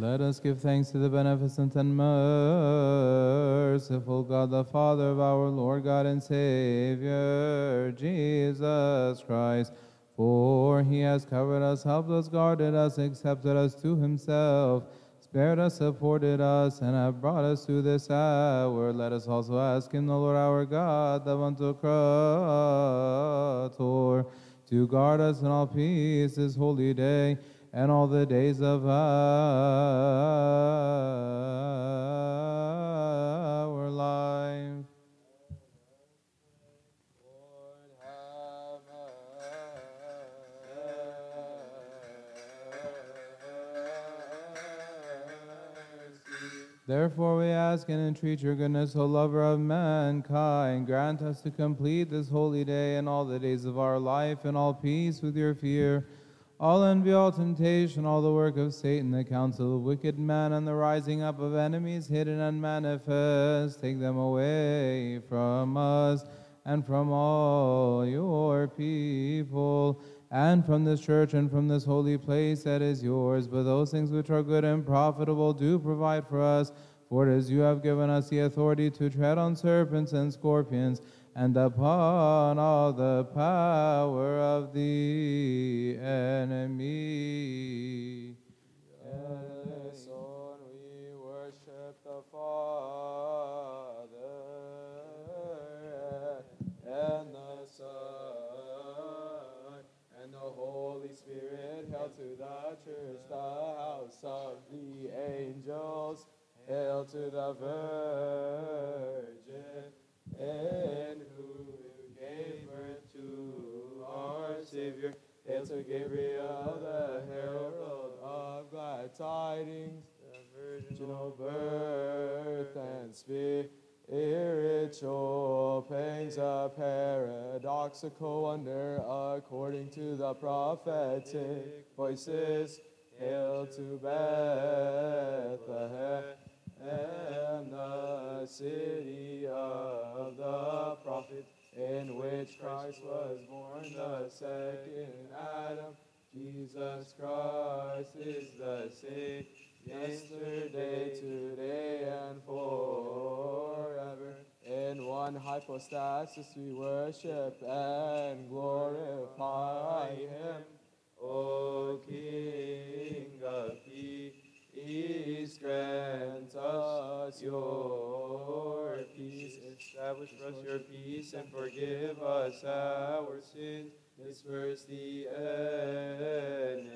Let us give thanks to the beneficent and merciful God, the Father of our Lord God and Savior, Jesus Christ. For he has covered us, helped us, guarded us, accepted us to himself, spared us, supported us, and have brought us to this hour. Let us also ask him, the Lord our God, the Pantocrator, to guard us in all peace this holy day and all the days of our life. Therefore, we ask and entreat your goodness, O lover of mankind, grant us to complete this holy day and all the days of our life in all peace with your fear. All envy, all temptation, all the work of Satan, the counsel of wicked men, and the rising up of enemies hidden and manifest, take them away from us and from all your people, and from this church and from this holy place that is yours. But those things which are good and profitable do provide for us, for it is you have given us the authority to tread on serpents and scorpions and upon all the power of the enemy. Yes, Son, we worship the Father and the Son and the Holy Spirit. Hail to the church, the house of the angels. Hail to the Virgin and who gave birth to our Savior. To Gabriel, the herald of glad tidings, the virginal birth and spiritual pangs, a paradoxical wonder according to the prophetic voices. Hail to Bethlehem and the city of the prophet in which Christ was born, the second Adam. Jesus Christ is the same yesterday, today, and forever. In one hypostasis we worship and glorify Him, O King of peace. Grant us your peace, establish for us your peace, and forgive us our sins. Disperse the enemy.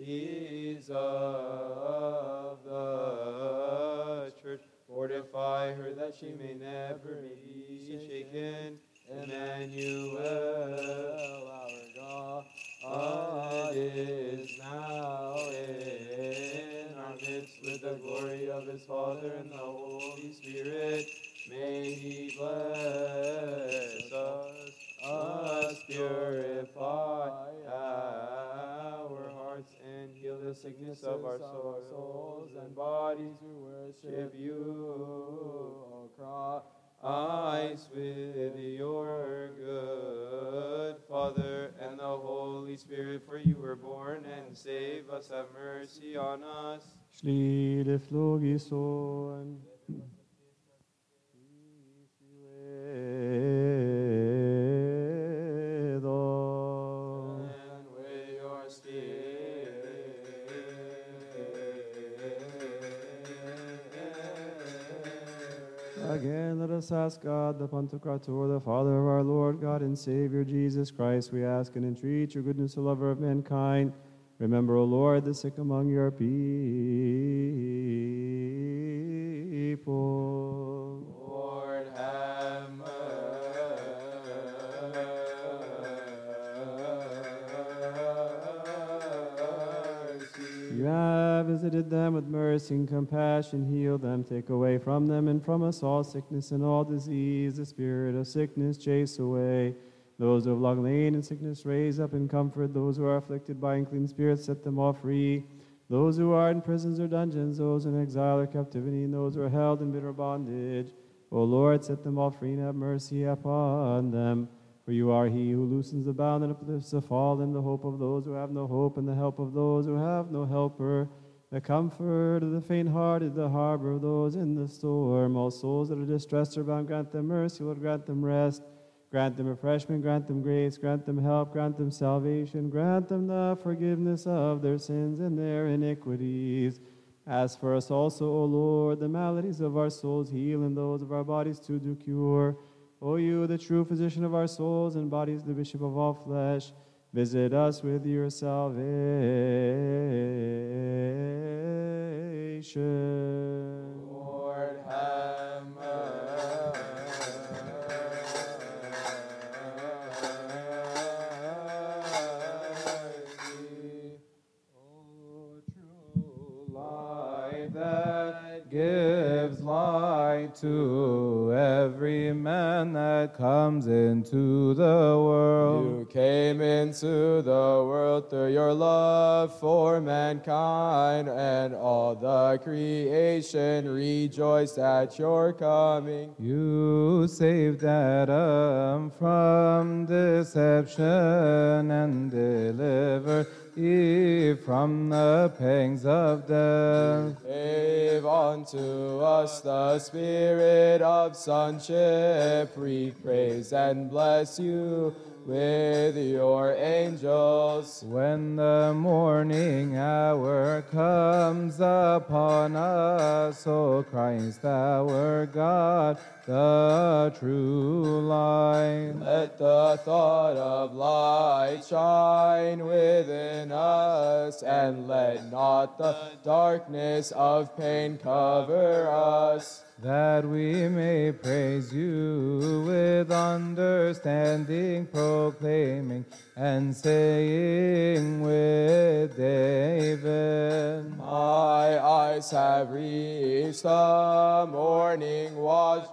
enemies of the church. Fortify her that she may never be shaken. Emmanuel, our God, is now in our midst with the glory of his Father and the Holy Spirit. May he bless us, us purify our hearts and heal the sickness of our souls and bodies. We worship you, O Christ, with your good Father and the Holy Spirit. For you were born and save us. Have mercy on us. Us ask God, the Pantocrator, the Father of our Lord God and Savior Jesus Christ. We ask and entreat your goodness, the lover of mankind. Remember, O Lord, the sick among your people. Mercy and compassion, heal them, take away from them and from us all sickness and all disease, the spirit of sickness, chase away. Those who have long lain in sickness, raise up and comfort. Those who are afflicted by unclean spirits, set them all free. Those who are in prisons or dungeons, those in exile or captivity, and those who are held in bitter bondage. O Lord, set them all free and have mercy upon them. For you are he who loosens the bound and uplifts the fallen, the hope of those who have no hope, and the help of those who have no helper. The comfort of the faint-hearted, the harbor of those in the storm. All souls that are distressed or bound, grant them mercy, Lord, grant them rest. Grant them refreshment, grant them grace, grant them help, grant them salvation, grant them the forgiveness of their sins and their iniquities. As for us also, O Lord, the maladies of our souls heal, and those of our bodies to do cure. O you, the true physician of our souls and bodies, the bishop of all flesh, visit us with your salvation. Gives light to every man that comes into the world. You came into the world through your love for mankind, and all the creation rejoiced at your coming. You saved Adam from deception and delivered Eve from the pangs of death. Gave unto us the spirit of sonship. We praise and bless you with your angels. When the morning hour comes upon us, O Christ our God, the true light. Let the thought of light shine within us, and let not the darkness of pain cover us. That we may praise you with understanding, proclaiming and saying with David. My eyes have reached the morning watch,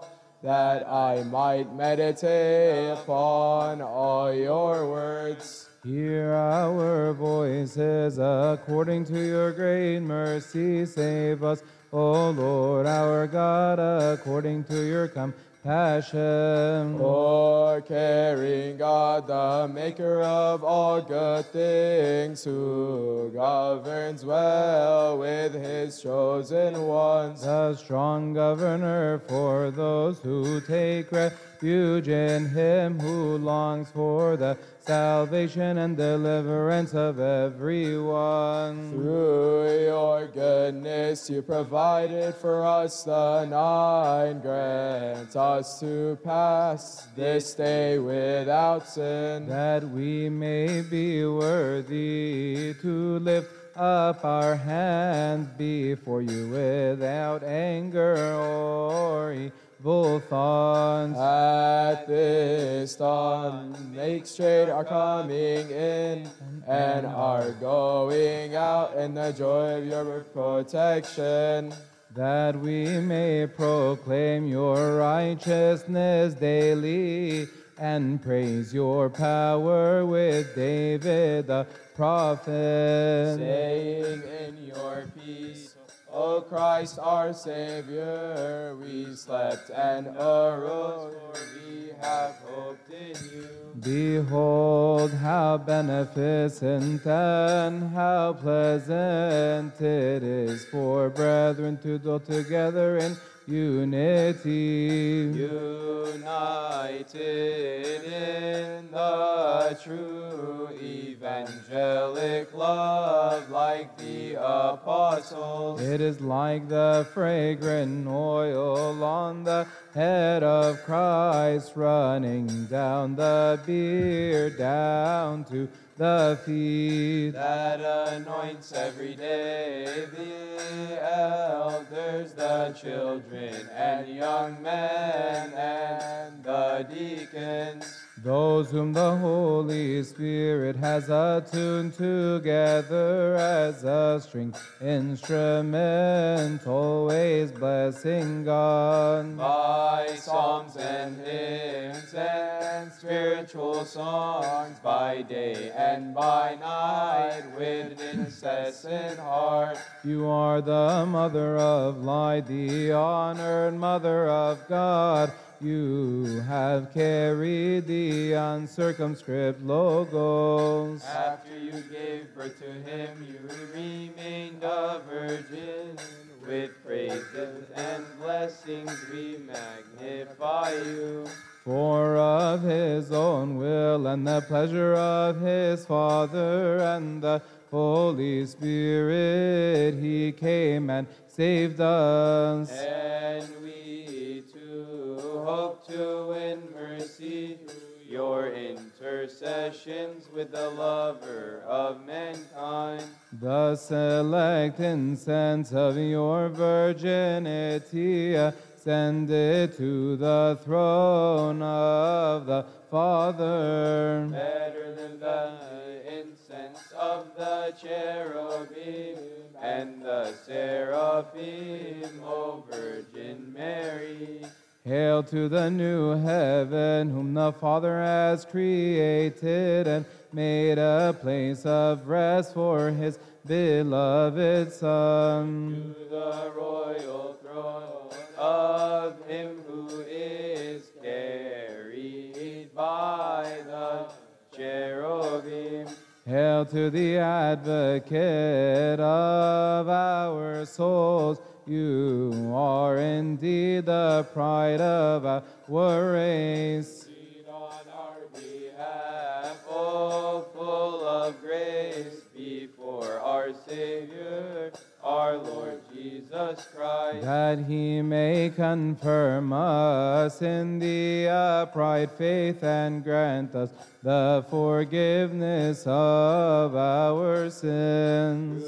that I might meditate upon all your words. Hear our voices according to your great mercy. Save us, O Lord our God, according to your compassion. For caring God, the maker of all good things, who governs well with his chosen ones. the strong governor for those who take refuge in him who longs for the salvation and deliverance of everyone. Through your goodness, you provided for us the nine. Grant us to pass this day without sin. That we may be worthy to lift up our hands before you without anger or thoughts. At this dawn, make straight our coming in and our going out in the joy of your protection. that we may proclaim your righteousness daily and praise your power with David the prophet. Saying in your peace, O Christ our Savior, we slept and arose, for we have hoped in you. Behold, how beneficent and how pleasant it is for brethren to dwell together in unity. United in the true evangelic love, like the apostles. It is like the fragrant oil on the head of Christ, running down the beard, down to the feet. that anoints every day the elders, the children, and young men, and the deacons. Those whom the Holy Spirit has attuned together as a string instrument, always blessing God. By psalms and hymns and spiritual songs, by day and by night, with an incessant heart. You are the mother of light, the honored mother of God. You have carried the uncircumscribed logos. After you gave birth to him, you remained a virgin. With praises and blessings we magnify you. For of his own will and the pleasure of his Father and the Holy Spirit, he came and saved us. And we hope to win mercy through your intercessions with the lover of mankind. The select incense of your virginity uh, send it to the throne of the Father. Better than the incense of the cherubim and the seraphim, O Virgin Mary. Hail to the new heaven, whom the Father has created and made a place of rest for his beloved Son. To the royal throne of him who is carried by the cherubim. Hail to the advocate of our souls. You are indeed the pride of our race. Plead on our behalf, O full of grace, before our Savior, our Lord Jesus Christ. that he may confirm us in the upright faith and grant us the forgiveness of our sins.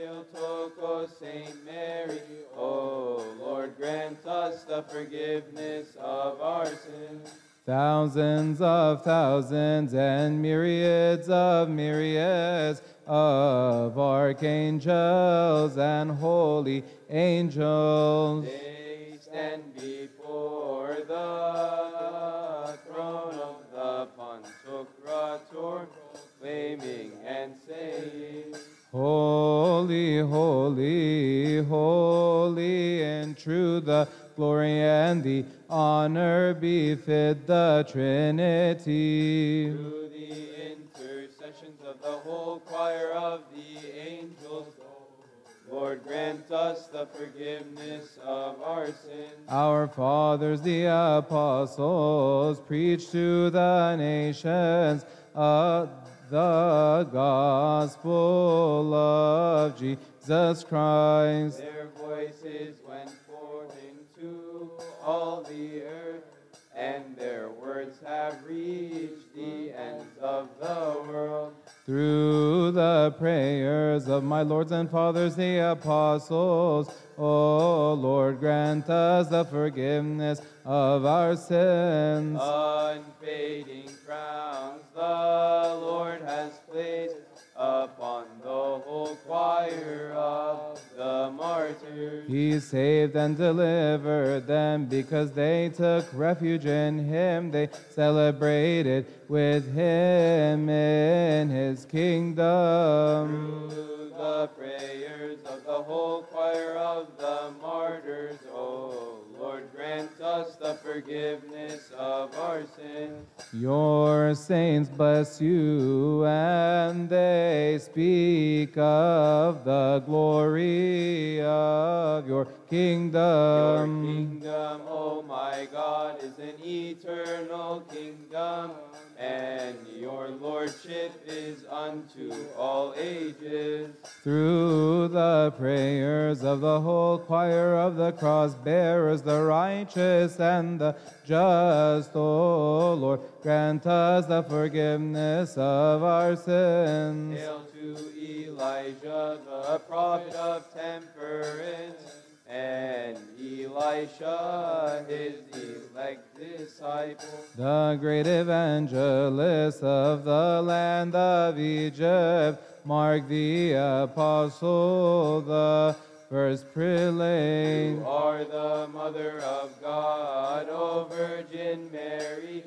Through the intercessions of the Theotokos, Saint Mary, O Lord, grant us the forgiveness of our sins. Thousands of thousands and myriads of myriads of archangels and holy angels. They stand before the throne of the Pantocrator, proclaiming and saying, Holy, holy, holy, and true the glory and the honor befit the Trinity. Through the intercessions of the whole choir of the angels, Lord, grant us the forgiveness of our sins. Our fathers, the apostles, preached to the nations of the gospel of Jesus Christ. Their voices went forth into all the earth, and their words have reached the ends of the world. Through the prayers of my lords and fathers, the apostles, O Lord, grant us the forgiveness of our sins. Unfading crowns the Lord has placed upon the whole choir of the martyrs. He saved and delivered them because they took refuge in him. They celebrated with him in his kingdom. Through the prayers of the whole choir of the martyrs, O Lord, grant us the forgiveness of our sins. Your saints bless you, and they speak of the glory of your kingdom. Your kingdom. O my God, is an eternal kingdom, and your lordship is unto all ages. Through the prayers of the whole choir of the cross bearers, the righteous and the just, O Lord, grant us the forgiveness of our sins. Hail to Elijah, the prophet of temperance, and Elisha, his elect disciple. The great evangelist of the land of Egypt, Mark the apostle, the first prelate. You are the mother of God, O Virgin Mary.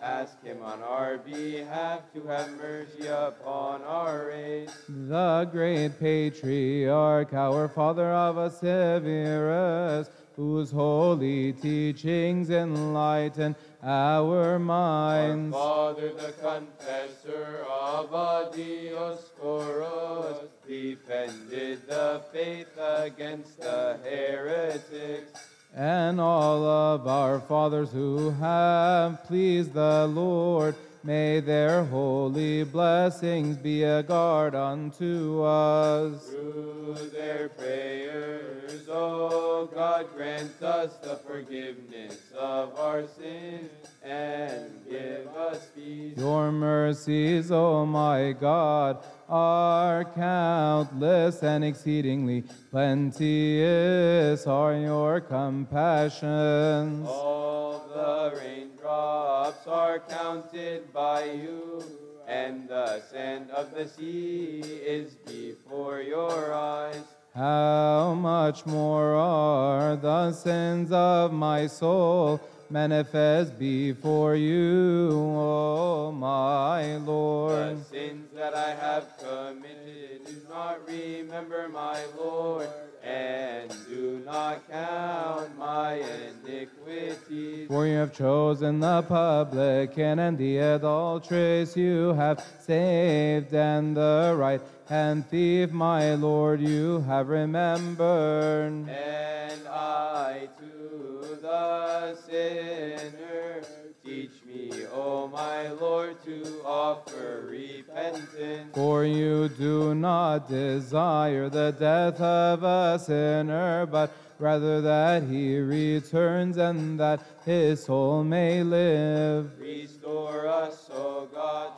Ask him on our behalf to have mercy upon our race. The great patriarch, our father of us, Severus, whose holy teachings enlighten our Our minds. Father, the confessor of Dioscorus, defended the faith against the heretics. And all of our fathers who have pleased the Lord, may their holy blessings be a guard unto us. Through their prayers, O God, grant us the forgiveness of our sins and give us peace. Your mercies, O my God, are countless and exceedingly plenteous are your compassions. All the raindrops are counted by you, and the sand of the sea is before your eyes. How much more are the sins of my soul manifest before you, O my Lord. The sins that I have committed do not remember, my Lord, and do not count my iniquities. For you have chosen the publican and the adulteress, you have saved, and the right hand thief, my Lord, you have remembered. And I to the sinner teach me, O my Lord, to offer repentance. For you do not desire the death of a sinner, but rather that he returns and that his soul may live. Restore us, O God,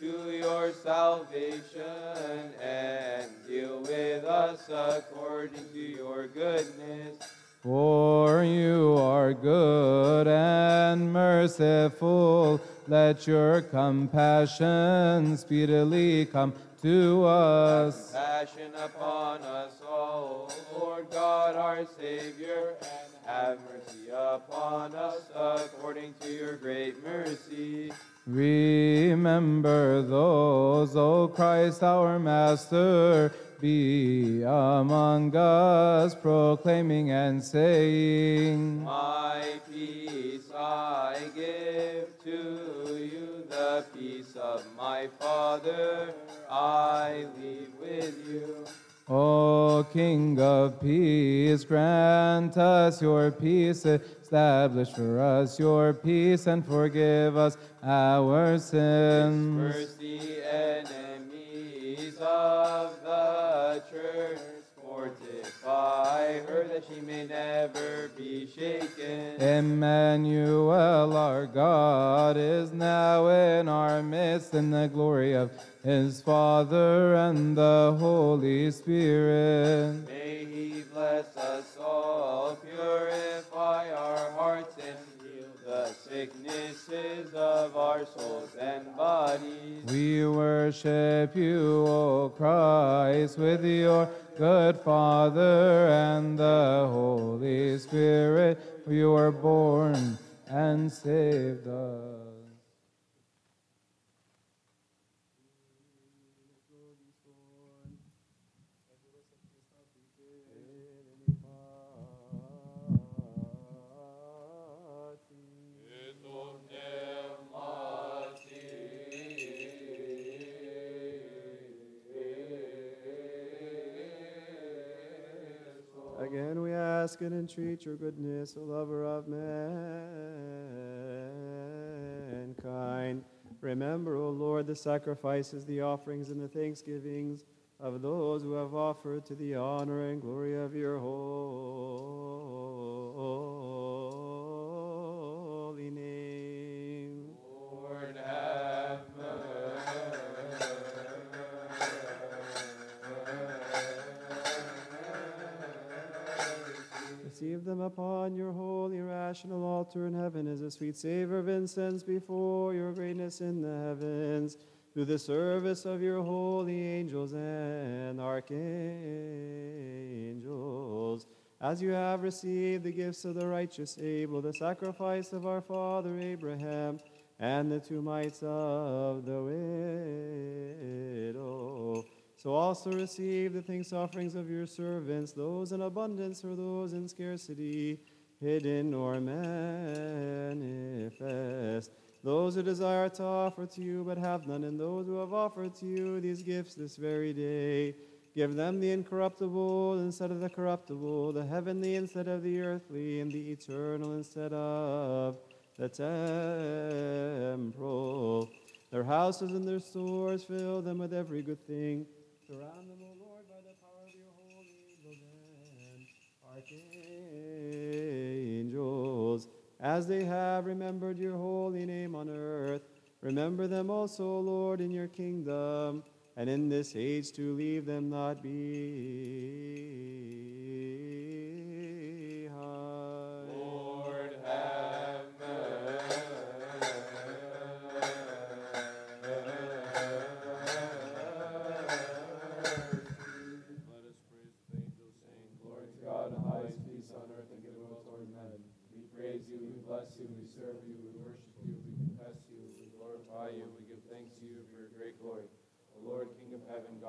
to your salvation, and deal with us according to your goodness. For you are good and merciful. Let your compassion speedily come to us. Passion upon us all, O Lord God, our Savior, and have mercy upon us according to your great mercy. Remember those, O Christ our Master, be among us, proclaiming and saying, My peace I give to you, the peace of my Father I leave with you. O King of peace, grant us your peace, establish for us your peace, and forgive us our sins. Disperse the enemies her that she may never be shaken. Emmanuel, our God, is now in our midst in the glory of his Father and the Holy Spirit. May he bless us all, purify our sicknesses of our souls and bodies. We worship you, O Christ, with your good Father and the Holy Spirit. You are born and saved us. Ask and entreat your goodness, O lover of mankind. Remember, O Lord, the sacrifices, the offerings, and the thanksgivings of those who have offered to the honor and glory of your holy Receive them upon your holy rational altar in heaven as a sweet savor of incense before your greatness in the heavens, through the service of your holy angels and archangels. As you have received the gifts of the righteous Abel, the sacrifice of our father Abraham, and the two mites of the widow, So also receive the thanks offerings of your servants, those in abundance or those in scarcity, hidden or manifest. Those who desire to offer to you but have none, and those who have offered to you these gifts this very day. Give them the incorruptible instead of the corruptible, the heavenly instead of the earthly, and the eternal instead of the temporal. Their houses and their stores fill them with every good thing. Surround them, O Lord, by the power of your holy angels angels, as they have remembered your holy name on earth. Remember them also, Lord, in your kingdom, and in this age to leave them not behind.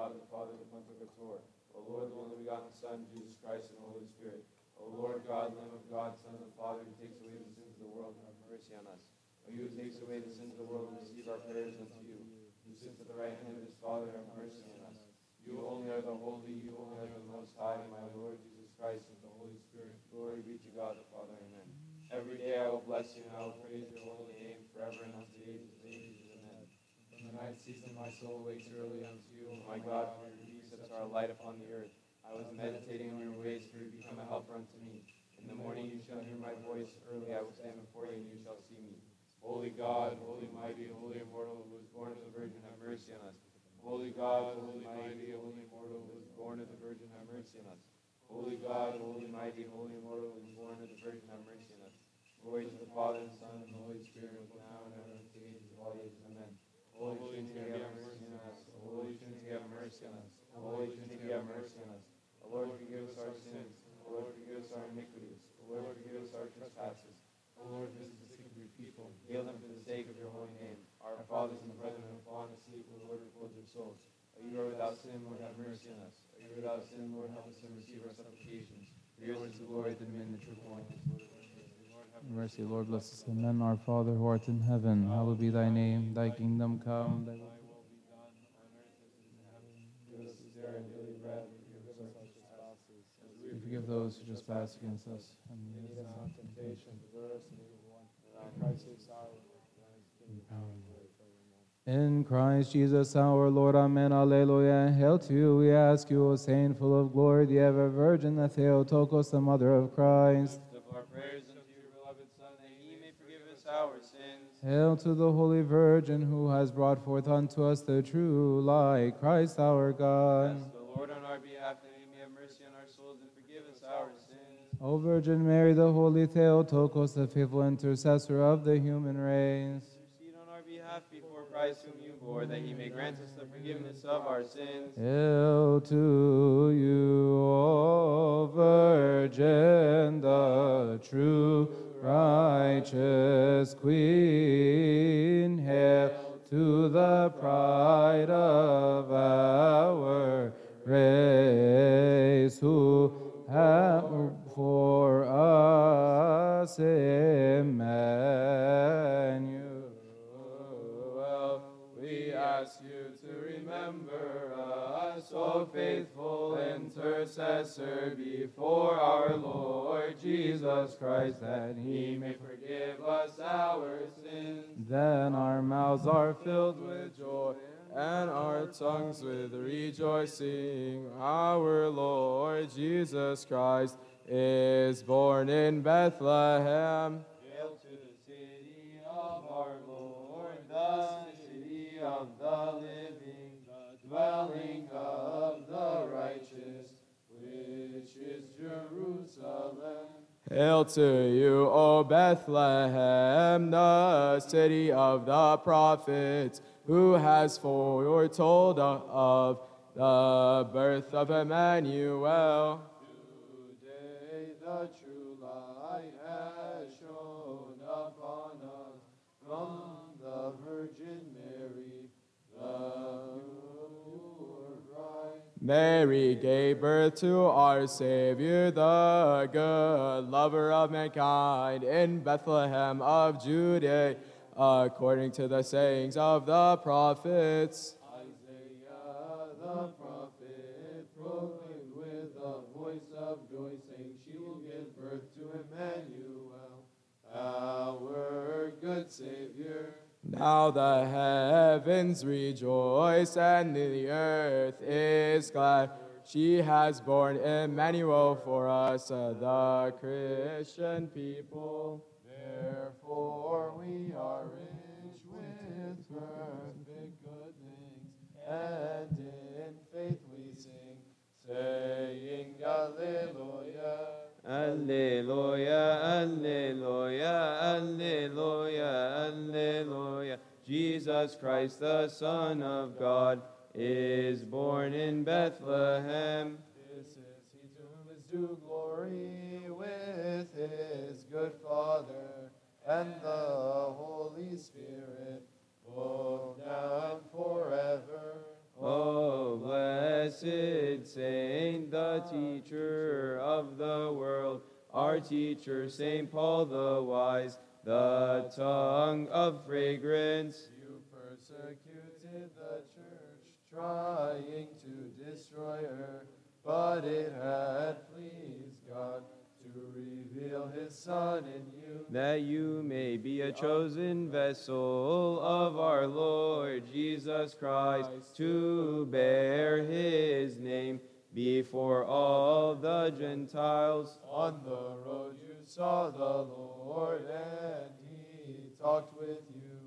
God the Father, the Pantocrator. O Lord, the only begotten Son, Jesus Christ, and the Holy Spirit. O Lord God, Lamb of God, Son of the Father, who takes away the sins of the world, have mercy on us. O you who takes away the sins of the world, and receive our prayers unto you. Who sits at the right hand of his Father, have mercy on us. You only are the holy, you only are the most high, my Lord Jesus Christ, and the Holy Spirit. Glory be to God the Father, amen. Every day I will bless you, and I will praise your holy name forever and unto the ages of ages, amen. From the night season my soul waits early unto you, my God, for your precepts are a light upon the earth. I was meditating on your ways, for you become a helper unto me. In the morning you shall hear my voice, early I will stand before you, and you shall see me. Holy God, holy mighty, holy immortal, who was born of the Virgin, have mercy on us. Holy God, holy mighty, holy immortal, who was born of the Virgin, have mercy on us. Holy God, holy mighty, holy immortal, who was born of the Virgin, have mercy on us. Glory to the Father, and Son, and the Holy Spirit, now and ever, and to the ages of all ages. Holy Trinity, have mercy on us. Holy Trinity, have mercy on us. Holy Trinity, have mercy on us. O Lord, forgive us our sins. O Lord, forgive us our iniquities. O Lord, forgive us our trespasses. O Lord, visit the sick of your people. Heal them for the sake of your holy name. Our fathers and brethren have fallen asleep. O Lord, repose their souls. O you are without sin, Lord, have mercy on us. O you are without sin, Lord, help us and receive our supplications. Yours is the glory, the dominion, the true point. Mercy, Lord, bless us. Amen. Our Father who art in heaven, hallowed be thy name. Thy kingdom come. Thy Thy will be done on earth as in heaven. Give us this day our daily bread, forgive us our trespasses, as we We forgive those who trespass against us. And lead lead us us not into temptation, deliver us from evil one. And Christ is our Lord, and his kingdom, power, and glory forever. Amen. In Christ Jesus our Lord, Amen, Alleluia. Hail to you, we ask you, O Saint, full of glory, the ever Virgin, the Theotokos, the Mother of Christ. Lift up our prayers unto your beloved Son, that he may forgive us our sins. Hail to the Holy Virgin, who has brought forth unto us the true light, Christ our God. Bless the Lord on our behalf, that he may have mercy on our souls and forgive us our sins. O Virgin Mary, the Holy Theotokos, the faithful intercessor of the human race. Christ, whom you bore, that he may grant us the forgiveness of our sins. Hail to you, O Virgin, the true righteous Queen. Hail to the pride of our race, who have for us intercessor, before our Lord Jesus Christ, that he may forgive us our sins. Then our mouths are filled with joy, and our tongues with rejoicing. Our Lord Jesus Christ is born in Bethlehem. Hail to the city of our Lord, the city of the living, the dwelling of the righteous, which is Jerusalem. Hail to you, O Bethlehem, the city of the prophets, who has foretold of the birth of Emmanuel. Today the Mary, gave birth to our Savior, the good lover of mankind, in Bethlehem of Judea, according to the sayings of the prophets. Isaiah the prophet proclaimed with a voice of joy, saying, She will give birth to Emmanuel, our good Savior. Now the heavens rejoice and the earth is glad. She has borne Emmanuel for us, uh, the Christian people. Therefore we are rich with perfect good things, and in faith we sing, saying, Alleluia. Alleluia, Alleluia, Alleluia, Alleluia. Jesus Christ, the Son of God, is born in Bethlehem. This is he to whom is due glory with his good Father and the Holy Spirit, both now and forever. O blessed saint, the teacher of the world, our teacher, Saint Paul the wise, the tongue of fragrance. You persecuted the church, trying to destroy her, but it had pleased God to reveal his Son in you. that you may be a chosen vessel of our Lord Jesus Christ, to bear his name before all the Gentiles. On the road you saw the Lord, and he talked with you,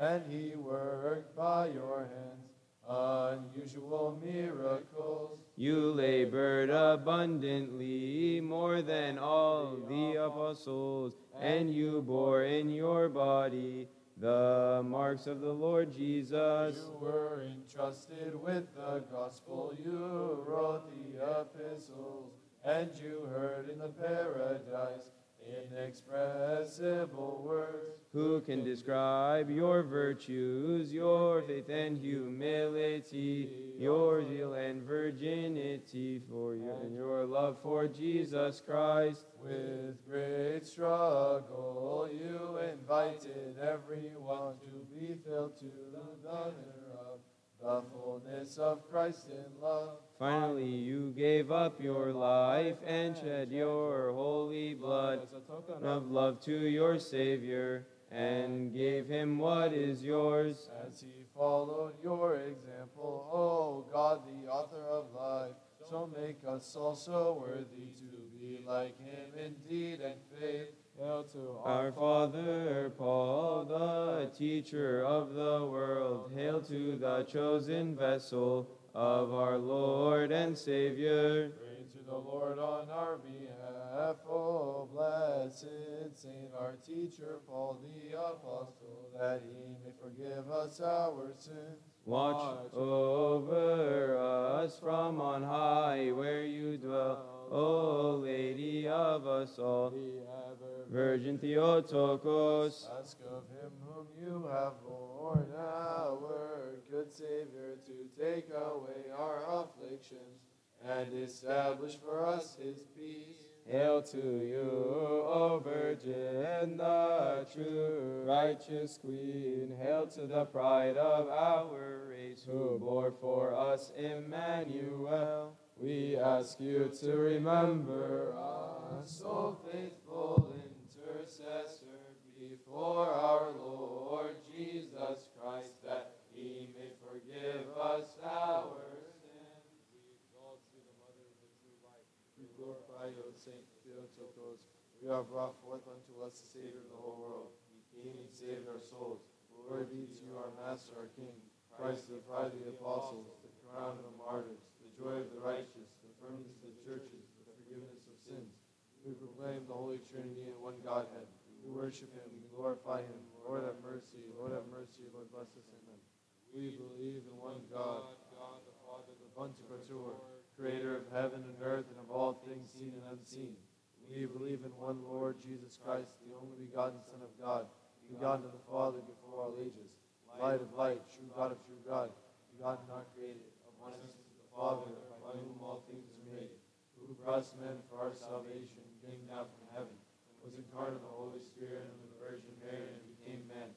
and he worked by your hands unusual miracles. You labored abundantly more than all the apostles, and you bore in your body the marks of the Lord Jesus. You were entrusted with the gospel, you wrote the epistles, and you heard in the paradise inexpressible words. Who can describe your virtues, your faith and humility, your zeal and virginity for your, and your love for Jesus Christ? With great struggle, you invited everyone to be filled to the measure of the fullness of Christ in love. Finally, you gave up your life and shed your holy blood As a token of love to your Savior, and gave him what is yours. As he followed your example, O God, the author of life, so make us also worthy to be like him in deed and faith. Hail to Our Father, Paul, the teacher of the world, hail to the chosen vessel of our Lord and Savior. Pray to the Lord on our behalf, O blessed Saint, our teacher, Paul the Apostle, that he may forgive us our sins. Watch over us from on high where you dwell, O Lady of us all. The ever Virgin Theotokos, Ask of him whom you have borne, our good Savior, to take away our afflictions and establish for us his peace. Hail to you, O Virgin, the true righteous Queen. Hail to the pride of our race, who bore for us Emmanuel. We ask you to remember us, O faithful intercessor before our Lord Jesus Christ, that he may forgive us our sins. We exalt you, the mother of the true light. We glorify you, O Saint We are brought forth unto us the Savior of the whole world. He came and saved our souls. Glory be to you, our Master, our King. Christ, the pride of the apostles, the crown of the martyrs, the joy of the righteous, the firmness of the churches, the forgiveness of sins. We proclaim the Holy Trinity in one Godhead. We worship Him, we glorify Him. Lord have mercy, Lord have mercy, Lord bless us, amen. We believe in one God, God the Father, the Pantocrator, creator of heaven and earth and of all things seen and unseen. We believe in one Lord Jesus Christ, the only begotten Son of God, begotten of the Father before all ages, light of light, true God of true God, begotten, not created, of one essence with the Father, by whom all things are made, who brought us men for our salvation came down from heaven, was incarnate of the Holy Spirit and of the Virgin Mary, and became man.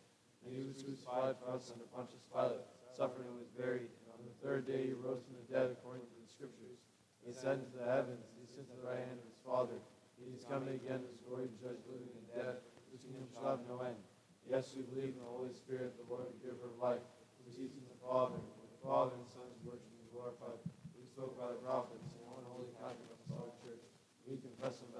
And he was crucified for us under Pontius Pilate, suffered and was buried, and on the third day he rose from the dead according to the Scriptures. He ascended to the heavens, he sits at the right hand of his Father. He is coming again his glory to judge living and dead, whose kingdom shall have no end. Yes, we believe in the Holy Spirit, the Lord, the giver of life, who proceeds from the Father, with the Father and Son is worshipped and glorified, who spoke by the prophets, in one holy Catholic and Apostolic Church. We confess and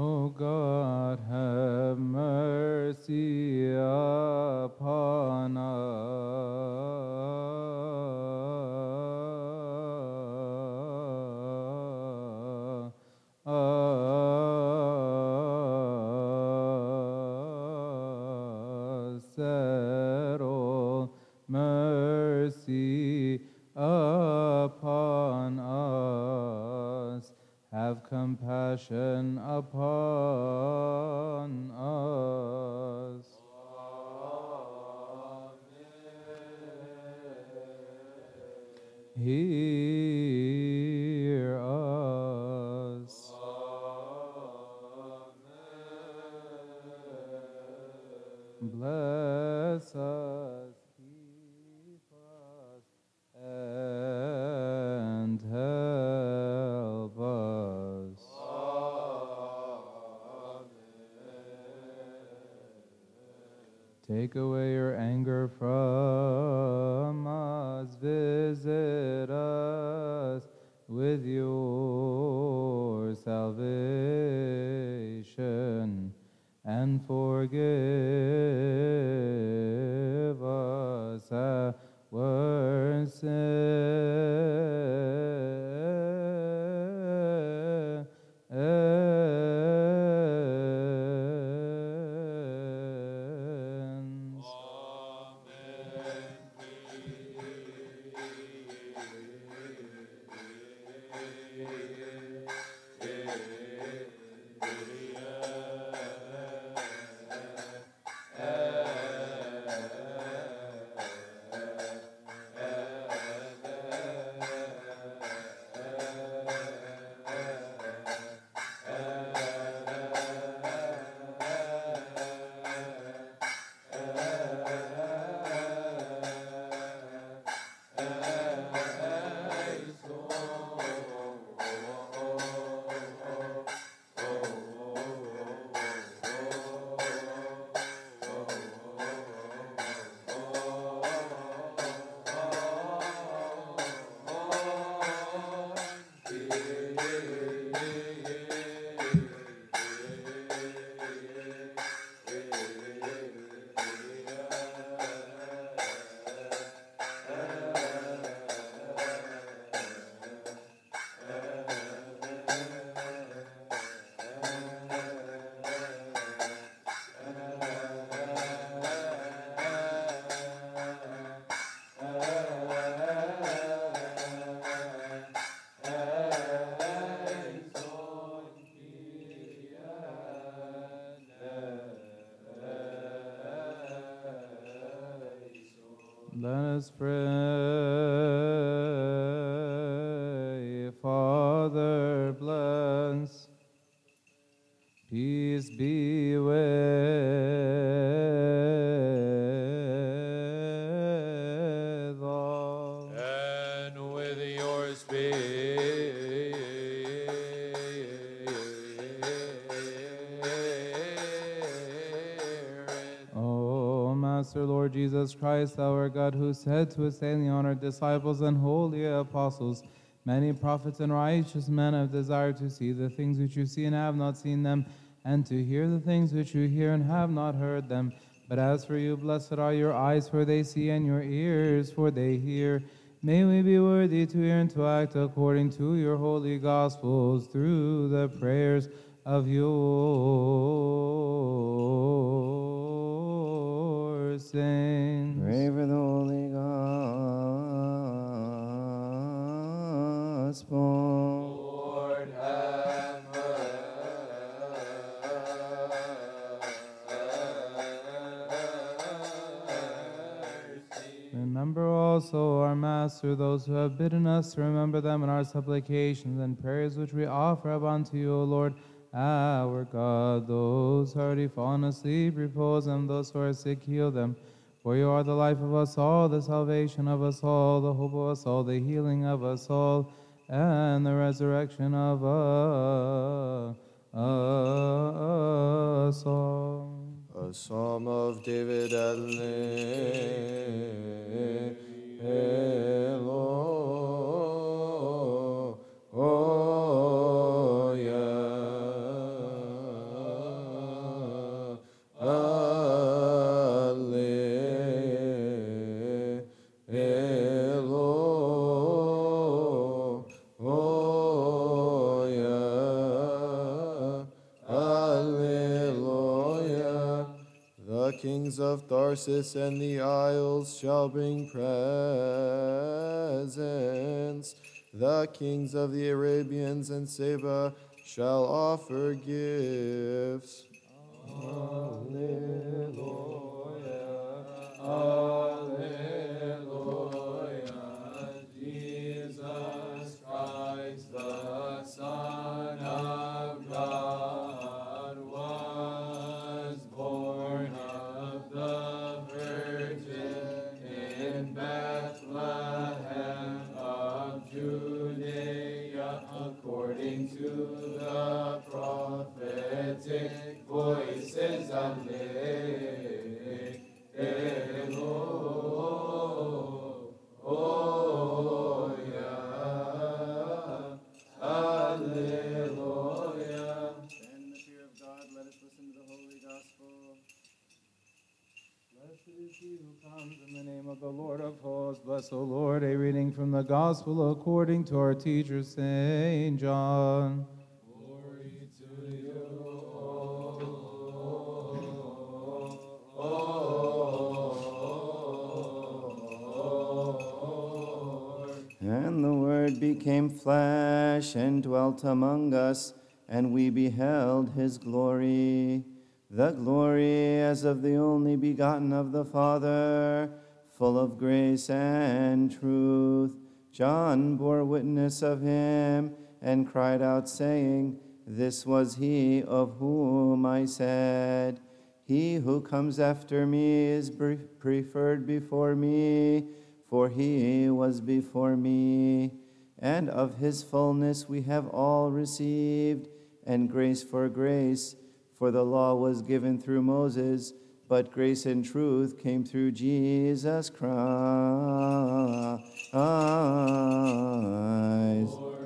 O God, have mercy upon us. Compassion upon Jesus Christ, our God, who said to his daily honored disciples and holy apostles, Many prophets and righteous men have desired to see the things which you see and have not seen them, and to hear the things which you hear and have not heard them. But as for you, blessed are your eyes, for they see, and your ears, for they hear. May we be worthy to hear and to act according to your holy gospels through the prayers of your Master, those who have bidden us to remember them in our supplications and prayers which we offer up unto you, O Lord, our God. Those who are already fallen asleep, repose them. Those who are sick, heal them. For you are the life of us all, the salvation of us all, the hope of us all, the healing of us all, and the resurrection of us all. A psalm of David Alleluia. Tarsus and the isles shall bring presents. The kings of the Arabians and Seba shall offer gifts. Alleluia. Bless, O Lord, a reading from the Gospel according to our teacher, St. John. Glory to you, O Lord. And the Word became flesh and dwelt among us, and we beheld his glory. The glory as of the only begotten of the Father, full of grace and truth. John bore witness of him and cried out, saying, This was he of whom I said, He who comes after me is preferred before me for he was before me. And of his fullness we have all received, and grace for grace. For the law was given through Moses, but grace and truth came through Jesus Christ. Glory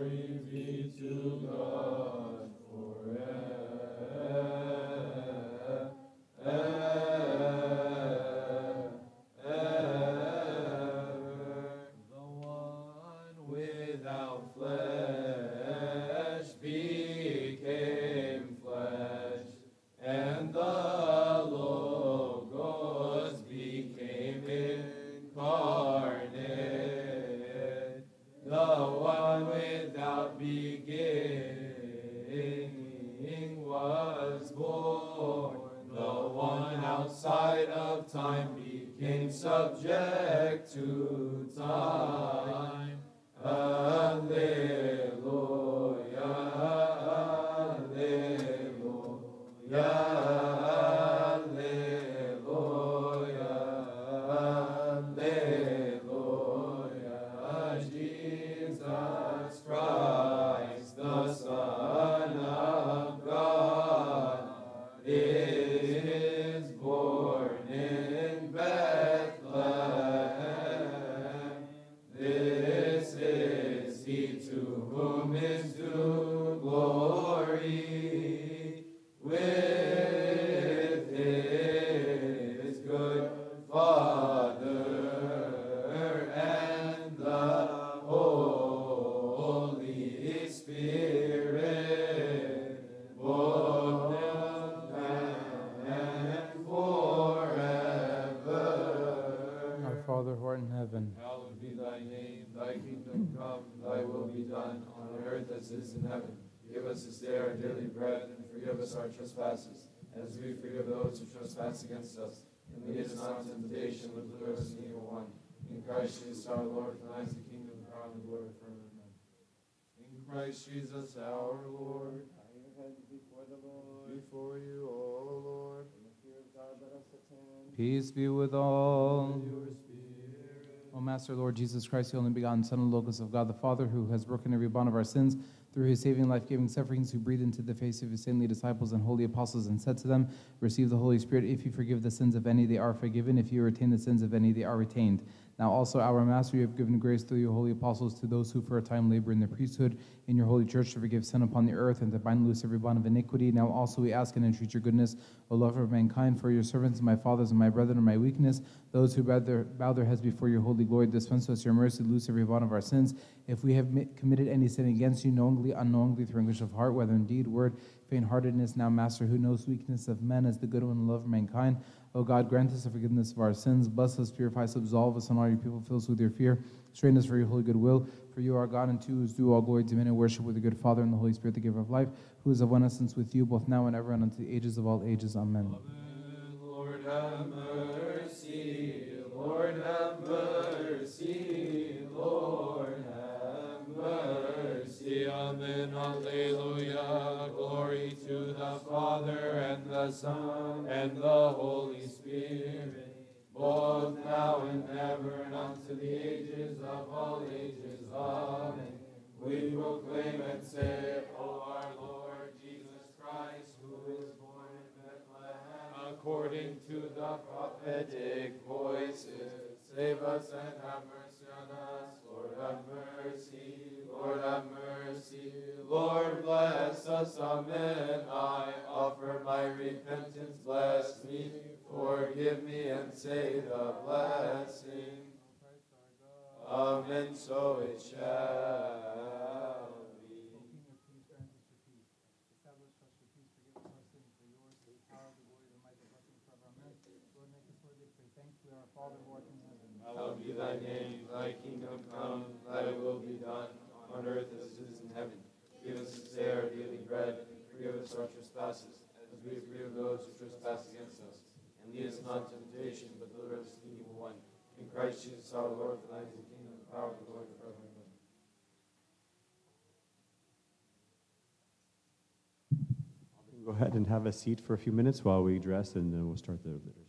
subject to time. Be with all. O Master Lord Jesus Christ, the only begotten Son and Logos of God the Father, who has broken every bond of our sins through his saving, life giving sufferings, who breathed into the face of his saintly disciples and holy apostles and said to them, Receive the Holy Spirit. If you forgive the sins of any, they are forgiven. If you retain the sins of any, they are retained. Now also, our Master, you have given grace through your holy apostles to those who for a time labor in the priesthood in your holy church to forgive sin upon the earth and to bind loose every bond of iniquity. Now also we ask and entreat your goodness, O lover of mankind, for your servants and my fathers and my brethren and my weakness, those who bow their, bow their heads before your holy glory, dispense us your mercy, loose every bond of our sins. If we have mi- committed any sin against you, knowingly, unknowingly, through anguish of heart, whether in deed, word, faint-heartedness, now, Master, who knows weakness of men as the good one love of mankind, O God, grant us the forgiveness of our sins. Bless us, purify us, absolve us, and all your people fill us with your fear. Strain us for your holy goodwill. For you are God, and to is due all glory, dominion, worship with the good Father and the Holy Spirit, the giver of life, who is of one essence with you, both now and ever, and unto the ages of all ages. Amen. Amen. Lord have mercy, Lord have mercy, Lord have mercy. Amen. Alleluia. To the Father and the Son and the Holy Spirit, both now and ever and unto the ages of all ages. Amen. We proclaim and say, O our Lord Jesus Christ, who is born in Bethlehem, according to the prophetic voices, save us and have mercy on us. Lord, have mercy. Lord, have mercy. Lord, bless us. Amen. I offer my repentance. Bless me. Forgive me and say the blessing. Amen. So it shall be. Hallowed be thy name, thy kingdom come, thy will be done, on earth as it is in heaven. Give us this day our daily bread, and forgive us our trespasses, as we forgive those who trespass against us. And lead us not into temptation, but deliver us from the evil one. In Christ Jesus our Lord, for thine is the kingdom, the power, and the glory forever. Go ahead and have a seat for a few minutes while we dress, and then we'll start the liturgy.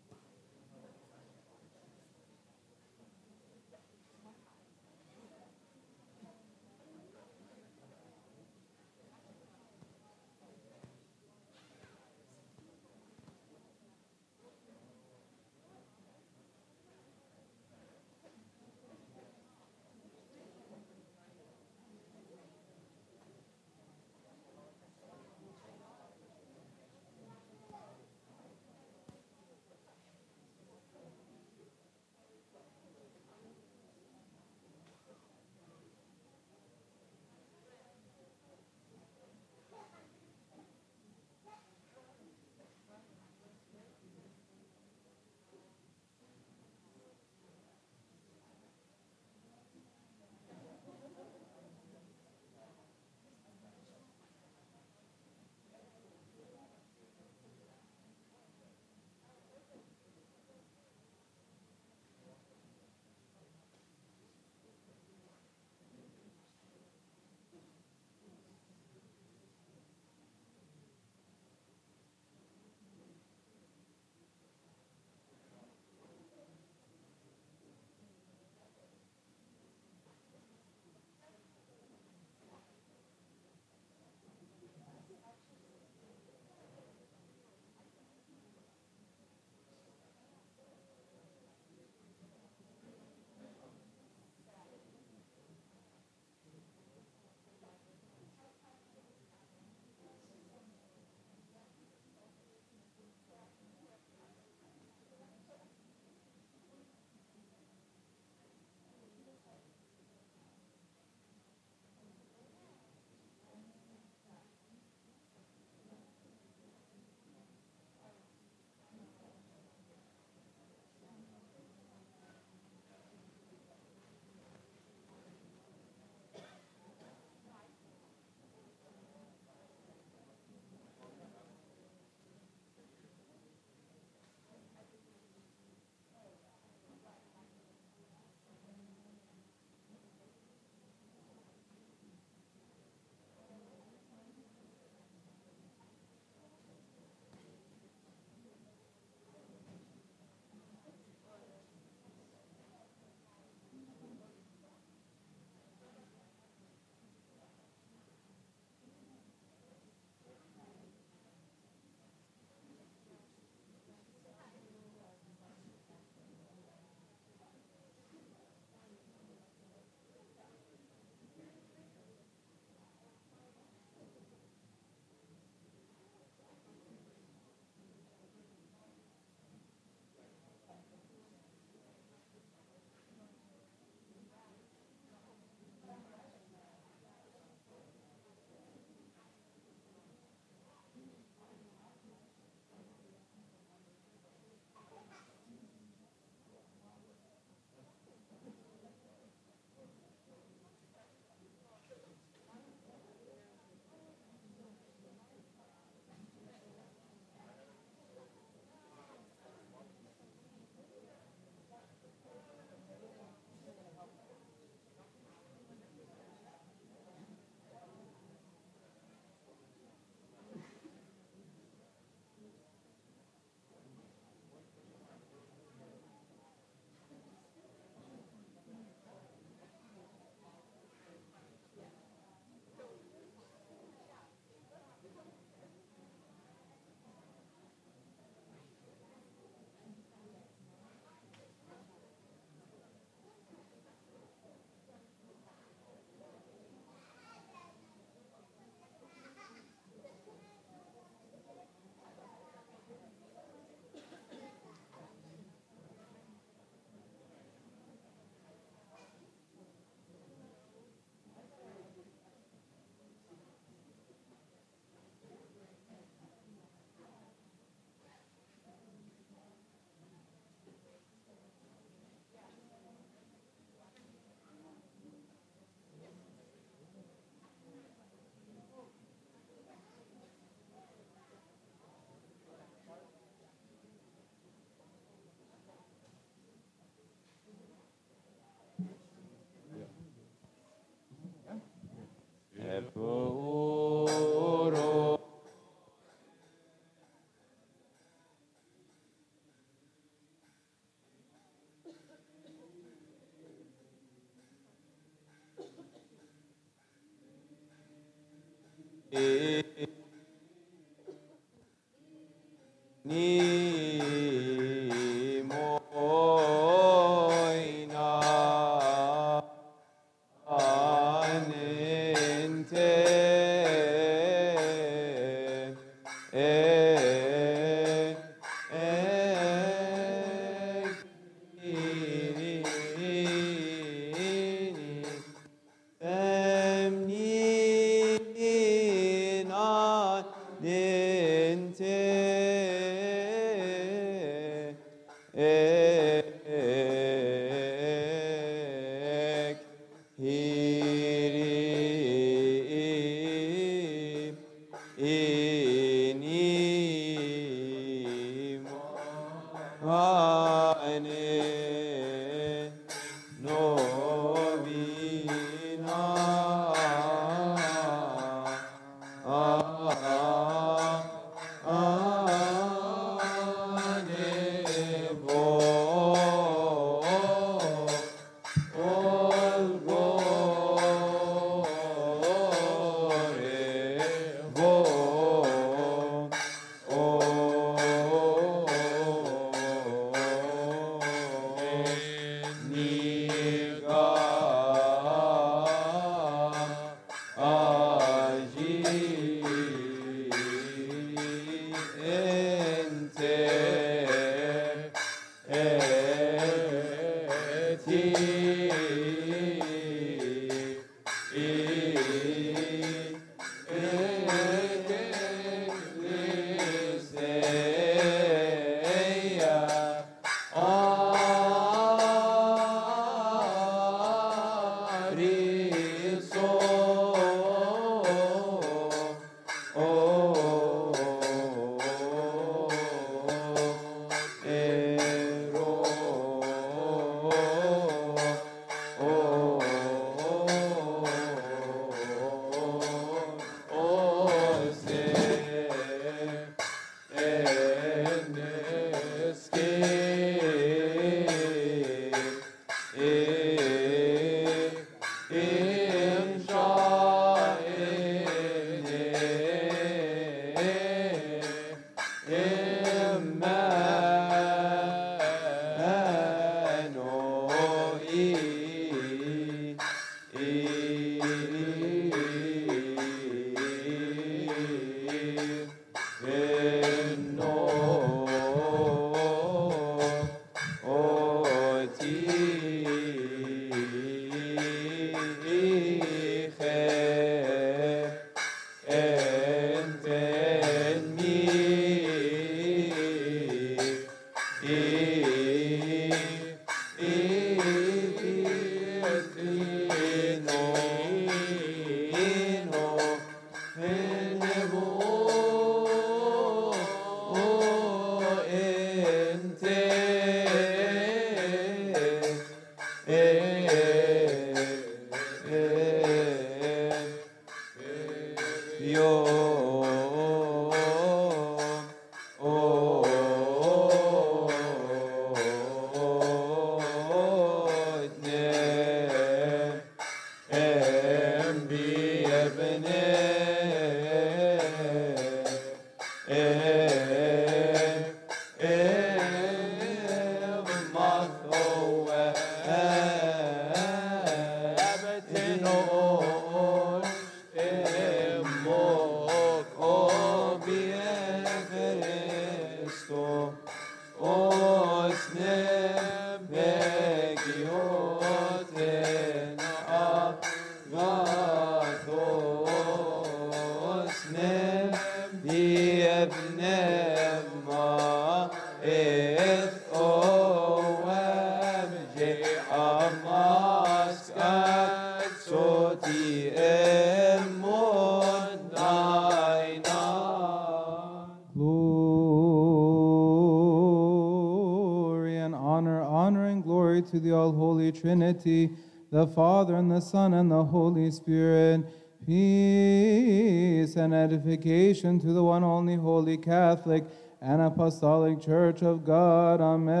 Trinity, the Father and the Son and the Holy Spirit. Peace and edification to the one only holy Catholic and Apostolic Church of God. Amen.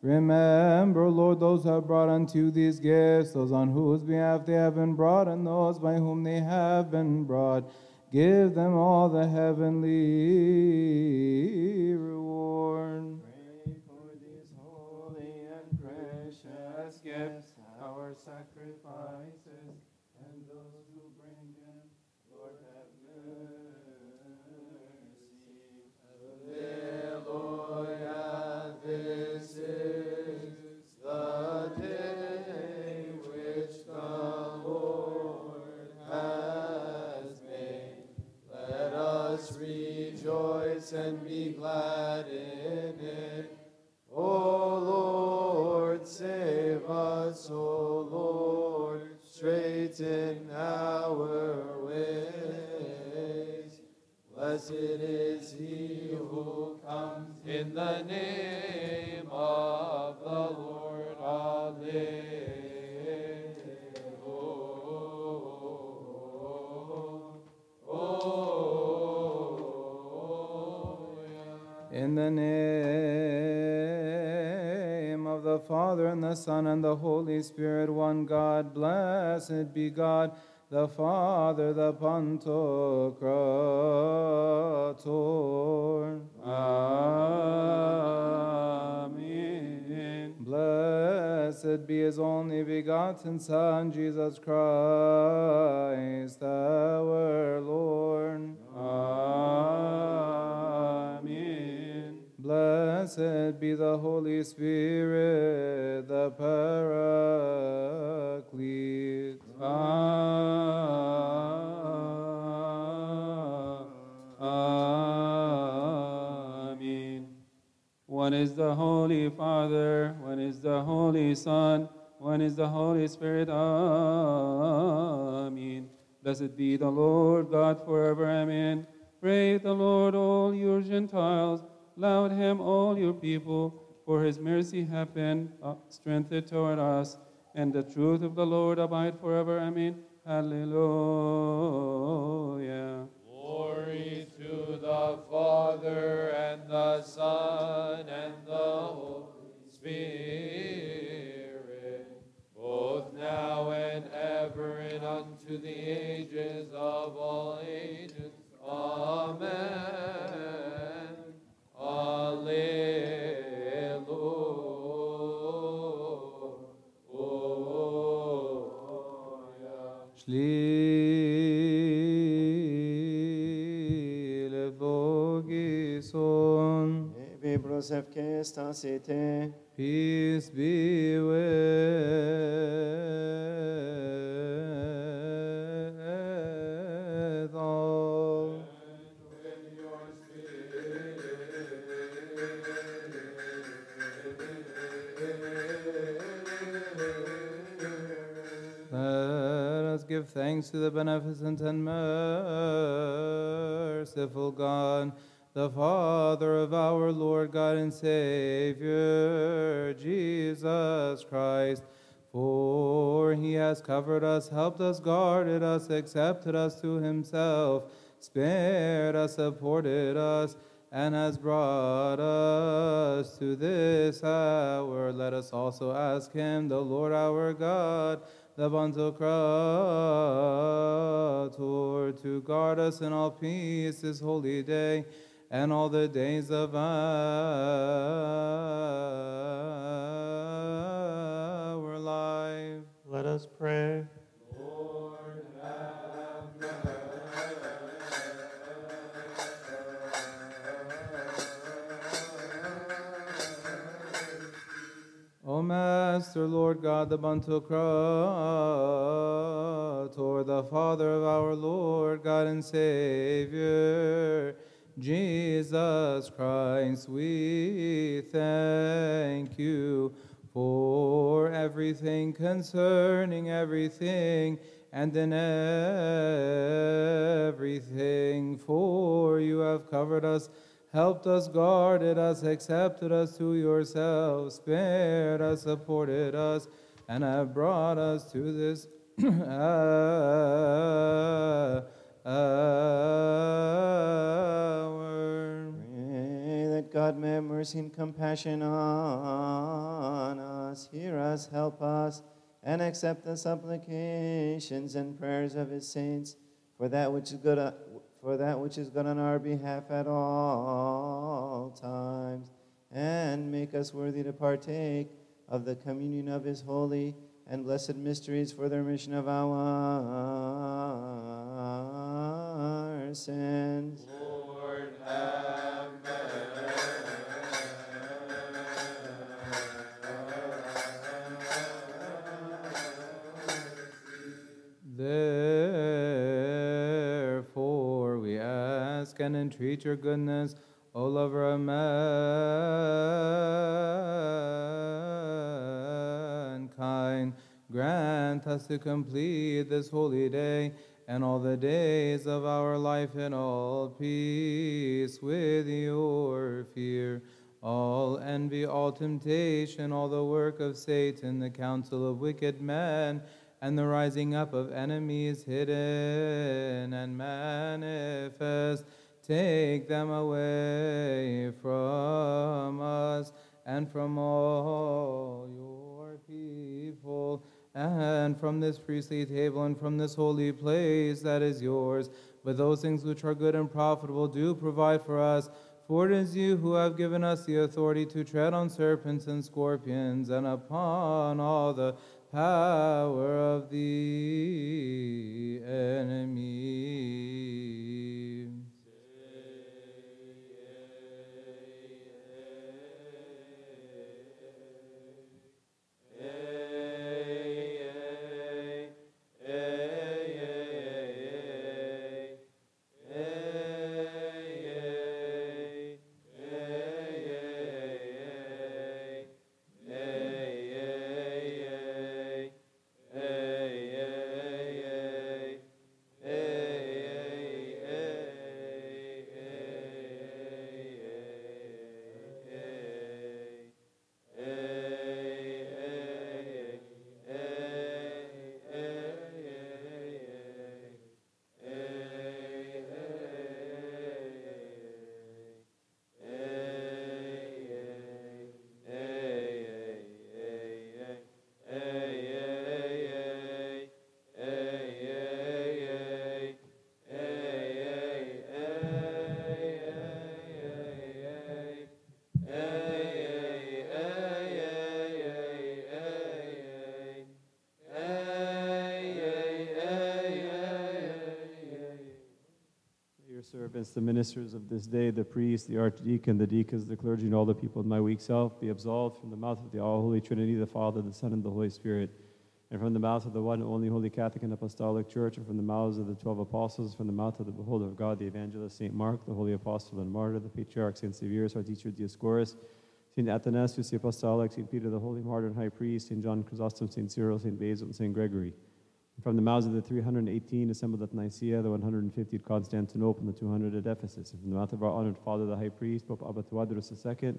Remember, Lord, those who have brought unto these gifts, those on whose behalf they have been brought, and those by whom they have been brought. give them all the heavenly sacrifices, and those who bring them. Lord, have mercy. Hallelujah, this is the day which the Lord has made. Let us rejoice and be glad in it. O Lord, save us, O straighten our ways. Blessed is he who comes in the name of the Lord. Alleluia. In the name Father, and the Son, and the Holy Spirit, one God, blessed be God, the Father, the Pantocrator. Amen. Blessed be his only begotten Son, Jesus Christ, our Lord. Amen. Blessed be the Holy Spirit, the Paraclete. Amen. One is the Holy Father, one is the Holy Son, one is the Holy Spirit. Amen. Blessed be the Lord God forever. Amen. Praise the Lord, all you Gentiles. Laud him, all your people, for his mercy hath been uh, strengthened toward us, and the truth of the Lord abide forever. Amen. Hallelujah. Glory to the Father and the Son and the Holy Spirit, both now and ever and unto the ages of all ages. Amen. Ebe brosef que estas ete, peace be with all. Let us give thanks to the beneficent and merciful God, the Father of our Lord God and Savior, Jesus Christ. For he has covered us, helped us, guarded us, accepted us to himself, spared us, supported us, and has brought us to this hour. Let us also ask him, the Lord our God, the Pantocrator, to guard us in all peace this holy day and all the days of our life. Let us pray. O Master, Lord God, the Pantocrator, the Father of our Lord God and Savior, Jesus Christ, we thank you for everything concerning everything and in everything, for you have covered us helped us, guarded us, accepted us to yourself, spared us, supported us, and have brought us to this uh, hour. Pray that God may have mercy and compassion on us, hear us, help us, and accept the supplications and prayers of his saints for that which is good, uh, for that which is good on our behalf at all times, and make us worthy to partake of the communion of his holy and blessed mysteries for the remission of our sins. Lord, have Therefore, we ask and entreat your goodness, O lover of mankind. Grant us to complete this holy day and all the days of our life in all peace with your fear. All envy, all temptation, all the work of Satan, the counsel of wicked men, and the rising up of enemies hidden and manifest. Take them away from us and from all your people, and from this priestly table and from this holy place that is yours. But those things which are good and profitable do provide for us. For it is you who have given us the authority to tread on serpents and scorpions and upon all the power of the enemy. The ministers of this day, the priests, the archdeacon, the deacons, the clergy, and all the people of my weak self, be absolved from the mouth of the all holy Trinity, the Father, the Son, and the Holy Spirit, and from the mouth of the one and only Holy Catholic and Apostolic Church, and from the mouths of the twelve apostles, from the mouth of the beholder of God, the evangelist Saint Mark, the holy apostle and martyr, the patriarch Saint Severus, our teacher Dioscorus, Saint Athanasius the Apostolic, Saint Peter the holy martyr and high priest, Saint John Chrysostom, Saint Cyril, Saint Basil, and Saint Gregory. From the mouths of the 318 assembled at Nicaea, the 150 at Constantinople, and the 200 at Ephesus. And from the mouth of our honored father, the high priest, Pope Abba Tawadros II,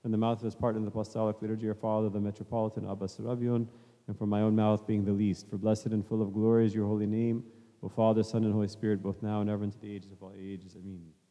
from the mouth of his partner in the apostolic liturgy, our father, the metropolitan Abba Serapion, and from my own mouth being the least. For blessed and full of glory is your holy name, O Father, Son, and Holy Spirit, both now and ever into the ages of all ages. Amen.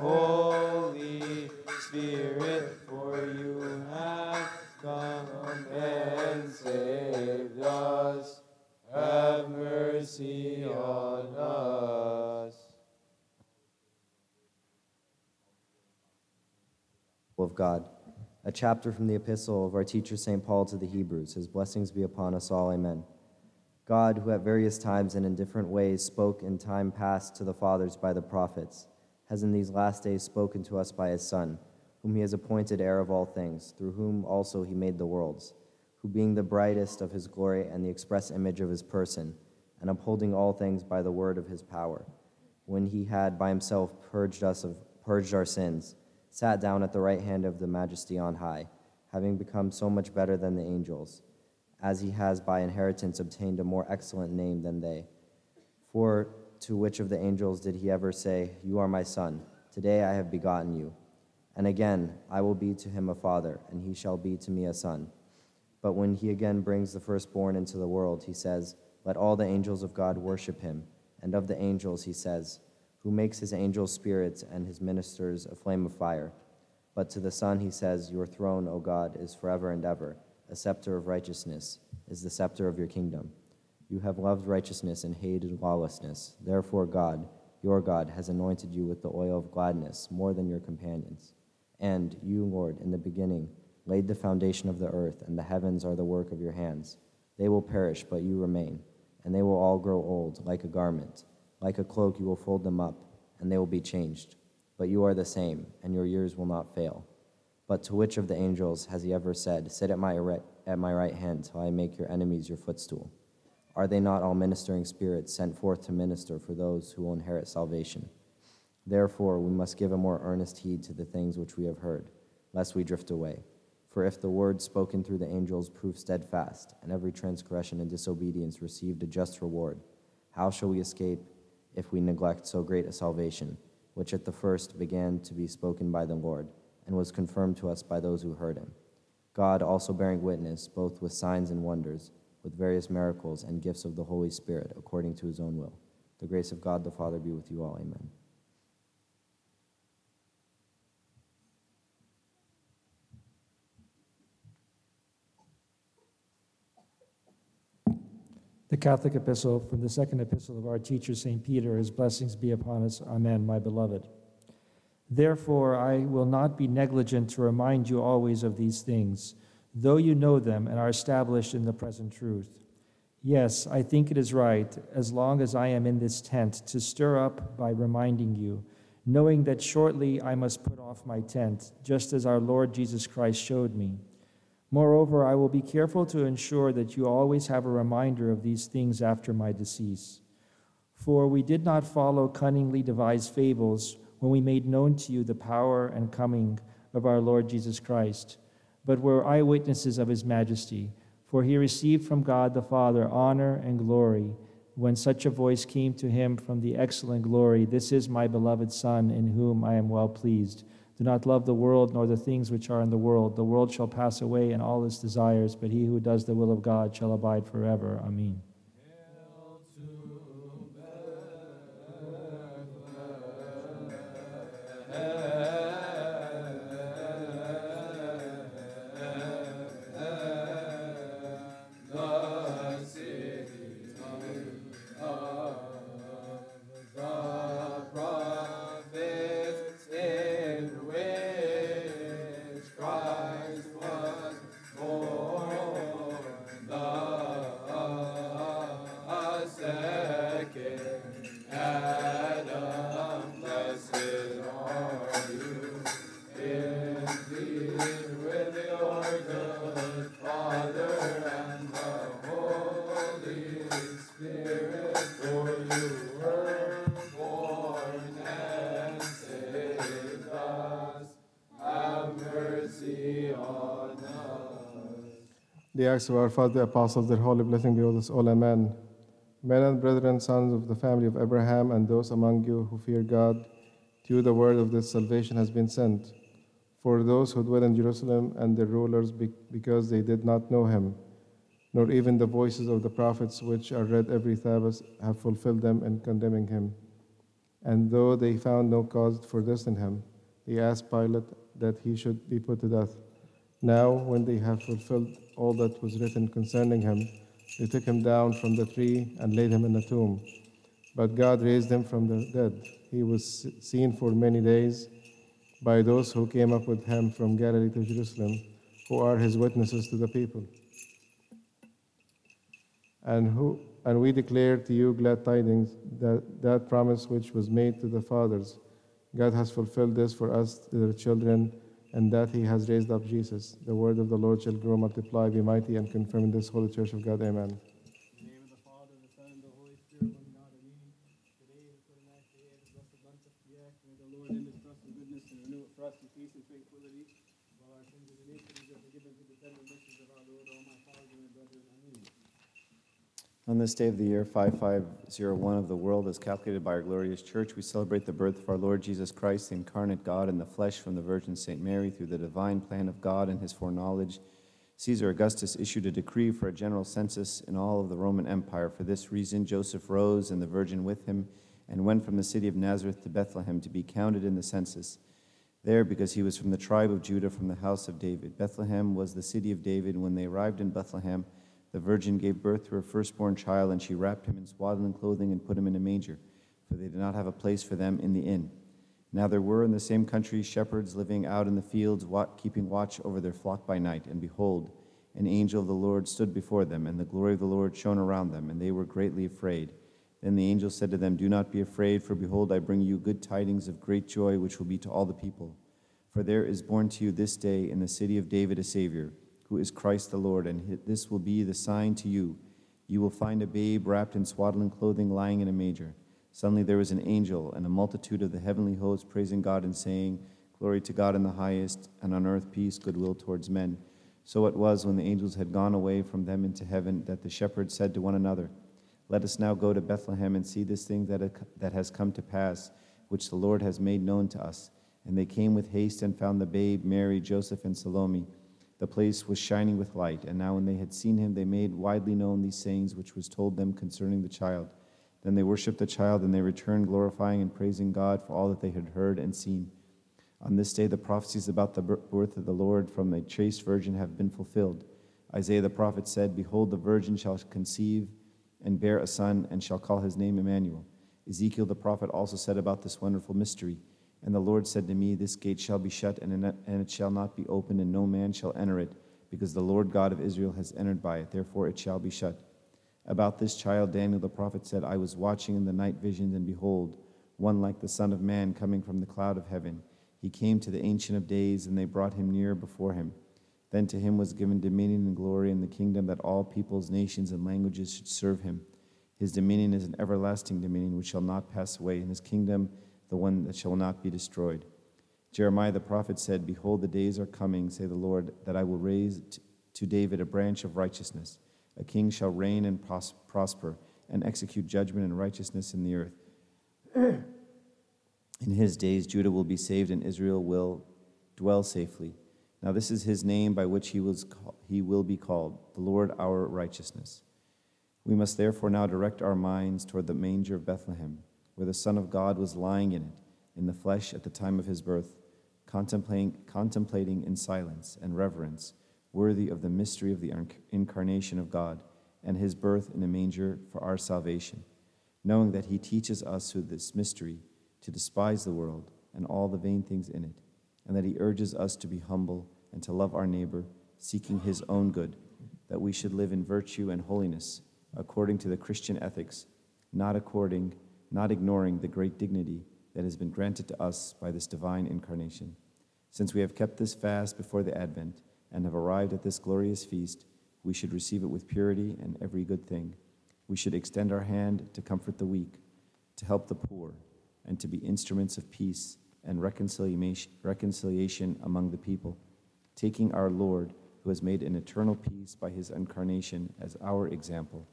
Holy Spirit, for you have come and saved us. Have mercy on us. of God. A chapter from the epistle of our teacher St. Paul to the Hebrews. His blessings be upon us all. Amen. God, who at various times and in different ways spoke in time past to the fathers by the prophets, has in these last days spoken to us by his Son, whom he has appointed heir of all things, through whom also he made the worlds, who being the brightest of his glory and the express image of his person, and upholding all things by the word of his power, when he had by himself purged us of purged our sins, sat down at the right hand of the majesty on high, having become so much better than the angels, as he has by inheritance obtained a more excellent name than they. For to which of the angels did he ever say, You are my son, today I have begotten you? And again, I will be to him a father, and he shall be to me a son. But when he again brings the firstborn into the world, he says, Let all the angels of God worship him. And of the angels, he says, Who makes his angels spirits and his ministers a flame of fire. But to the Son, he says, Your throne, O God, is forever and ever. A scepter of righteousness is the scepter of your kingdom. You have loved righteousness and hated lawlessness. Therefore, God, your God, has anointed you with the oil of gladness more than your companions. And you, Lord, in the beginning, laid the foundation of the earth, and the heavens are the work of your hands. They will perish, but you remain, and they will all grow old, like a garment. Like a cloak, you will fold them up, and they will be changed. But you are the same, and your years will not fail. But to which of the angels has he ever said, Sit at my right, at my right hand till I make your enemies your footstool? Are they not all ministering spirits sent forth to minister for those who will inherit salvation? Therefore, we must give a more earnest heed to the things which we have heard, lest we drift away. For if the word spoken through the angels proved steadfast, and every transgression and disobedience received a just reward, how shall we escape if we neglect so great a salvation, which at the first began to be spoken by the Lord, and was confirmed to us by those who heard him? God also bearing witness, both with signs and wonders, with various miracles and gifts of the Holy Spirit, according to his own will. The grace of God the Father be with you all. Amen. The Catholic Epistle from the second epistle of our teacher, St. Peter, his blessings be upon us. Amen, my beloved. Therefore, I will not be negligent to remind you always of these things, though you know them and are established in the present truth. Yes, I think it is right, as long as I am in this tent, to stir up by reminding you, knowing that shortly I must put off my tent, just as our Lord Jesus Christ showed me. Moreover, I will be careful to ensure that you always have a reminder of these things after my decease. For we did not follow cunningly devised fables when we made known to you the power and coming of our Lord Jesus Christ, but were eyewitnesses of his majesty. For he received from God the Father honor and glory when such a voice came to him from the excellent glory This is my beloved Son, in whom I am well pleased. Do not love the world nor the things which are in the world. The world shall pass away and all its desires, but he who does the will of God shall abide forever. Amen. The acts of our Father, the apostles, their holy blessing be with us all. Amen. Men and brethren, sons of the family of Abraham, and those among you who fear God, to you the word of this salvation has been sent. For those who dwell in Jerusalem and their rulers, because they did not know him, nor even the voices of the prophets which are read every Sabbath have fulfilled them in condemning him. And though they found no cause for this in him, they asked Pilate that he should be put to death. Now, when they have fulfilled all that was written concerning him, they took him down from the tree and laid him in a tomb. But God raised him from the dead. He was seen for many days by those who came up with him from Galilee to Jerusalem, who are his witnesses to the people. And, who, and we declare to you glad tidings that that promise which was made to the fathers, God has fulfilled this for us, their children, and that he has raised up Jesus. The word of the Lord shall grow, multiply, be mighty, and confirm in this holy church of God. Amen. In the name of the Father, the Son, and the Holy Spirit, one God, Amen. Today is the ninth day of the blessed month of Kiahk. May the Lord in his trust and goodness and renew it for us in peace and tranquility. While our sins and iniquities are forgiven to the tender mercies of our Lord, all my fathers and my brethren. Amen. On this day of the year 5501 of the world, as calculated by our glorious church, we celebrate the birth of our Lord Jesus Christ, the incarnate God in the flesh from the Virgin St. Mary through the divine plan of God and his foreknowledge. Caesar Augustus issued a decree for a general census in all of the Roman Empire. For this reason, Joseph rose and the Virgin with him and went from the city of Nazareth to Bethlehem to be counted in the census. There, because he was from the tribe of Judah, from the house of David. Bethlehem was the city of David. When they arrived in Bethlehem, the virgin gave birth to her firstborn child, and she wrapped him in swaddling clothing and put him in a manger, for they did not have a place for them in the inn. Now there were in the same country shepherds living out in the fields, keeping watch over their flock by night. And behold, an angel of the Lord stood before them, and the glory of the Lord shone around them, and they were greatly afraid. Then the angel said to them, Do not be afraid, for behold, I bring you good tidings of great joy, which will be to all the people. For there is born to you this day in the city of David a Savior who is Christ the Lord, and this will be the sign to you. You will find a babe wrapped in swaddling clothing lying in a manger. Suddenly there was an angel and a multitude of the heavenly hosts praising God and saying, Glory to God in the highest, and on earth peace, goodwill towards men. So it was when the angels had gone away from them into heaven that the shepherds said to one another, Let us now go to Bethlehem and see this thing that, that has come to pass, which the Lord has made known to us. And they came with haste and found the babe, Mary, Joseph, and Salome the place was shining with light, and now when they had seen him, they made widely known these sayings which was told them concerning the child. Then they worshipped the child, and they returned, glorifying and praising God for all that they had heard and seen. On this day, the prophecies about the birth of the Lord from the chaste virgin have been fulfilled. Isaiah the prophet said, Behold, the virgin shall conceive and bear a son, and shall call his name Emmanuel. Ezekiel the prophet also said about this wonderful mystery. And the Lord said to me, This gate shall be shut, and it shall not be opened, and no man shall enter it, because the Lord God of Israel has entered by it. Therefore it shall be shut. About this child, Daniel the prophet said, I was watching in the night visions, and behold, one like the Son of Man coming from the cloud of heaven. He came to the Ancient of Days, and they brought him near before him. Then to him was given dominion and glory and the kingdom that all peoples, nations, and languages should serve him. His dominion is an everlasting dominion which shall not pass away, and his kingdom the one that shall not be destroyed. Jeremiah the prophet said, Behold, the days are coming, say the Lord, that I will raise to David a branch of righteousness. A king shall reign and prosper, and execute judgment and righteousness in the earth. in his days, Judah will be saved, and Israel will dwell safely. Now, this is his name by which he, was, he will be called, the Lord our righteousness. We must therefore now direct our minds toward the manger of Bethlehem where the Son of God was lying in it, in the flesh at the time of his birth, contemplating, contemplating in silence and reverence, worthy of the mystery of the incarnation of God and his birth in a manger for our salvation, knowing that he teaches us through this mystery to despise the world and all the vain things in it, and that he urges us to be humble and to love our neighbor, seeking his own good, that we should live in virtue and holiness according to the Christian ethics, not according not ignoring the great dignity that has been granted to us by this divine incarnation. Since we have kept this fast before the Advent and have arrived at this glorious feast, we should receive it with purity and every good thing. We should extend our hand to comfort the weak, to help the poor, and to be instruments of peace and reconciliation among the people, taking our Lord, who has made an eternal peace by his incarnation, as our example.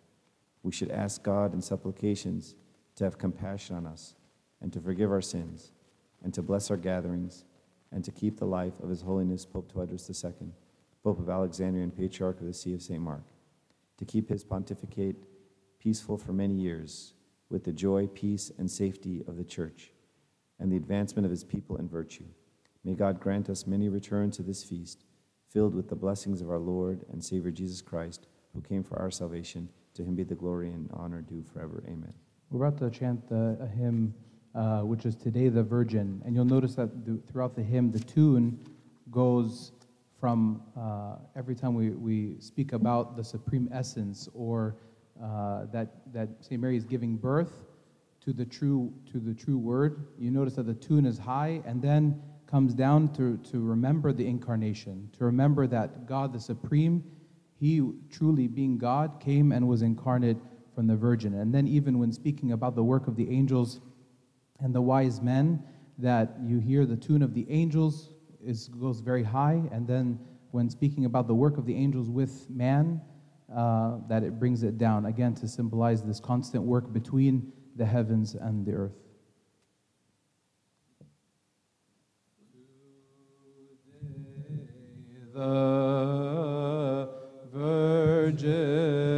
We should ask God in supplications to have compassion on us, and to forgive our sins, and to bless our gatherings, and to keep the life of His Holiness Pope Tawadros II, Pope of Alexandria and Patriarch of the See of St. Mark, to keep his pontificate peaceful for many years, with the joy, peace, and safety of the Church, and the advancement of his people in virtue. May God grant us many returns to this feast, filled with the blessings of our Lord and Savior Jesus Christ, who came for our salvation. To him be the glory and honor due forever. Amen. We're about to chant the, a hymn, uh, which is Today the Virgin. And you'll notice that the, throughout the hymn, the tune goes from uh, every time we, we speak about the supreme essence or uh, that, that St. Mary is giving birth to the true to the true word. You notice that the tune is high and then comes down to, to remember the incarnation, to remember that God the Supreme, He truly being God, came and was incarnate from the Virgin. And then, even when speaking about the work of the angels and the wise men, that you hear the tune of the angels is, goes very high. And then, when speaking about the work of the angels with man, uh, that it brings it down, again, to symbolize this constant work between the heavens and the earth. The Virgin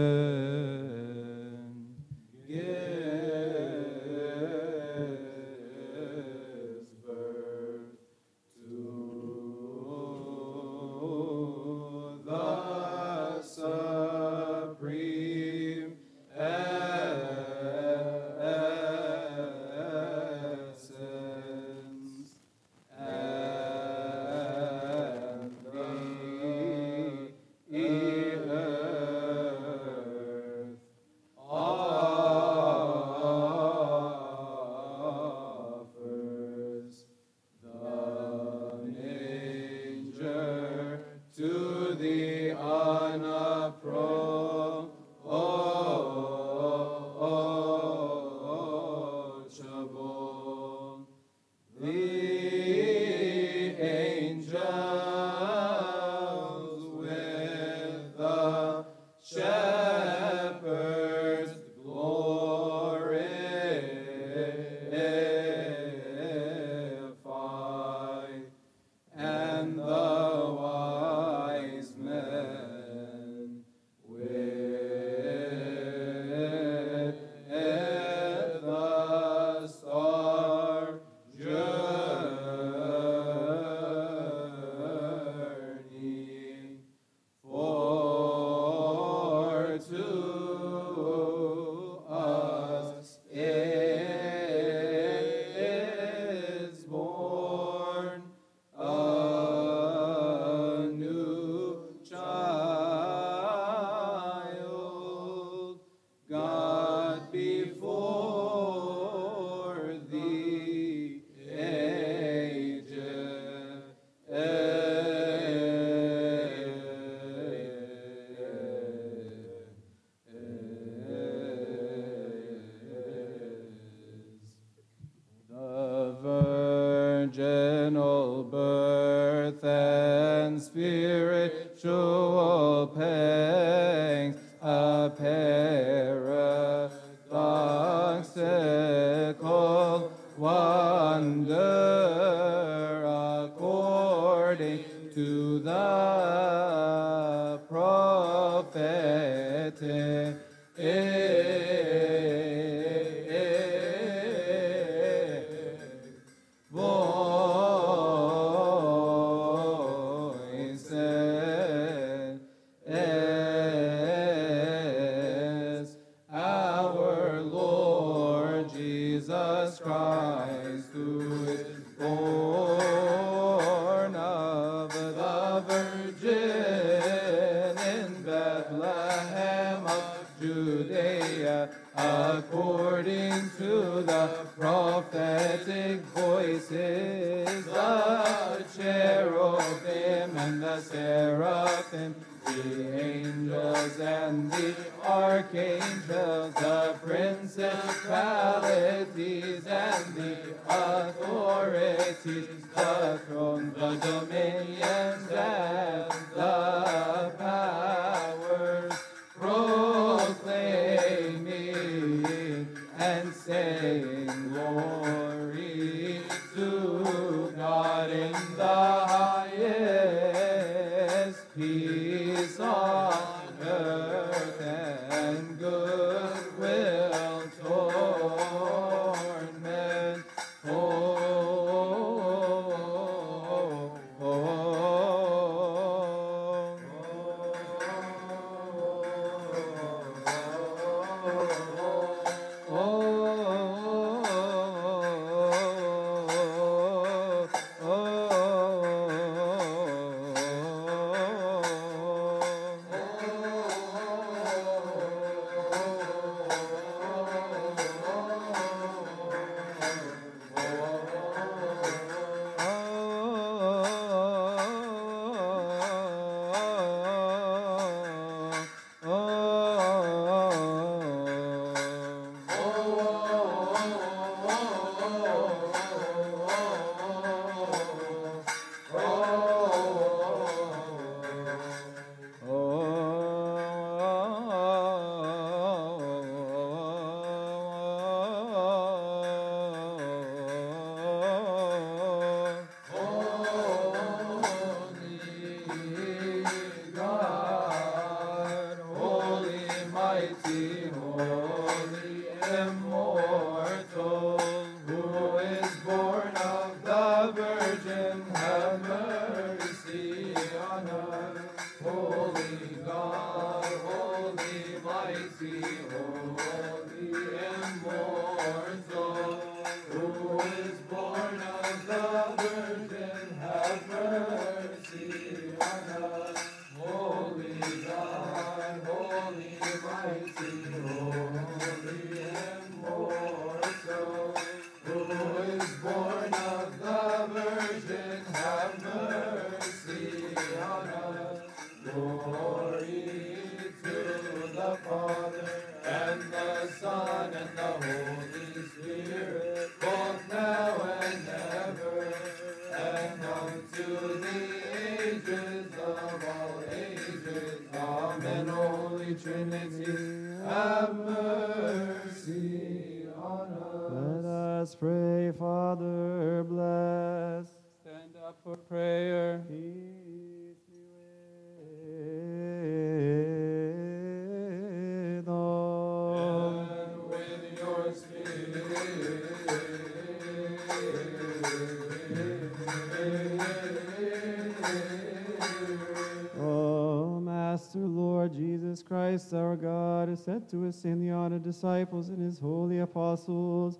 Master Lord Jesus Christ, our God, has said to us in the honored disciples and his holy apostles,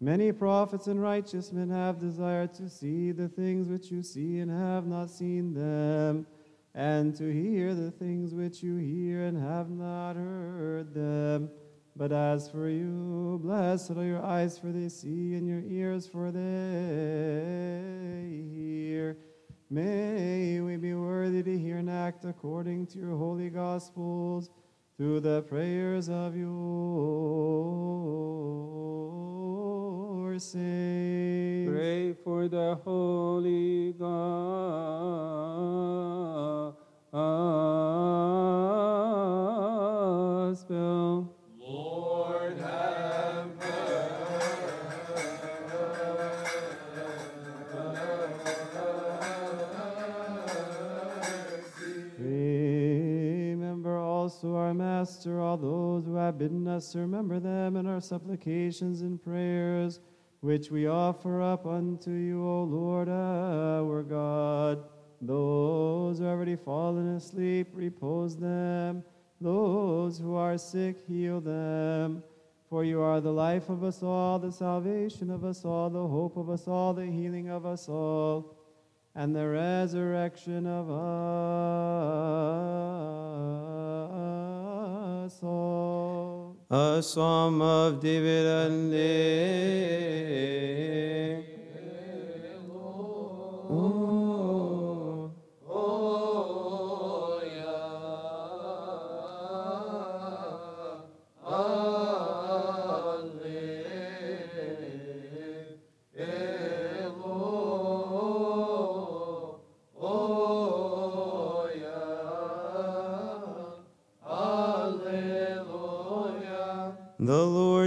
Many prophets and righteous men have desired to see the things which you see and have not seen them, and to hear the things which you hear and have not heard them. But as for you, blessed are your eyes, for they see, and your ears, for they hear. May we be worthy to hear and act according to your holy gospels through the prayers of your saints. Pray for the Holy Gospel. Master, all those who have bidden us to remember them in our supplications and prayers, which we offer up unto you, O Lord our God. Those who have already fallen asleep, repose them. Those who are sick, heal them. For you are the life of us all, the salvation of us all, the hope of us all, the healing of us all and the resurrection of us A psalm of David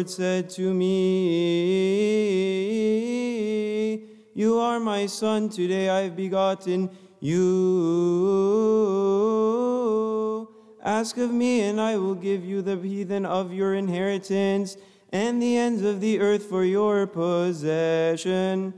Lord said to me, You are my son, today I have begotten you. Ask of me, and I will give you the heathen of your inheritance, and the ends of the earth for your possession.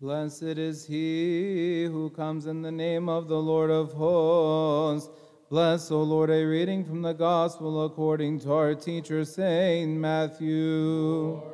Blessed is he who comes in the name of the Lord of hosts. Bless, O Lord, a reading from the Gospel according to our teacher, Saint Matthew. Glory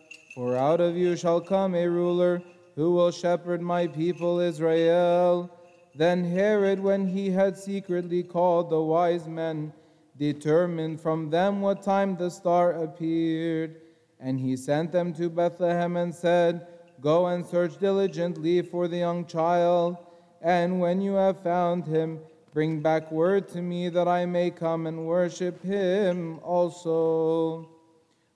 For out of you shall come a ruler who will shepherd my people Israel. Then Herod, when he had secretly called the wise men, determined from them what time the star appeared. And he sent them to Bethlehem and said, Go and search diligently for the young child, and when you have found him, Bring back word to me that I may come and worship him also.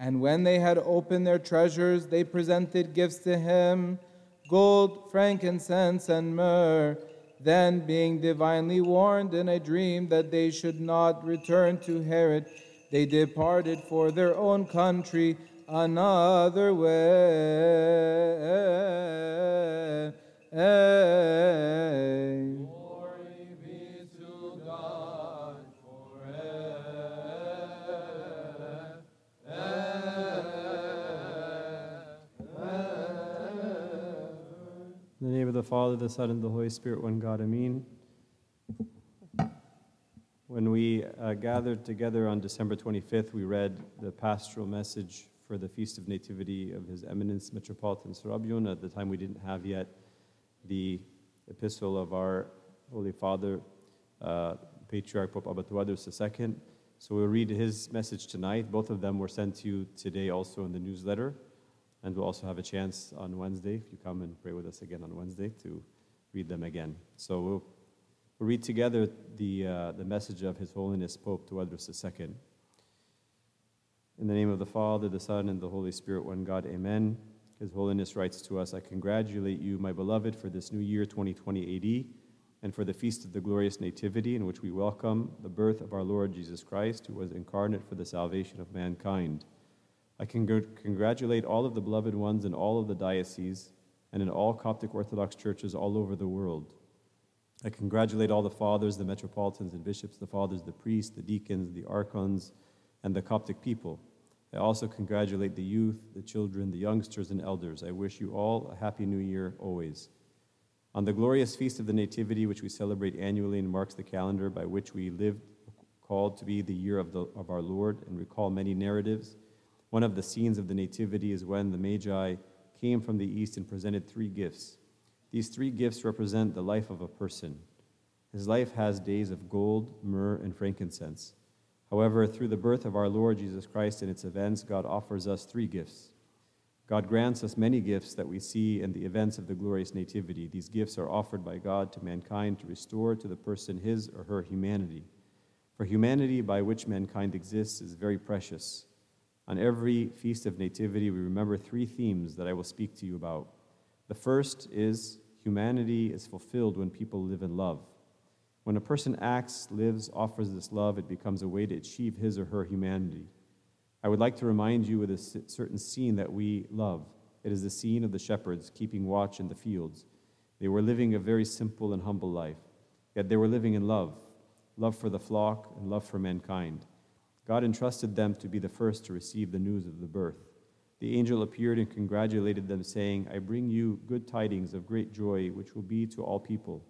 And when they had opened their treasures, they presented gifts to him gold, frankincense, and myrrh. Then, being divinely warned in a dream that they should not return to Herod, they departed for their own country another way. The Father, the Son, and the Holy Spirit, one God, Amen. When we uh, gathered together on December 25th, we read the pastoral message for the Feast of Nativity of His Eminence Metropolitan Serapion. At the time, we didn't have yet the epistle of our Holy Father, uh, Patriarch Pope Abba Tawadros II. So we'll read his message tonight. Both of them were sent to you today also in the newsletter. And we'll also have a chance on Wednesday, if you come and pray with us again on Wednesday, to read them again. So we'll, we'll read together the, uh, the message of His Holiness Pope Tawadros II. In the name of the Father, the Son, and the Holy Spirit, one God, amen. His Holiness writes to us I congratulate you, my beloved, for this new year 2020 AD and for the feast of the glorious Nativity, in which we welcome the birth of our Lord Jesus Christ, who was incarnate for the salvation of mankind. I congr- congratulate all of the beloved ones in all of the dioceses and in all Coptic Orthodox churches all over the world. I congratulate all the fathers, the metropolitans and bishops, the fathers, the priests, the deacons, the archons, and the Coptic people. I also congratulate the youth, the children, the youngsters, and elders. I wish you all a happy new year always. On the glorious feast of the Nativity, which we celebrate annually and marks the calendar by which we lived, called to be the year of, the, of our Lord, and recall many narratives, one of the scenes of the Nativity is when the Magi came from the east and presented three gifts. These three gifts represent the life of a person. His life has days of gold, myrrh, and frankincense. However, through the birth of our Lord Jesus Christ and its events, God offers us three gifts. God grants us many gifts that we see in the events of the glorious Nativity. These gifts are offered by God to mankind to restore to the person his or her humanity. For humanity by which mankind exists is very precious. On every feast of Nativity, we remember three themes that I will speak to you about. The first is humanity is fulfilled when people live in love. When a person acts, lives, offers this love, it becomes a way to achieve his or her humanity. I would like to remind you of a certain scene that we love. It is the scene of the shepherds keeping watch in the fields. They were living a very simple and humble life, yet they were living in love love for the flock and love for mankind. God entrusted them to be the first to receive the news of the birth. The angel appeared and congratulated them, saying, I bring you good tidings of great joy, which will be to all people.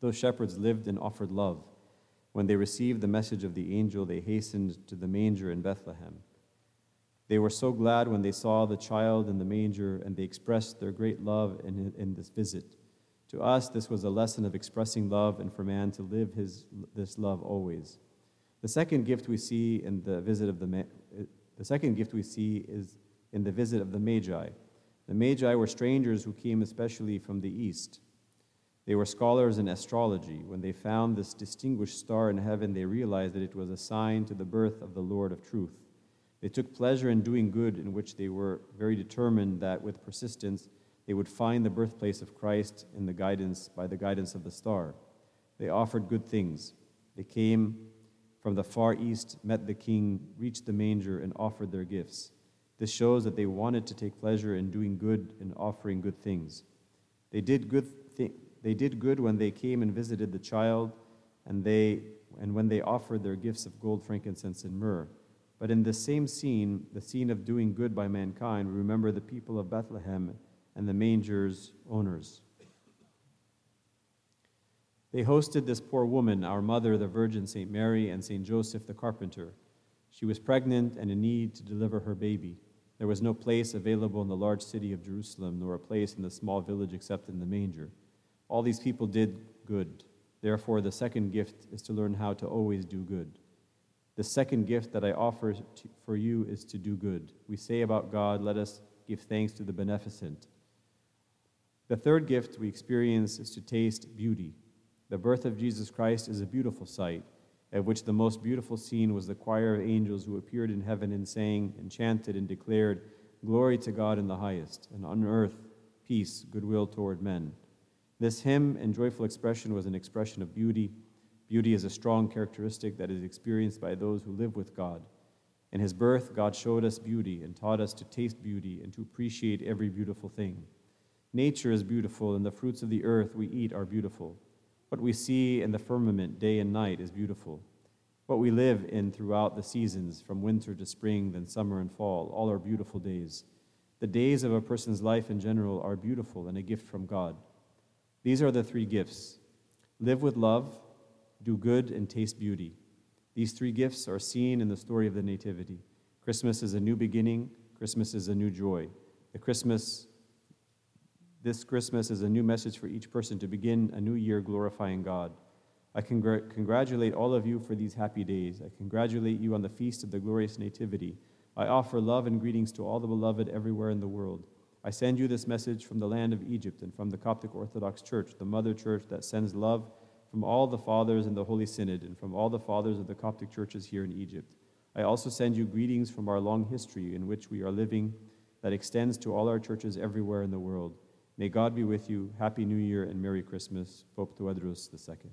Those shepherds lived and offered love. When they received the message of the angel, they hastened to the manger in Bethlehem. They were so glad when they saw the child in the manger, and they expressed their great love in, in this visit. To us, this was a lesson of expressing love and for man to live his, this love always. The second gift we see in the visit of the, Ma- the second gift we see is in the visit of the Magi. The Magi were strangers who came especially from the east. They were scholars in astrology. When they found this distinguished star in heaven, they realized that it was a sign to the birth of the Lord of truth. They took pleasure in doing good, in which they were very determined that with persistence they would find the birthplace of Christ in the guidance by the guidance of the star. They offered good things. They came from the far east, met the king, reached the manger, and offered their gifts. This shows that they wanted to take pleasure in doing good and offering good things. They did good, they did good when they came and visited the child, and, they, and when they offered their gifts of gold, frankincense, and myrrh. But in the same scene, the scene of doing good by mankind, we remember the people of Bethlehem and the manger's owners. They hosted this poor woman, our mother, the Virgin St. Mary, and St. Joseph the carpenter. She was pregnant and in need to deliver her baby. There was no place available in the large city of Jerusalem, nor a place in the small village except in the manger. All these people did good. Therefore, the second gift is to learn how to always do good. The second gift that I offer to, for you is to do good. We say about God, let us give thanks to the beneficent. The third gift we experience is to taste beauty. The birth of Jesus Christ is a beautiful sight, of which the most beautiful scene was the choir of angels who appeared in heaven and sang, and chanted, and declared, Glory to God in the highest, and on earth peace, goodwill toward men. This hymn and joyful expression was an expression of beauty. Beauty is a strong characteristic that is experienced by those who live with God. In his birth, God showed us beauty and taught us to taste beauty and to appreciate every beautiful thing. Nature is beautiful, and the fruits of the earth we eat are beautiful. What we see in the firmament day and night is beautiful. What we live in throughout the seasons, from winter to spring, then summer and fall, all are beautiful days. The days of a person's life in general are beautiful and a gift from God. These are the three gifts live with love, do good, and taste beauty. These three gifts are seen in the story of the Nativity. Christmas is a new beginning, Christmas is a new joy. The Christmas this Christmas is a new message for each person to begin a new year glorifying God. I congr- congratulate all of you for these happy days. I congratulate you on the feast of the glorious Nativity. I offer love and greetings to all the beloved everywhere in the world. I send you this message from the land of Egypt and from the Coptic Orthodox Church, the mother church that sends love from all the fathers in the Holy Synod and from all the fathers of the Coptic churches here in Egypt. I also send you greetings from our long history in which we are living that extends to all our churches everywhere in the world. May God be with you. Happy New Year and Merry Christmas. Pope Tawadros II.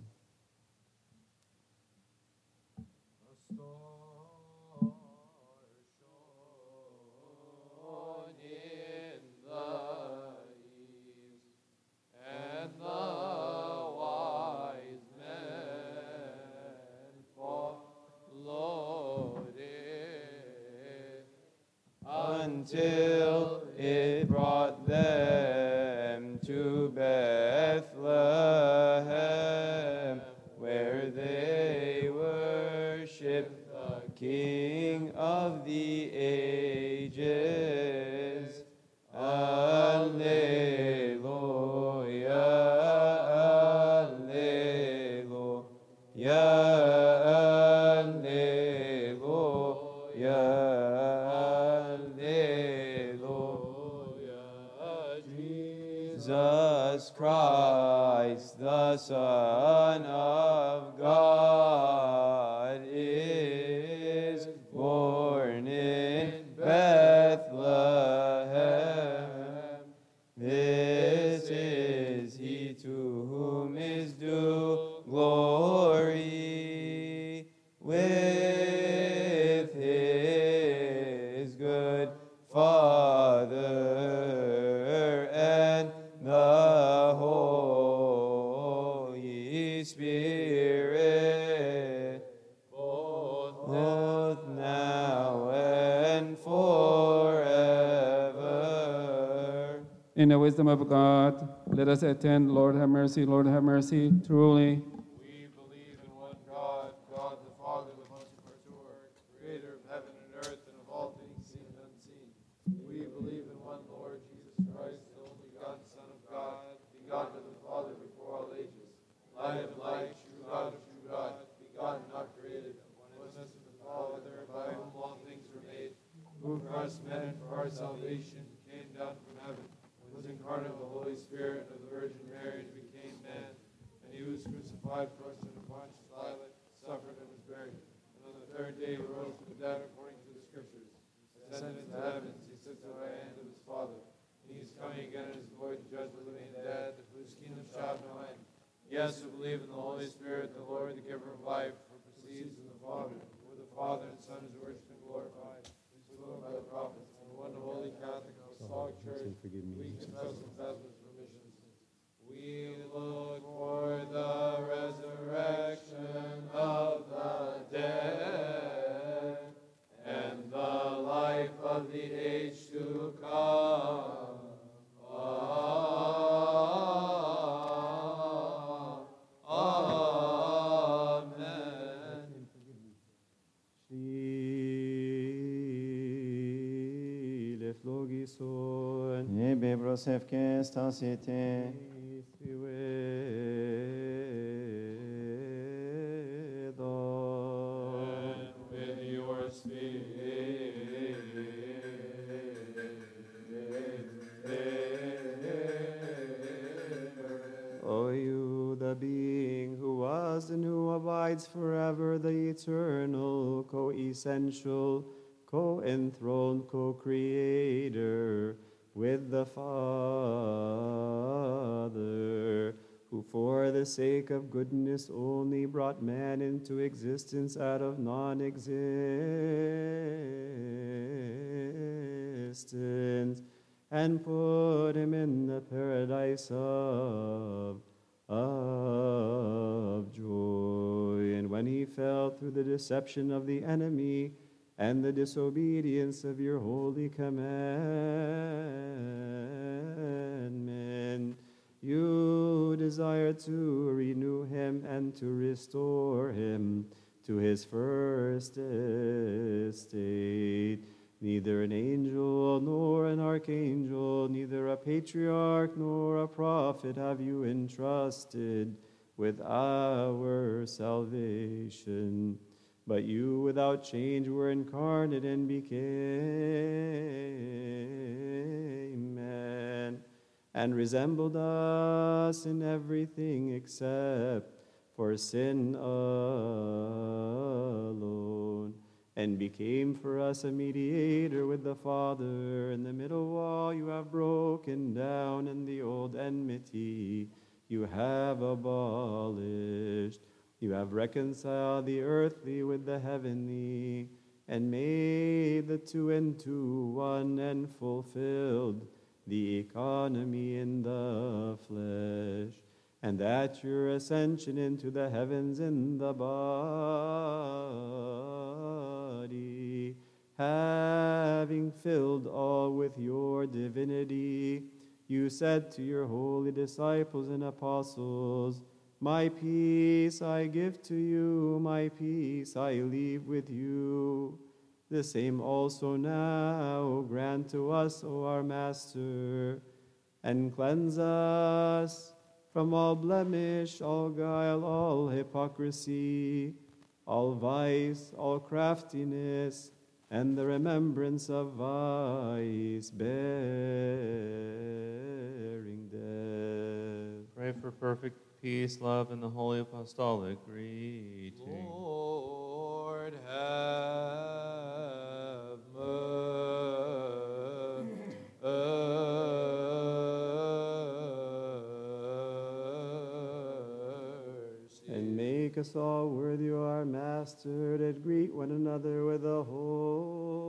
Of God, let us attend, Lord have mercy, Lord have mercy, truly. Abides forever, the eternal, co essential, co enthroned, co creator with the Father, who for the sake of goodness only brought man into existence out of non existence and put him in the paradise of, of joy. And when he fell through the deception of the enemy and the disobedience of your holy commandment, you desire to renew him and to restore him to his first estate. Neither an angel nor an archangel, neither a patriarch nor a prophet have you entrusted with our salvation. But you without change were incarnate and became man, and resembled us in everything except for sin alone, and became for us a mediator with the Father. In the middle wall you have broken down, and the old enmity you have abolished. You have reconciled the earthly with the heavenly, and made the two into one, and fulfilled the economy in the flesh. And at your ascension into the heavens in the body, having filled all with your divinity, you said to your holy disciples and apostles, My peace I give to you, my peace I leave with you. The same also now grant to us, O our Master, and cleanse us from all blemish, all guile, all hypocrisy, all vice, all craftiness, and the remembrance of vice, bearing death. Pray for perfect peace, love, and the holy apostolic greeting. Lord have mercy. And make us all worthy, O our Master, that greet one another with a holy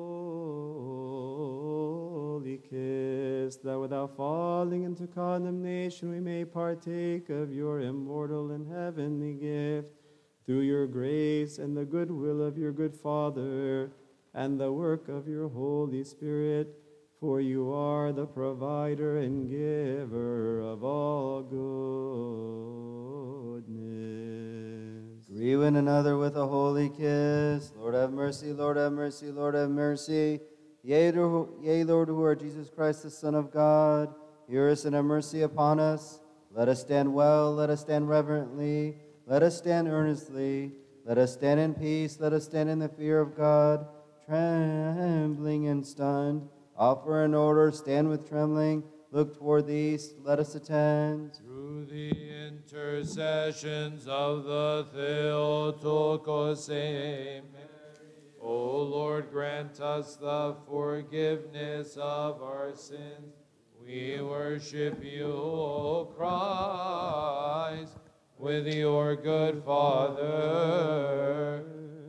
kiss, that without falling into condemnation we may partake of your immortal and heavenly gift, through your grace and the goodwill of your good Father, and the work of your Holy Spirit. For you are the provider and giver of all goodness. Greet one another with a holy kiss. Lord have mercy, Lord have mercy, Lord have mercy. Yea, Lord, who art Jesus Christ, the Son of God, hear us and have mercy upon us. Let us stand well, let us stand reverently, let us stand earnestly, let us stand in peace, let us stand in the fear of God, trembling and stunned. Offer in order, stand with trembling, look toward the east, let us attend. Through the intercessions of the Theotokos, Mary, O Lord, grant us the forgiveness of our sins. We worship you, O Christ, with your good Father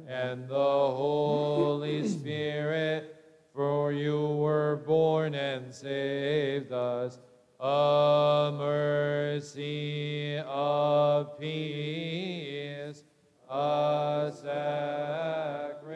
and the Holy Spirit, for you were born and saved us a mercy of peace, a sacrifice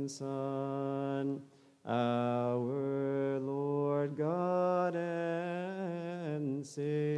and Son, our Lord God and Savior,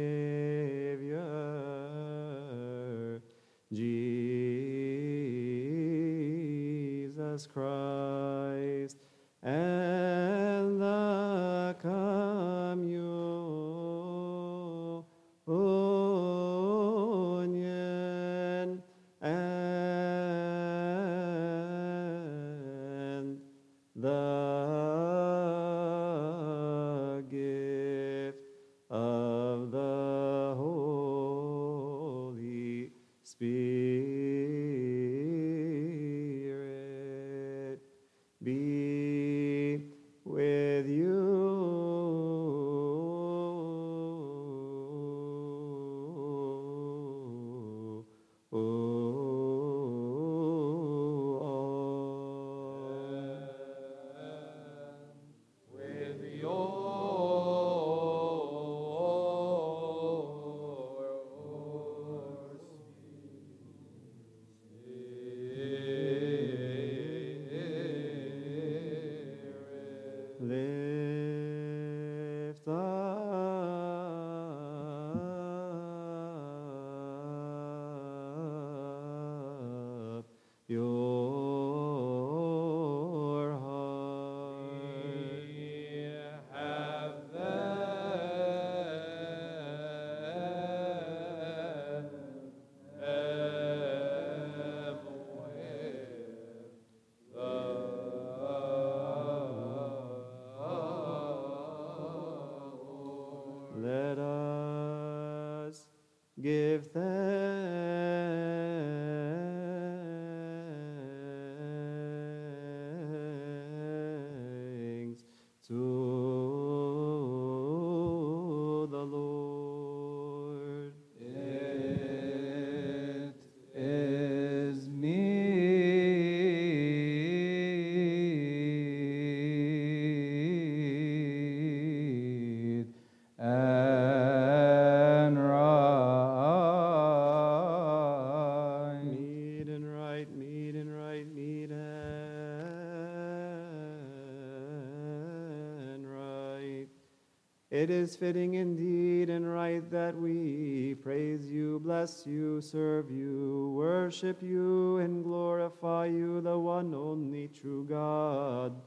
fitting indeed and right that we praise you, bless you, serve you, worship you, and glorify you, the one only true God,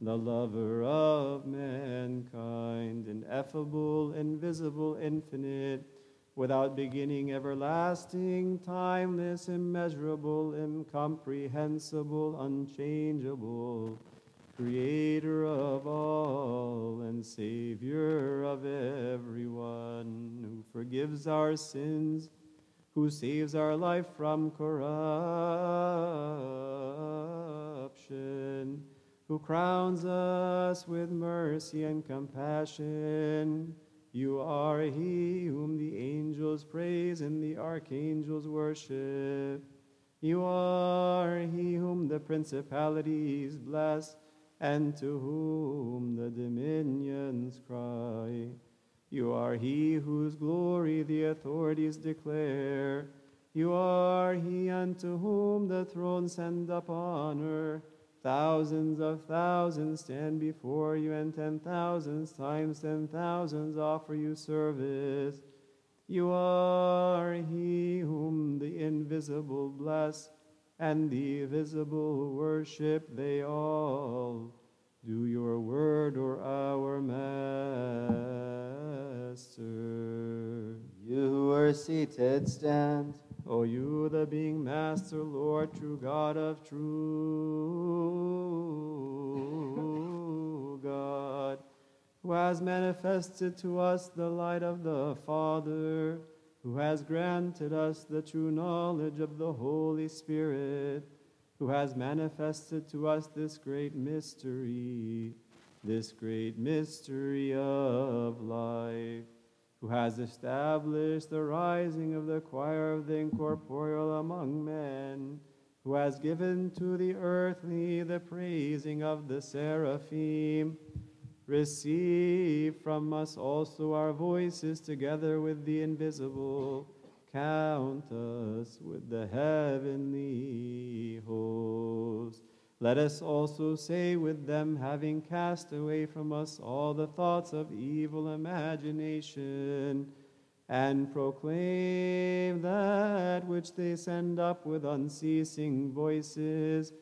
the lover of mankind, ineffable, invisible, infinite, without beginning, everlasting, timeless, immeasurable, incomprehensible, unchangeable, creator of all and savior of everyone, who forgives our sins, who saves our life from corruption, who crowns us with mercy and compassion. You are he whom the angels praise and the archangels worship. You are he whom the principalities bless and to whom the dominions cry. You are he whose glory the authorities declare. You are he unto whom the thrones send up honor. Thousands of thousands stand before you, and ten thousands times ten thousands offer you service. You are He whom the invisible bless, and the visible worship they all. Do your word, or our Master. You who are seated, stand. O you, the being Master, Lord, true God of true God, who has manifested to us the light of the Father, who has granted us the true knowledge of the Holy Spirit, who has manifested to us this great mystery, this great mystery of life who has established the rising of the choir of the incorporeal among men, who has given to the earthly the praising of the seraphim. Receive from us also our voices together with the invisible. Count us with the heavenly host. Let us also say with them, having cast away from us all the thoughts of evil imagination, and proclaim that which they send up with unceasing voices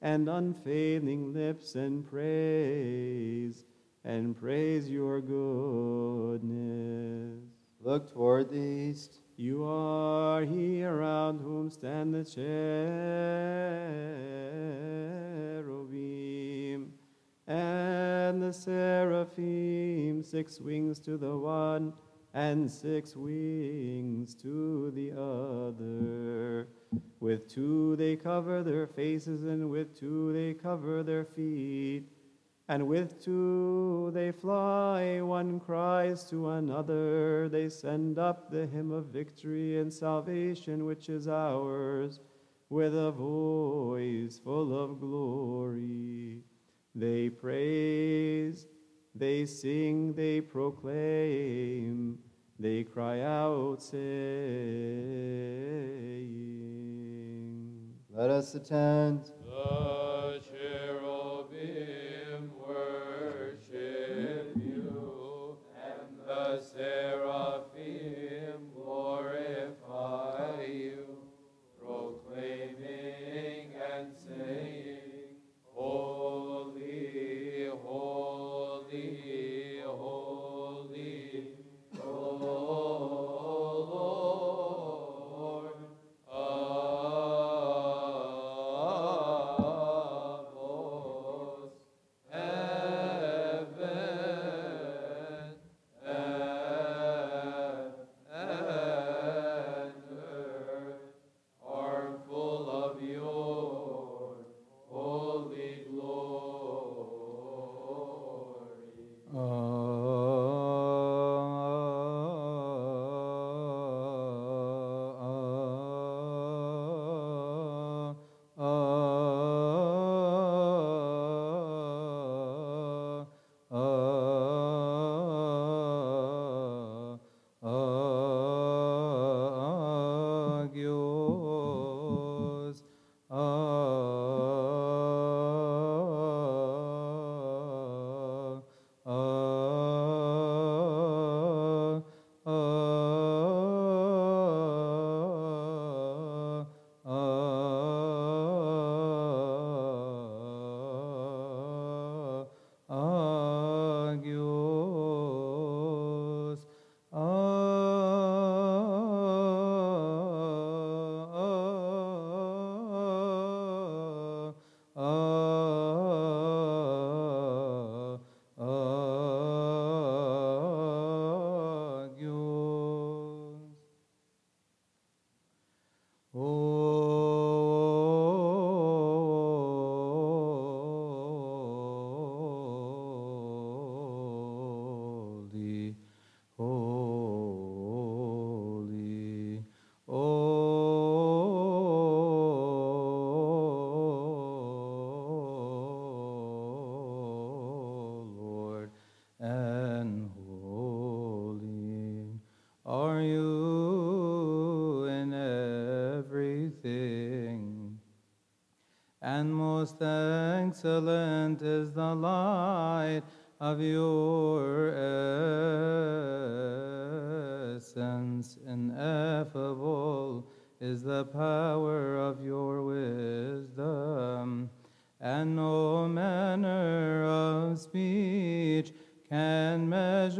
and unfailing lips, and praise, and praise your goodness. Look toward the east. You are he around whom stand the cherubim and the seraphim, six wings to the one and six wings to the other. With two they cover their faces, and with two they cover their feet. And with two they fly, one cries to another. They send up the hymn of victory and salvation, which is ours, with a voice full of glory. They praise, they sing, they proclaim, they cry out, saying, Let us attend. The cherubim and the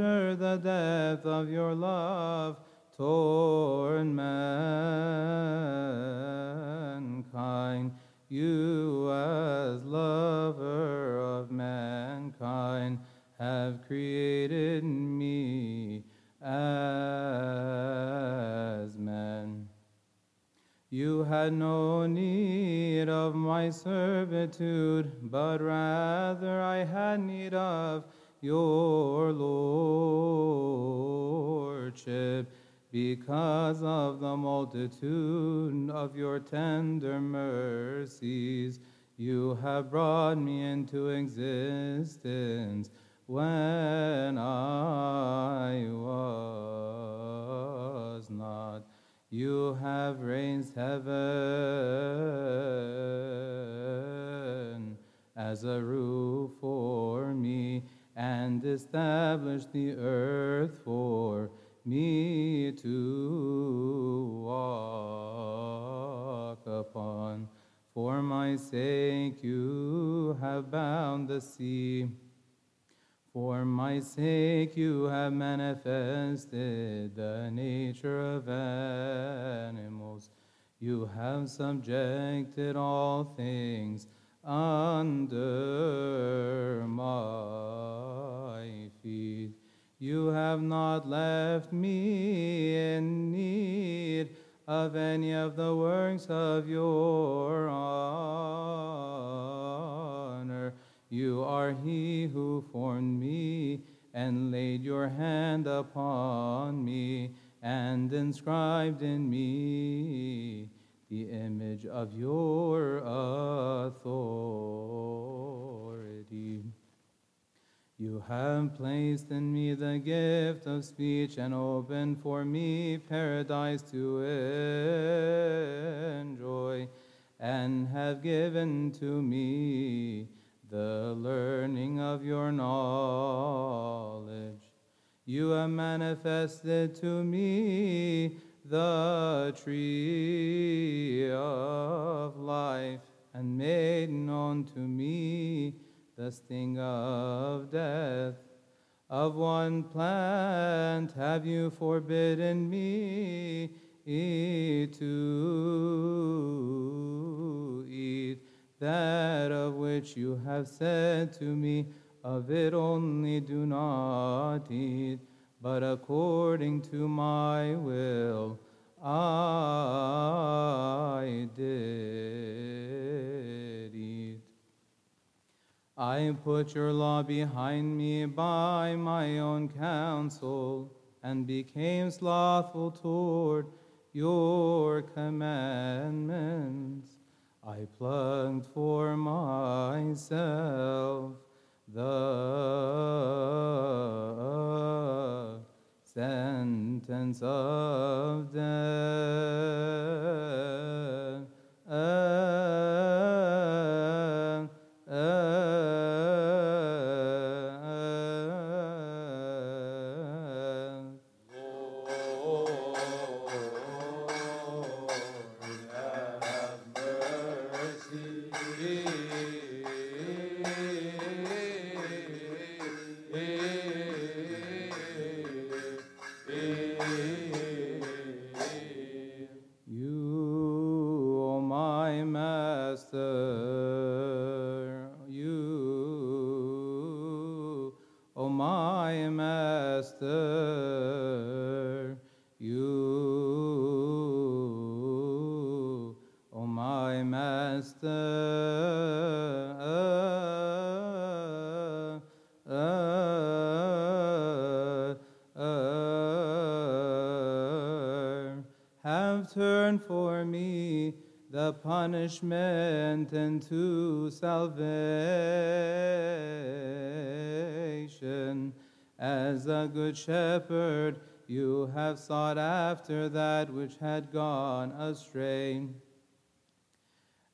measure the depth of your love toward mankind. You, as lover of mankind, have created me as man. You had no need of my servitude, but rather I had need of your lordship, because of the multitude of your tender mercies. You have brought me into existence when I was not. You have raised heaven as a roof for me and established the earth for me to walk upon. For my sake you have bound the sea. For my sake you have manifested the nature of animals. You have subjected all things under my feet. You have not left me in need of any of the works of your honor. You are he who formed me and laid your hand upon me and inscribed in me the image of your authority. You have placed in me the gift of speech and opened for me paradise to enjoy, and have given to me the learning of your knowledge. You have manifested to me the tree of life and made known to me the sting of death. Of one plant have you forbidden me to eat, that of which you have said to me, of it only do not eat, but according to my will I did eat. I put your law behind me by my own counsel, and became slothful toward your commandments. I plucked for myself the sentence of death. Punishment into salvation. As a good shepherd, you have sought after that which had gone astray.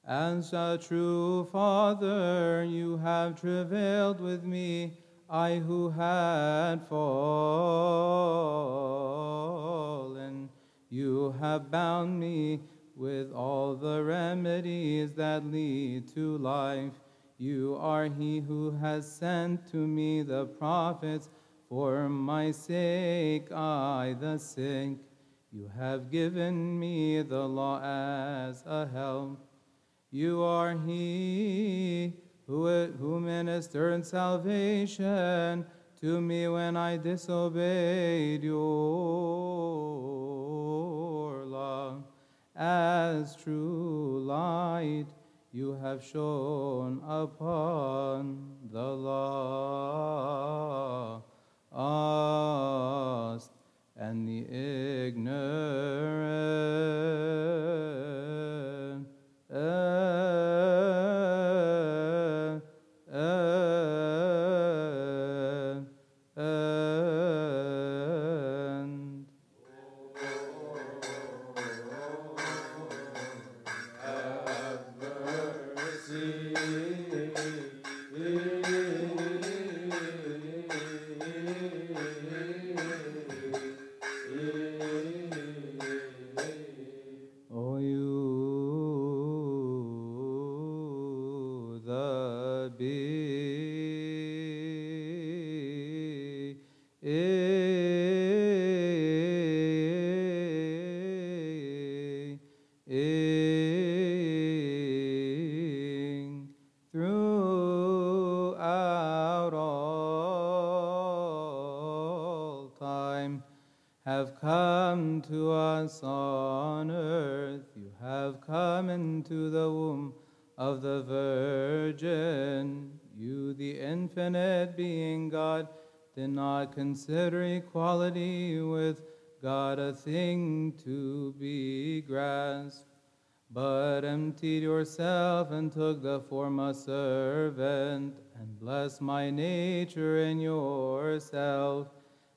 As a true father, you have travailed with me, I who had fallen. You have bound me with all the remedies that lead to life. You are he who has sent to me the prophets. For my sake, I, the sick, you have given me the law as a help. You are he who, who ministered salvation to me when I disobeyed your As true light, you have shone upon the us and the ignorant. Consider equality with God a thing to be grasped, but emptied yourself and took the form of a servant, and blessed my nature in yourself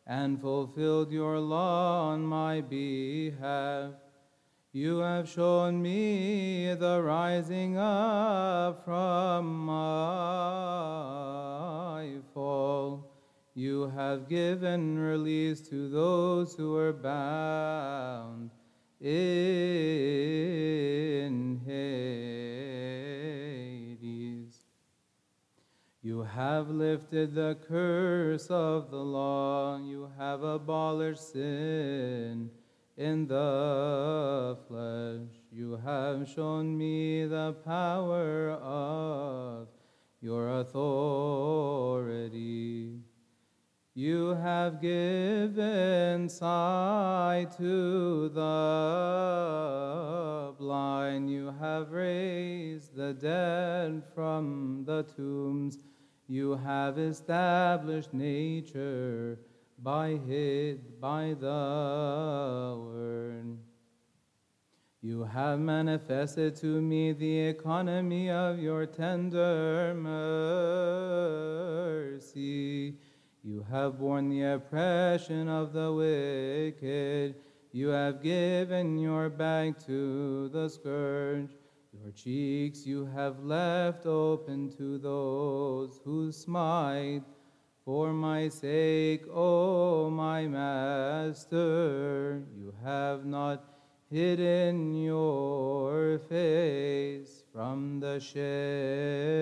and fulfilled your law on my behalf. You have shown me the rising up from my fall. You have given release to those who are bound in Hades. You have lifted the curse of the law. You have abolished sin in the flesh. You have shown me the power of your authority. You have given sight to the blind. You have raised the dead from the tombs. You have established nature by hid by the word. You have manifested to me the economy of your tender mercy. You have borne the oppression of the wicked. You have given your back to the scourge. Your cheeks you have left open to those who smite. For my sake, O my Master, you have not hidden your face from the shame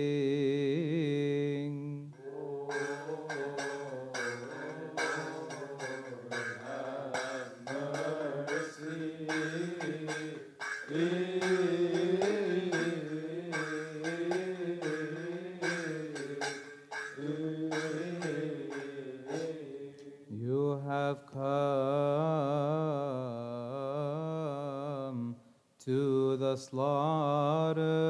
yasları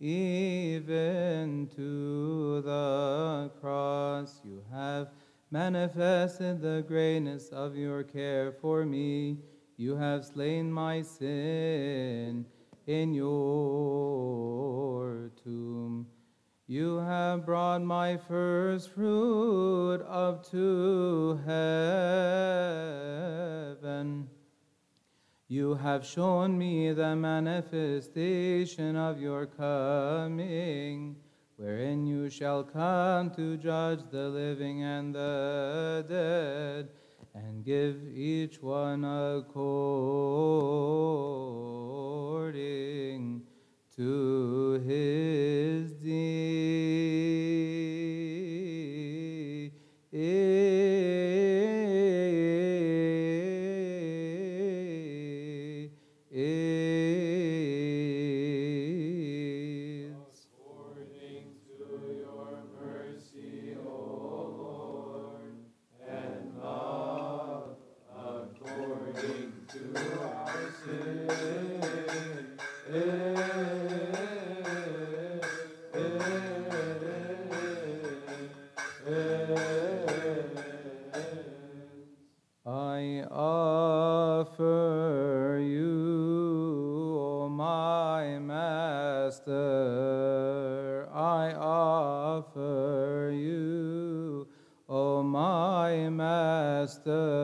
Even to the cross you have manifested the greatness of your care for me. You have slain my sin in your tomb. You have brought my first fruit up to heaven. You have shown me the manifestation of your coming, wherein you shall come to judge the living and the dead, and give each one according to his deeds. Master.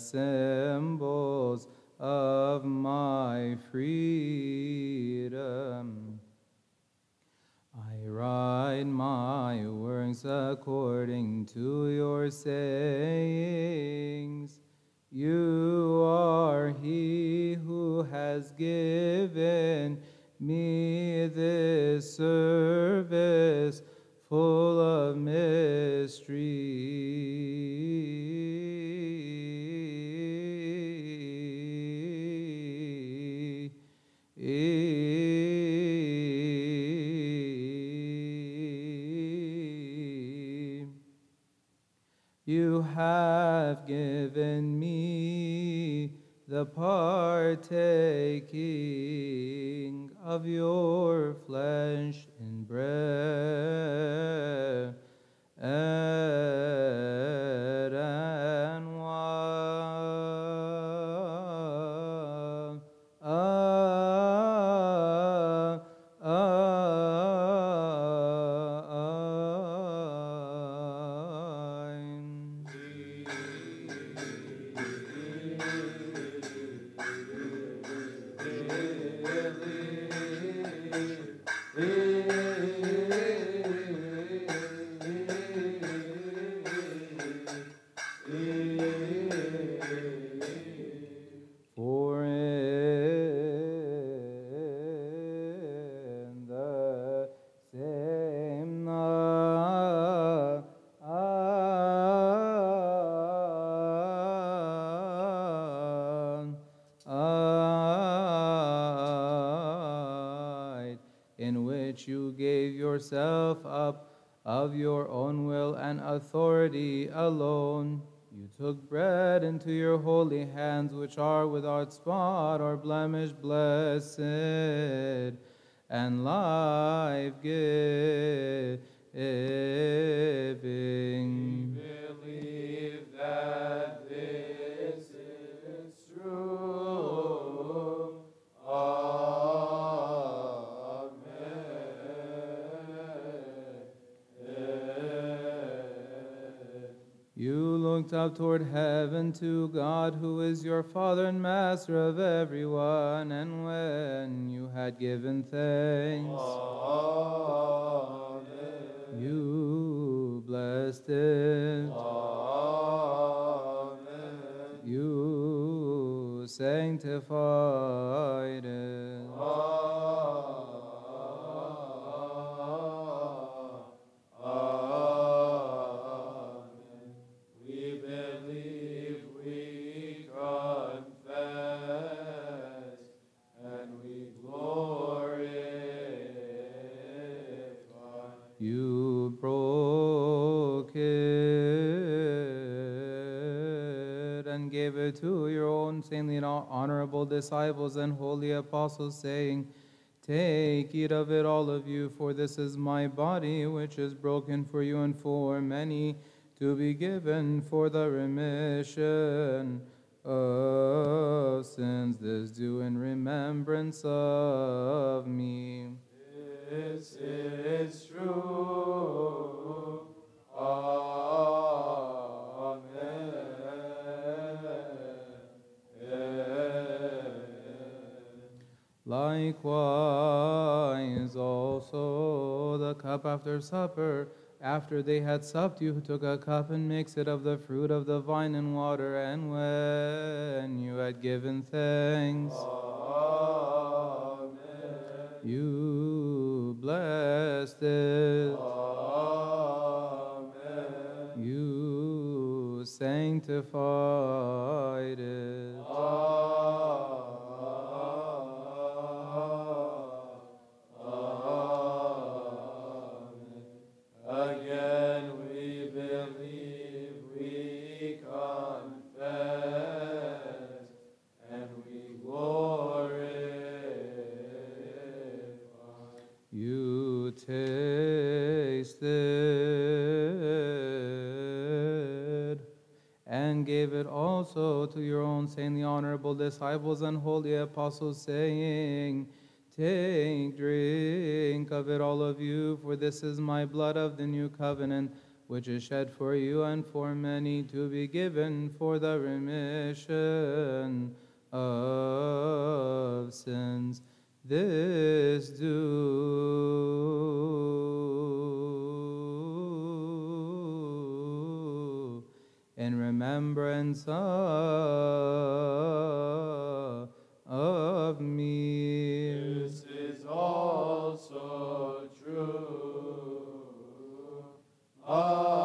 The yourself up of your own will and authority alone. You took bread into your holy hands, which are without spot or blemish, blessed looked up toward heaven to God, who is your Father and Master of everyone, and when you had given thanks, Amen. Disciples and holy apostles, saying, Take, eat of it, all of you, for this is my body, which is broken for you and for many, to be given for the remission of sins. This do in remembrance of me. This is true. Likewise, also the cup after supper, after they had supped, you took a cup and mixed it of the fruit of the vine and water, and when you had given thanks, Amen. you blessed it, Amen. you sanctified it. Again gave it also to your own saintly honorable disciples and holy apostles, saying, Take, drink of it, all of you, for this is my blood of the new covenant, which is shed for you and for many to be given for the remission of sins. This do in remembrance of, of me. This is also true. Amen.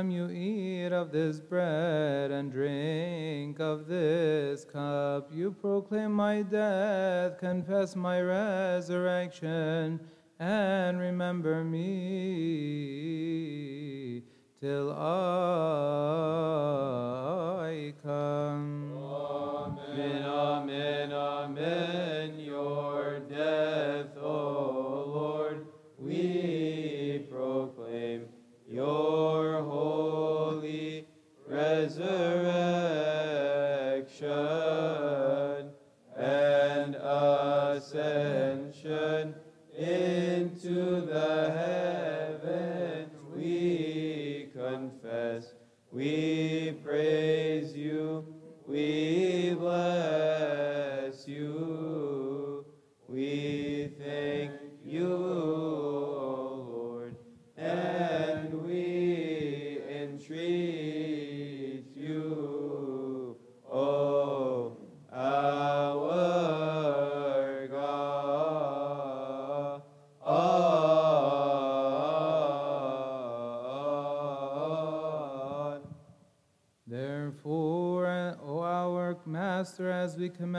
Time you eat of this bread and drink of this cup, you proclaim my death, confess my resurrection, and remember me till I come. Amen, amen, amen.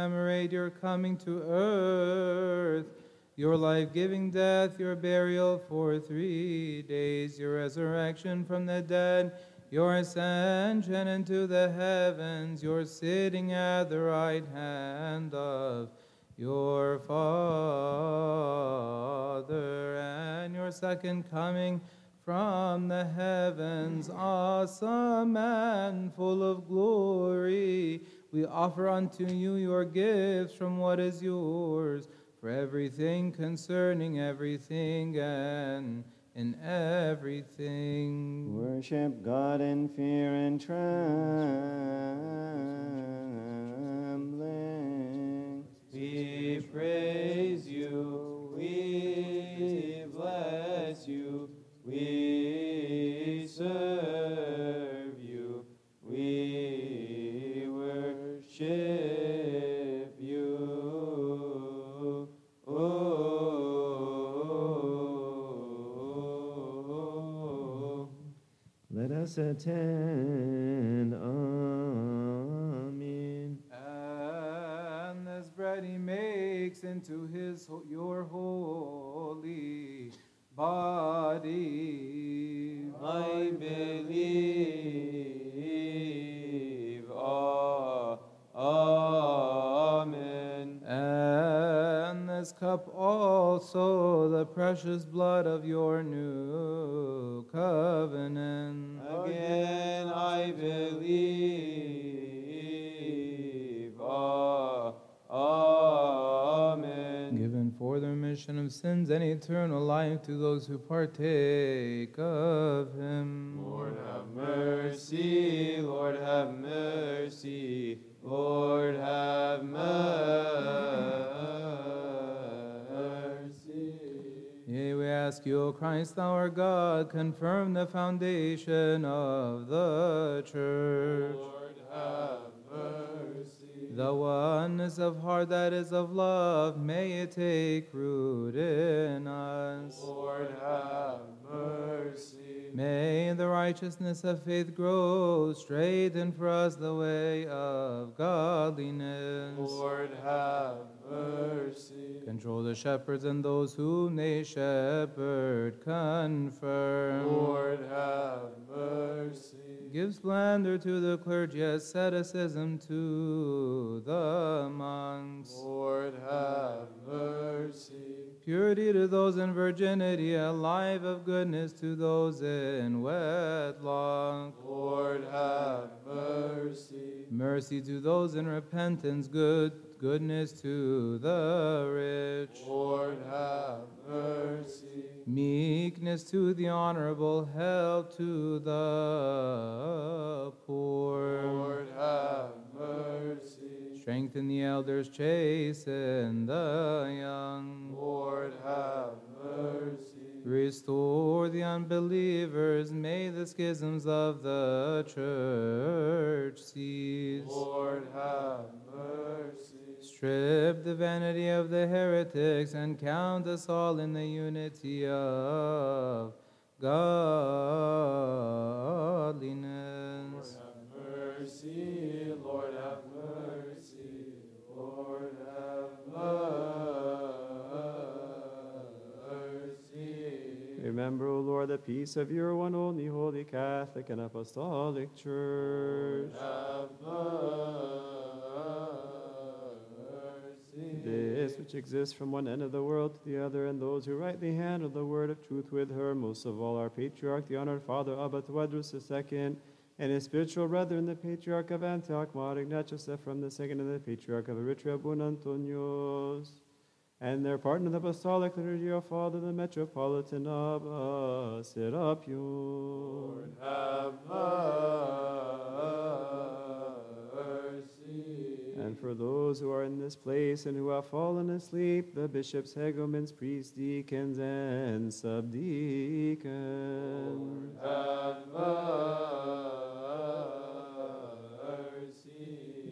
Commemorate your coming to earth, your life giving death, your burial for three days, your resurrection from the dead, your ascension into the heavens, your sitting at the right hand of your Father, and your second coming from the heavens, awesome and full of glory. We offer unto you your gifts from what is yours, for everything concerning everything and in everything. Worship God in fear and trembling. We praise you, we bless you, we serve worship you. Oh, Let us attend. Amen. And this bread he makes into his your holy body. I believe. This cup also, the precious blood of your new covenant. Again I believe. Ah, Amen. Given for the remission of sins and eternal life to those who partake of him. Lord have mercy, Lord have mercy, Lord have mercy. Yea, we ask you, O Christ our God, confirm the foundation of the church. Lord have mercy. The oneness of heart that is of love, may it take root in us. Lord have mercy. May the righteousness of faith grow, straighten for us the way of godliness. Lord have mercy. Control the shepherds and those whom they shepherd, confirm. Lord have mercy. Give splendor to the clergy, asceticism to the monks. Lord have mercy. Purity to those in virginity, a life of goodness to those in wedlock. Lord have mercy. Mercy to those in repentance, good goodness to the rich. Lord have mercy. Meekness to the honorable, help to the poor. Lord have mercy. Strengthen the elders, chasten the young. Lord have mercy. Restore the unbelievers, may the schisms of the church cease. Lord have mercy. Strip the vanity of the heretics and count us all in the unity of godliness. Have mercy. Lord have mercy. Lord have mercy. Remember, O Lord, the peace of your one only holy Catholic and Apostolic Church. Have mercy. This which exists from one end of the world to the other, and those who rightly handle the word of truth with her, most of all our patriarch, the honored Father Abba Tawadros II, and his spiritual brethren, the patriarch of Antioch, Mar Ignatius Ephraim the second, and the patriarch of Eritrea, Abune Antonios, and their partner, the apostolic liturgy of Father, the metropolitan uh, Serapion. Lord have mercy. For those who are in this place and who have fallen asleep, the bishops, hegumens, priests, deacons, and subdeacons.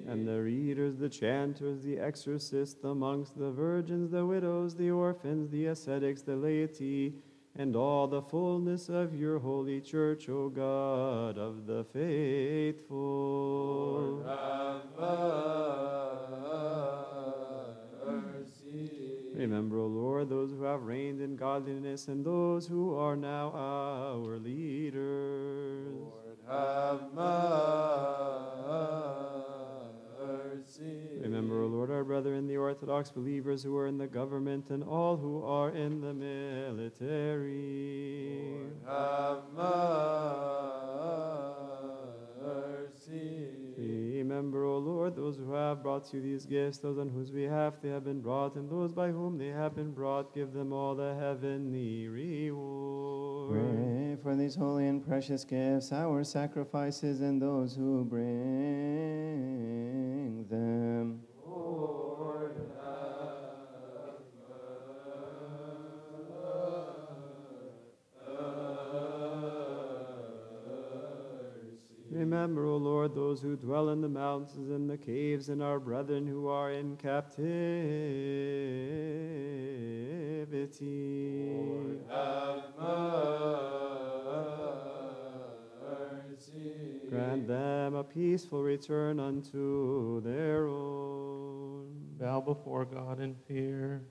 And the readers, the chanters, the exorcists, the monks, the virgins, the widows, the orphans, the ascetics, the laity, and all the fullness of your holy church, O God of the faithful. Have Remember, O Lord, those who have reigned in godliness and those who are now our leaders. Lord have mercy. Remember, O Lord, our brethren, the Orthodox believers who are in the government and all who are in the military. Lord, Have mercy. Remember, O Lord, those who have brought you these gifts, those on whose behalf they have been brought, and those by whom they have been brought, give them all the heavenly reward. Pray for these holy and precious gifts, our sacrifices, and those who bring them. Remember, O Lord, those who dwell in the mountains and the caves, and our brethren who are in captivity. have mercy. Grant them a peaceful return unto their own. Bow before God in fear.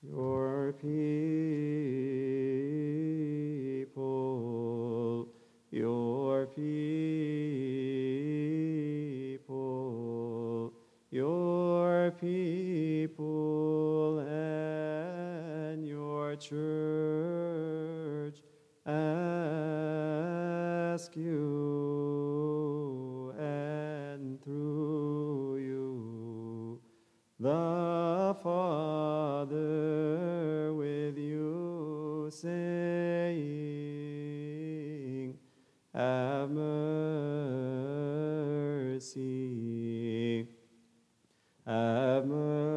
Your people, your people, your people, and your church ask you, have mercy,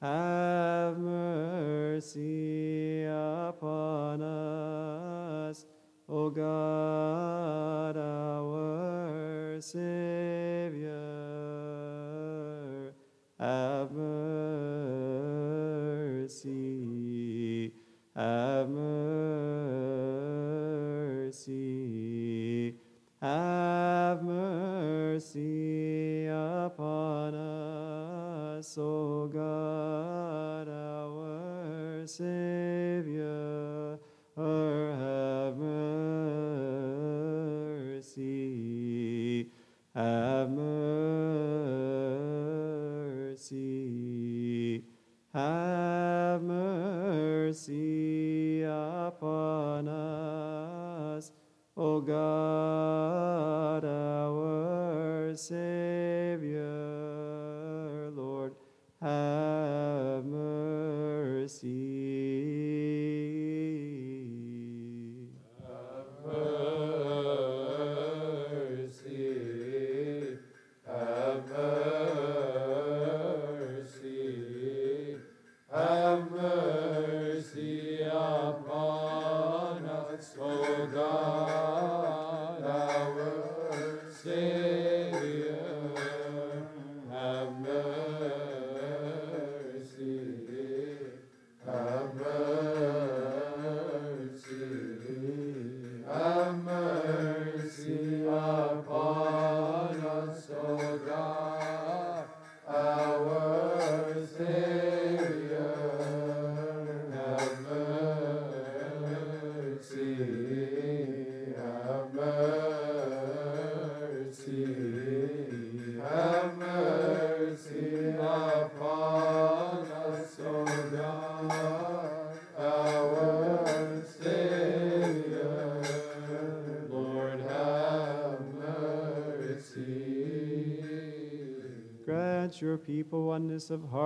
have mercy upon us, O God, our Savior. Mercy upon us, O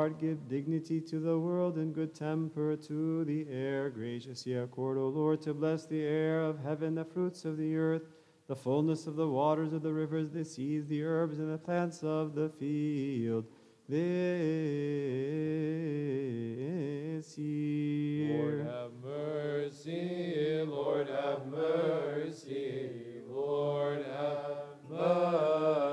heart, give dignity to the world and good temper to the air. Graciously accord, O Lord, to bless the air of heaven, the fruits of the earth, the fullness of the waters of the rivers, the seas, the herbs, and the plants of the field. This year. Lord, have mercy. Lord, have mercy. Lord, have mercy.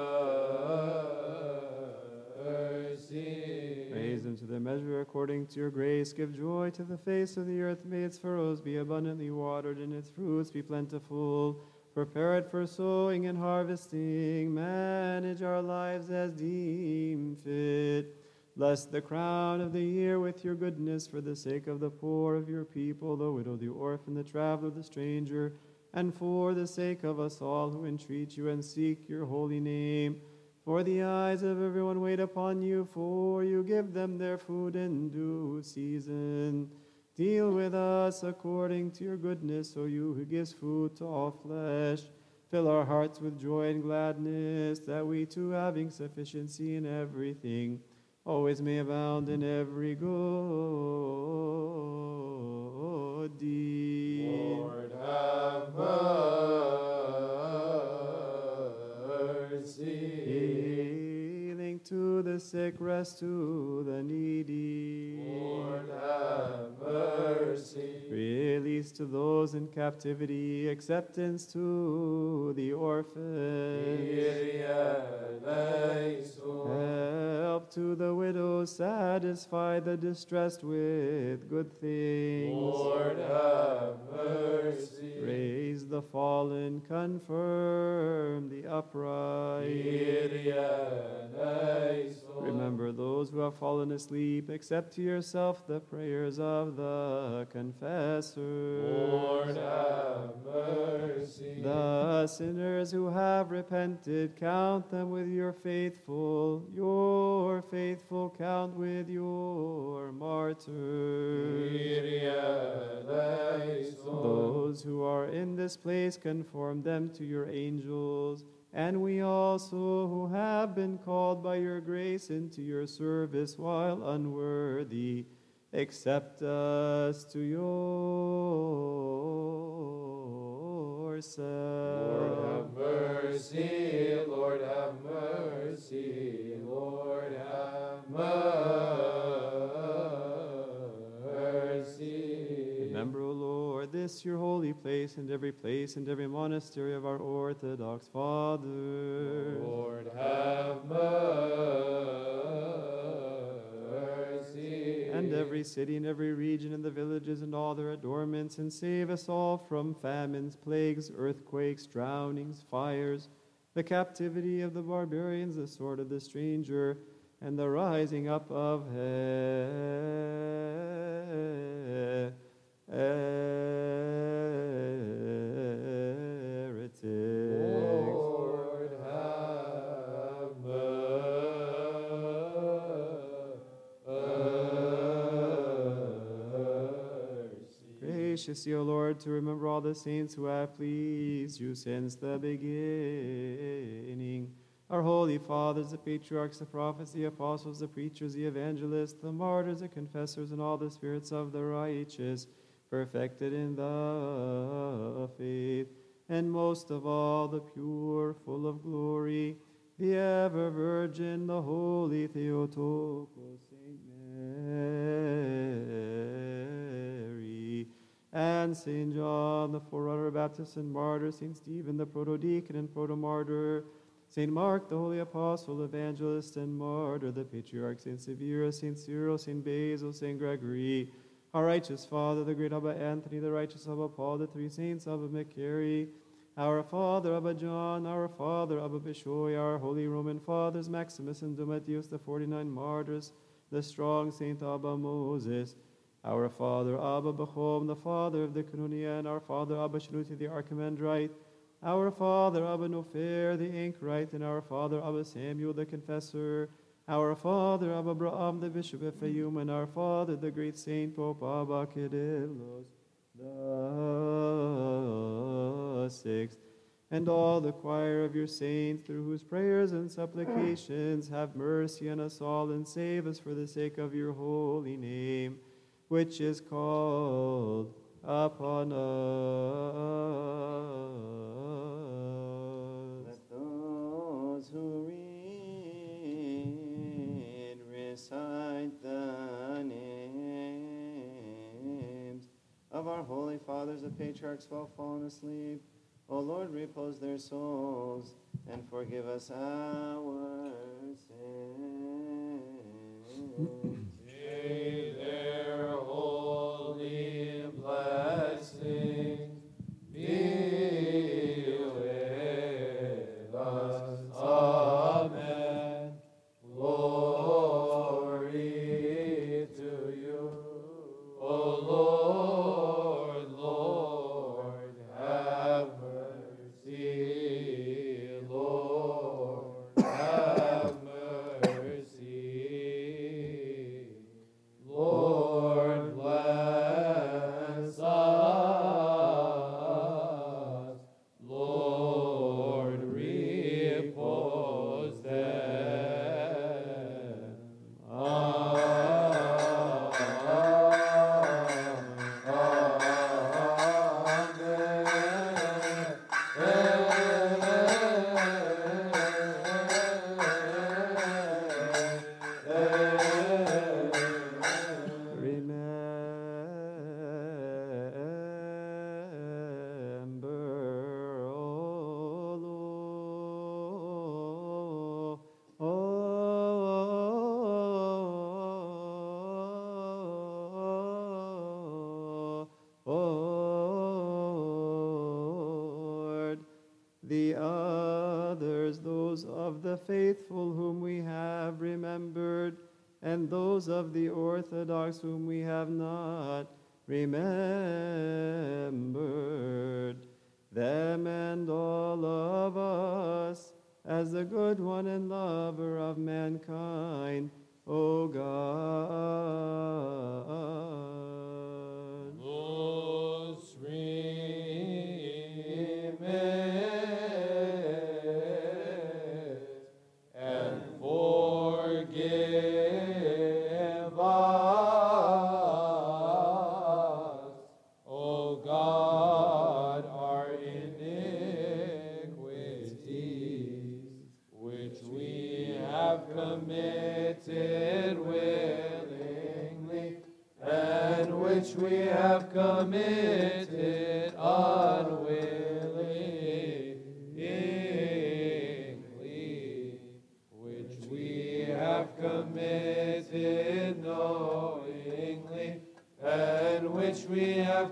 Measure according to your grace. Give joy to the face of the earth. May its furrows be abundantly watered and its fruits be plentiful. Prepare it for sowing and harvesting. Manage our lives as deem fit. Bless the crown of the year with your goodness for the sake of the poor of your people, the widow, the orphan, the traveler, the stranger, and for the sake of us all who entreat you and seek your holy name. For the eyes of everyone wait upon you, for you give them their food in due season. Deal with us according to your goodness, O you who gives food to all flesh. Fill our hearts with joy and gladness, that we too, having sufficiency in everything, always may abound in every good deed. Lord, have mercy. To the sick, rest to the needy. Lord, have mercy. Release to those in captivity, acceptance to the orphan. Help to the widows, satisfy the distressed with good things. Lord have mercy. Raise the fallen, confirm the upright. Remember those who have fallen asleep. Accept to yourself the prayers of the confessors. Lord have mercy. The sinners who have repented, count them with your faithful. Your faithful count with your martyrs. Those who are in this place, conform them to your angels. And we also, who have been called by your grace into your service while unworthy, accept us to yourself. Lord have mercy, Lord have mercy, Lord have mercy. Remember, O Lord, this your holy place, and every place and every monastery of our Orthodox fathers. Lord have mercy. Every city and every region and the villages and all their adornments, and save us all from famines, plagues, earthquakes, drownings, fires, the captivity of the barbarians, the sword of the stranger, and the rising up of heretics. O Lord, to remember all the saints who have pleased you since the beginning. Our holy fathers, the patriarchs, the prophets, the apostles, the preachers, the evangelists, the martyrs, the confessors, and all the spirits of the righteous, perfected in the faith, and most of all the pure, full of glory, the ever Virgin, the holy Theotokos, Saint Mary, and Saint John, the forerunner, Baptist, and martyr, Saint Stephen, the protodeacon and protomartyr, Saint Mark, the holy apostle, evangelist, and martyr, the patriarch, Saint Severus, Saint Cyril, Saint Basil, Saint Gregory, our righteous Father, the great Abba Anthony, the righteous Abba Paul, the three saints, Abba Macary, our Father, Abba John, our Father, Abba Bishoy, our holy Roman fathers, Maximus and Domitius, the forty-nine martyrs, the strong Saint Abba Moses, our Father, Abba Bachom, the Father of the Koinonia, and our Father, Abba Shenouti, the Archimandrite, our Father, Abba Nofer, the anchorite, and our Father, Abba Samuel, the confessor, our Father, Abba Abraham, the Bishop of Fayum, and our Father, the great Saint Pope Abba Kyrillos, the sixth, and all the choir of your saints, through whose prayers and supplications have mercy on us all and save us for the sake of your holy name, which is called upon us. Let those who read recite the names of our holy fathers, the patriarchs, who have fallen asleep. O Lord, repose their souls and forgive us our sins. The others, those of the faithful whom we have remembered, and those of the Orthodox whom we have not remembered, them and all of us, as the good one and lover of mankind, O God.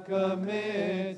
We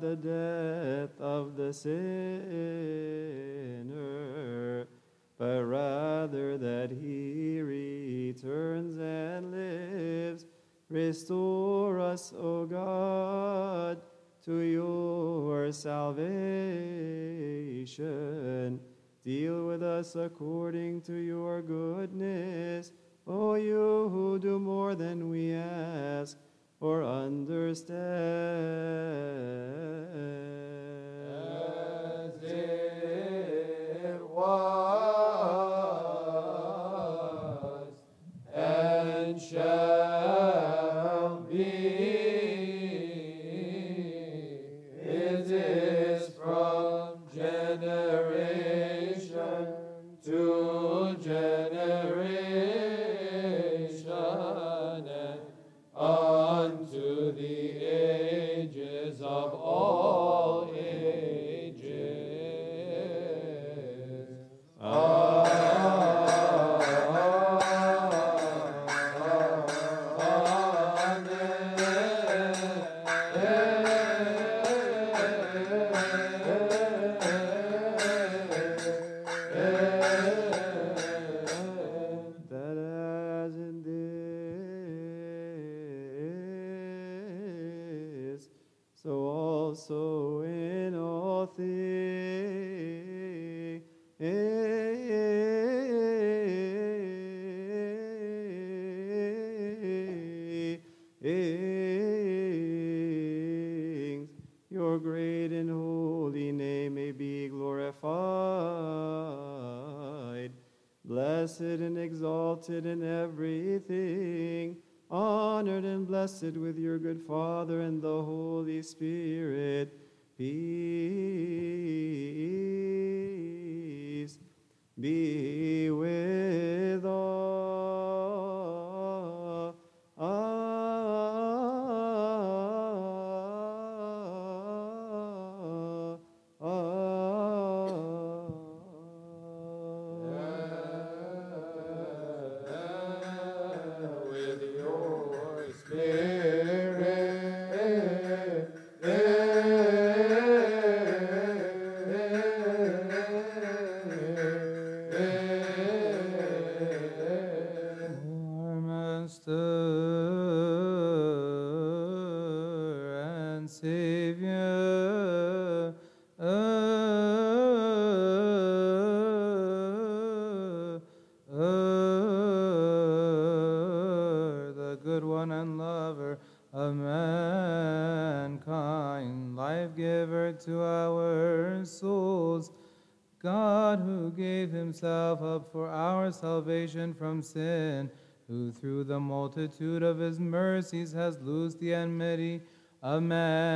the death of the sinner, but rather that he returns and lives. Restore us, O God, to your salvation. Deal with us according exalted in everything, honored and blessed with your good Father salvation from sin, who through the multitude of his mercies has loosed the enmity of mankind,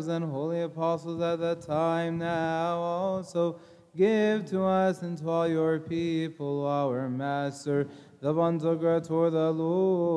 disciples and holy apostles at that time, now also. Give to us and to all your people, our Master, the Pantocrator, the Lord,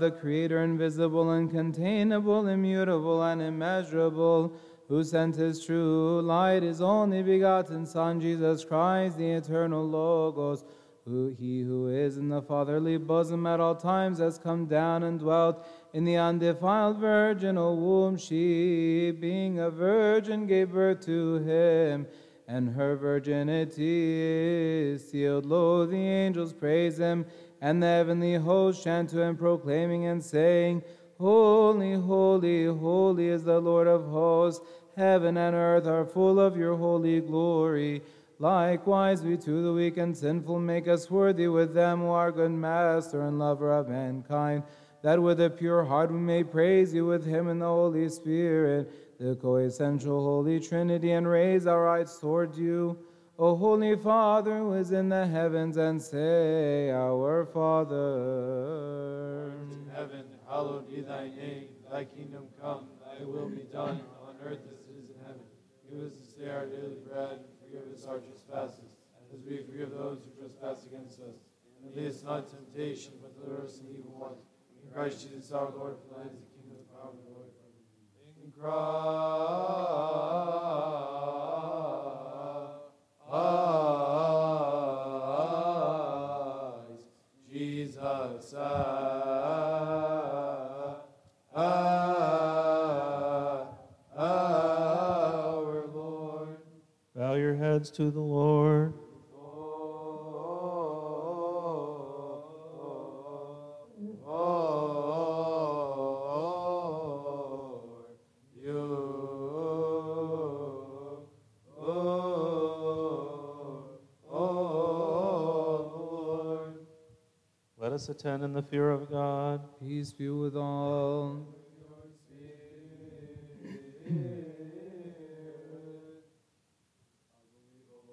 The Creator, invisible, uncontainable, immutable, and immeasurable, who sent his true light, his only begotten Son, Jesus Christ, the eternal Logos, who he who is in the fatherly bosom at all times has come down and dwelt in the undefiled virginal womb. She, being a virgin, gave birth to him, and her virginity is sealed. Lo, the angels praise him, and the heavenly host chant to him, proclaiming and saying, Holy, holy, holy is the Lord of hosts. Heaven and earth are full of your holy glory. Likewise, we too, the weak and sinful, make us worthy with them who are good Master and lover of mankind. that with a pure heart we may praise you with him and the Holy Spirit, the co-essential Holy Trinity, and raise our eyes toward you. O Holy Father, who is in the heavens, and say, Our Father. In heaven, hallowed be thy name. Thy kingdom come, thy will be done, on earth as it is in heaven. Give us this day our daily bread, and forgive us our trespasses, as we forgive those who trespass against us. And lead us not into temptation, but deliver us from evil one. In Christ Jesus our Lord, for thine is the kingdom, the power, and the glory. In Christ Jesus our our Lord. Bow your heads to the Lord. Us attend in the fear of God. Peace be with all.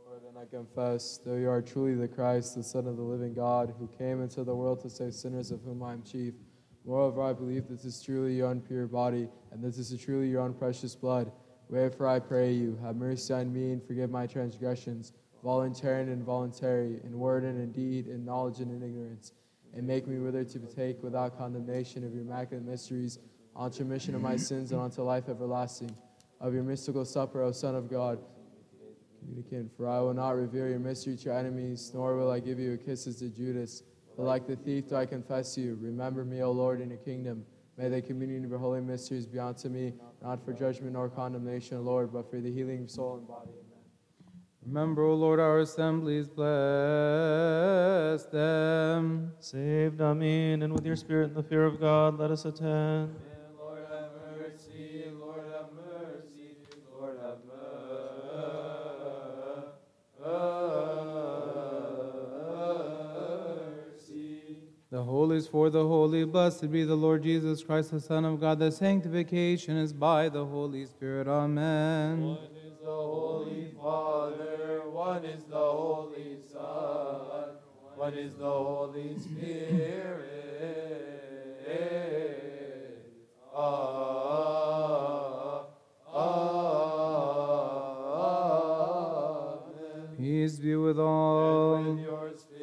Lord, and I confess that you are truly the Christ, the Son of the living God, who came into the world to save sinners, of whom I am chief. Moreover, I believe this is truly your own pure body, and this is truly your own precious blood. Wherefore, I pray you, have mercy on me and forgive my transgressions, voluntary and involuntary, in word and in deed, in knowledge and in ignorance, and make me worthy to partake without condemnation of your immaculate mysteries, unto remission of my sins and unto life everlasting. Of your mystical supper, O Son of God, communicant, for I will not reveal your mystery to your enemies, nor will I give you a kiss to Judas. But like the thief do I confess you. Remember me, O Lord, in your kingdom. May the communion of your holy mysteries be unto me, not for judgment nor condemnation, Lord, but for the healing of soul and body. Remember, O Lord, our assemblies, bless them. Saved, Amen. And with your spirit in the fear of God, let us attend. Lord have mercy, Lord have mercy, Lord have mercy. The holy is for the holy. Blessed be the Lord Jesus Christ, the Son of God. The sanctification is by the Holy Spirit. Amen. One is the Holy Father, one is the Holy Son, one is the Holy Spirit. Ah, Amen. Peace be with all. With your spirit.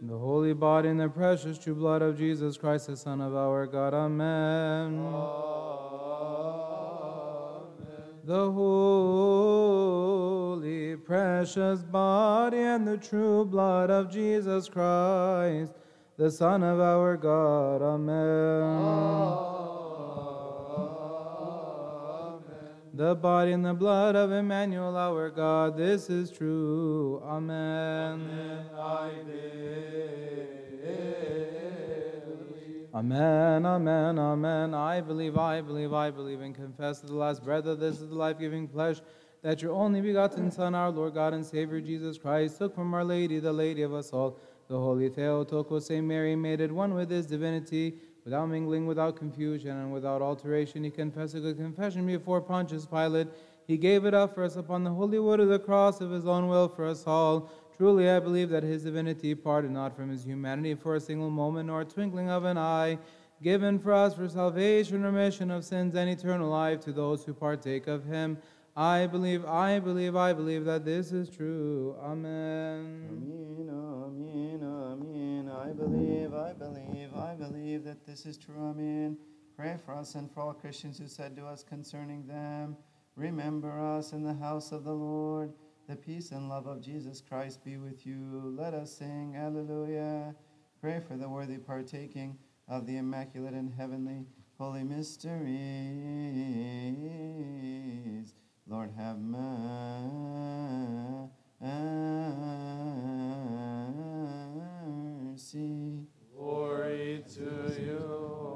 The holy body and the precious true blood of Jesus Christ, the Son of our God. Amen. The holy, precious body and the true blood of Jesus Christ, the Son of our God. Amen. Amen. The body and the blood of Emmanuel, our God, this is true. Amen. I Amen, amen, amen. I believe, I believe, I believe, and confess to the last breath of this is the life giving flesh that your only begotten Son, our Lord God and Savior Jesus Christ, took from Our Lady, the Lady of us all, the Holy Theotokos, St. Mary, made it one with his divinity, without mingling, without confusion, and without alteration. He confessed a good confession before Pontius Pilate. He gave it up for us upon the holy wood of the cross of his own will for us all. Truly, I believe that his divinity parted not from his humanity for a single moment nor a twinkling of an eye, given for us for salvation, remission of sins, and eternal life to those who partake of him. I believe, I believe, I believe that this is true. Amen. Amen, amen, amen. I believe, I believe, I believe that this is true. Amen. Pray for us and for all Christians who said to us concerning them, Remember us in the house of the Lord. The peace and love of Jesus Christ be with you. Let us sing Alleluia. Pray for the worthy partaking of the immaculate and heavenly holy mysteries. Lord, have mercy. Glory to you,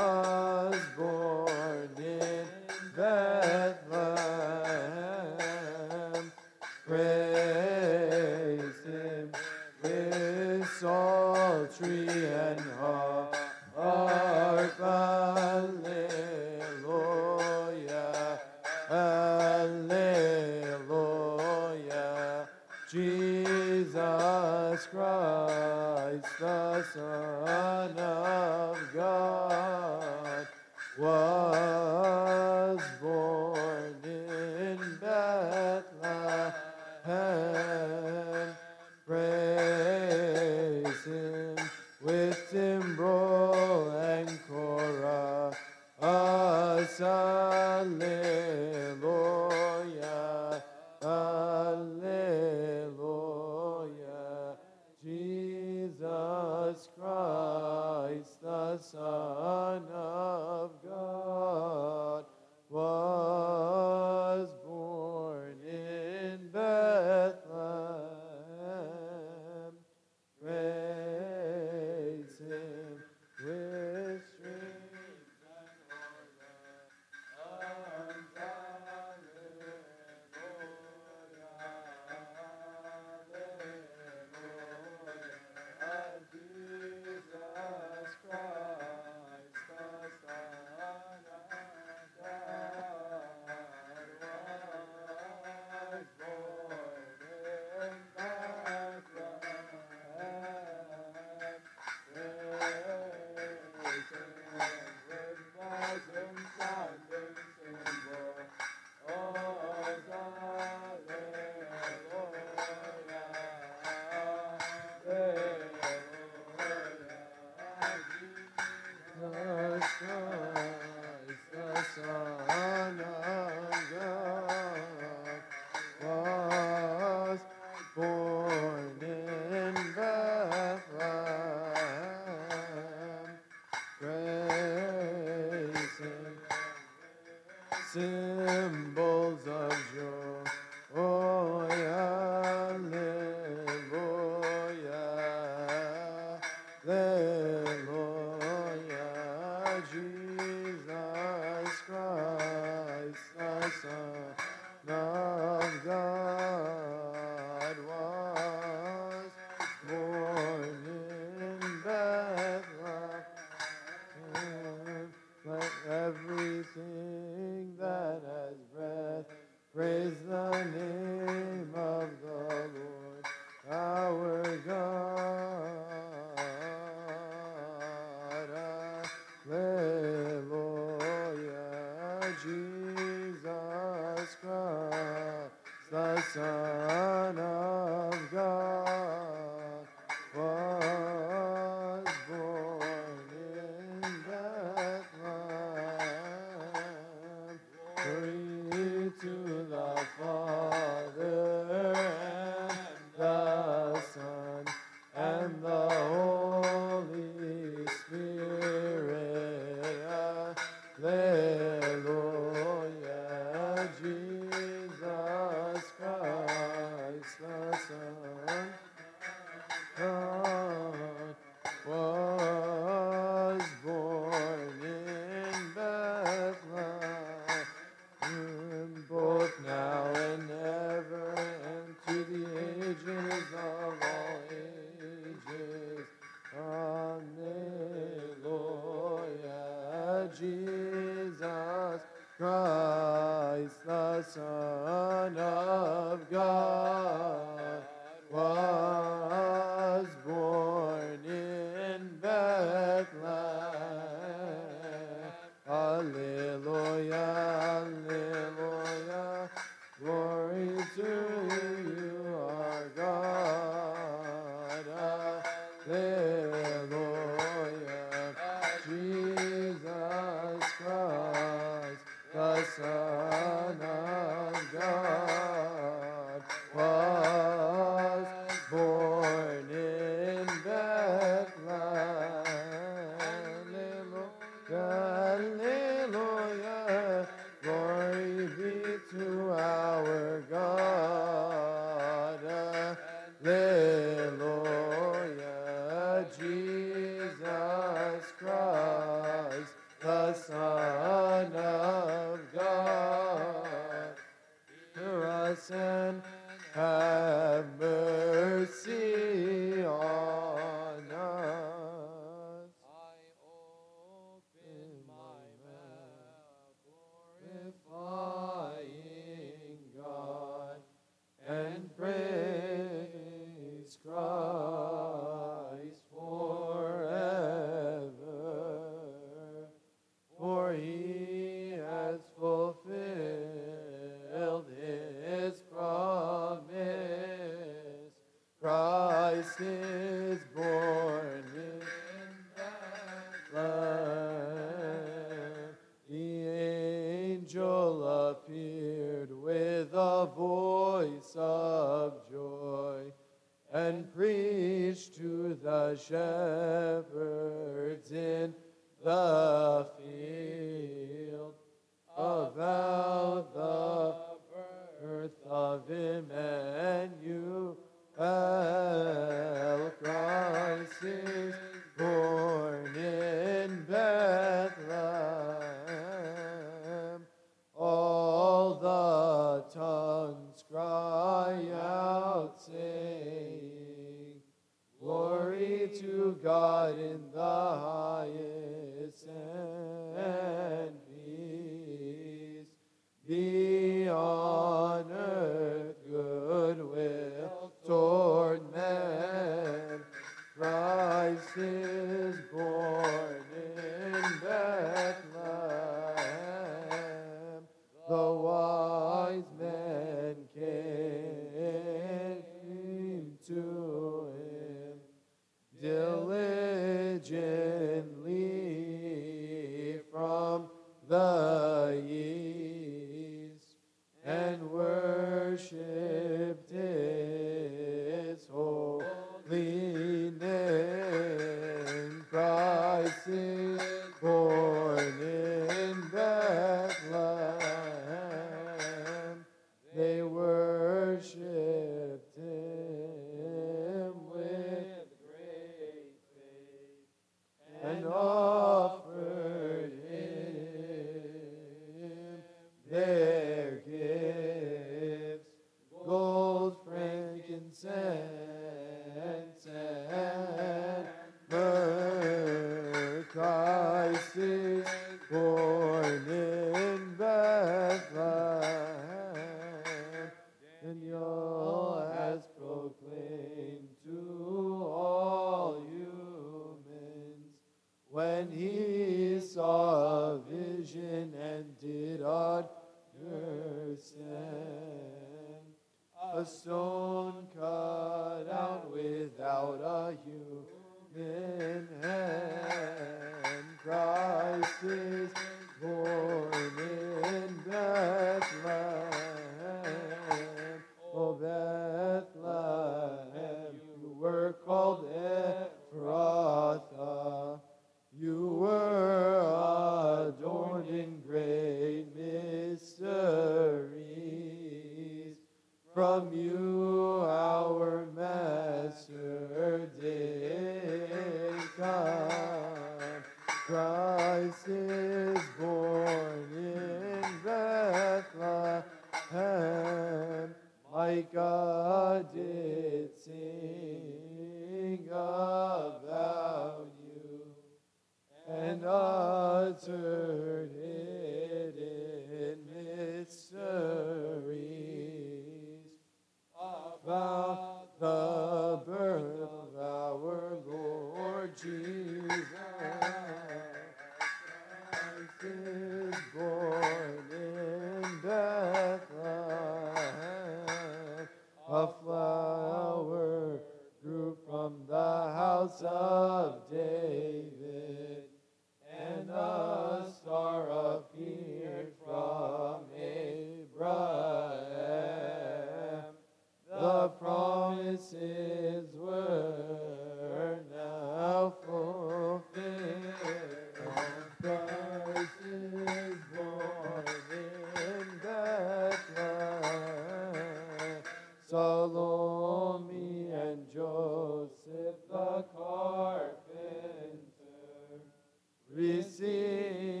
received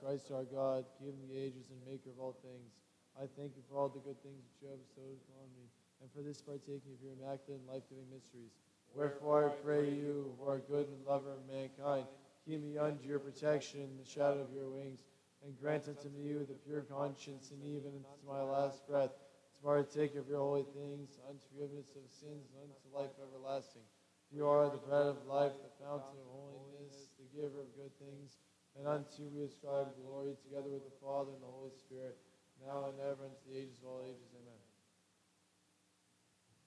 Christ our God, King of the ages and maker of all things, I thank you for all the good things that you have bestowed upon me, and for this partaking of your immaculate and life-giving mysteries. Wherefore I pray you, who are good and lover of mankind, keep me under your protection in the shadow of your wings, and grant unto me with a pure conscience, and even unto my last breath, to partake of your holy things, unto forgiveness of sins, and unto life everlasting. You are the bread of life, the fountain of holiness, the giver of good things, and unto you we ascribe glory together with the Father and the Holy Spirit, now and ever, and unto the ages of all ages. Amen.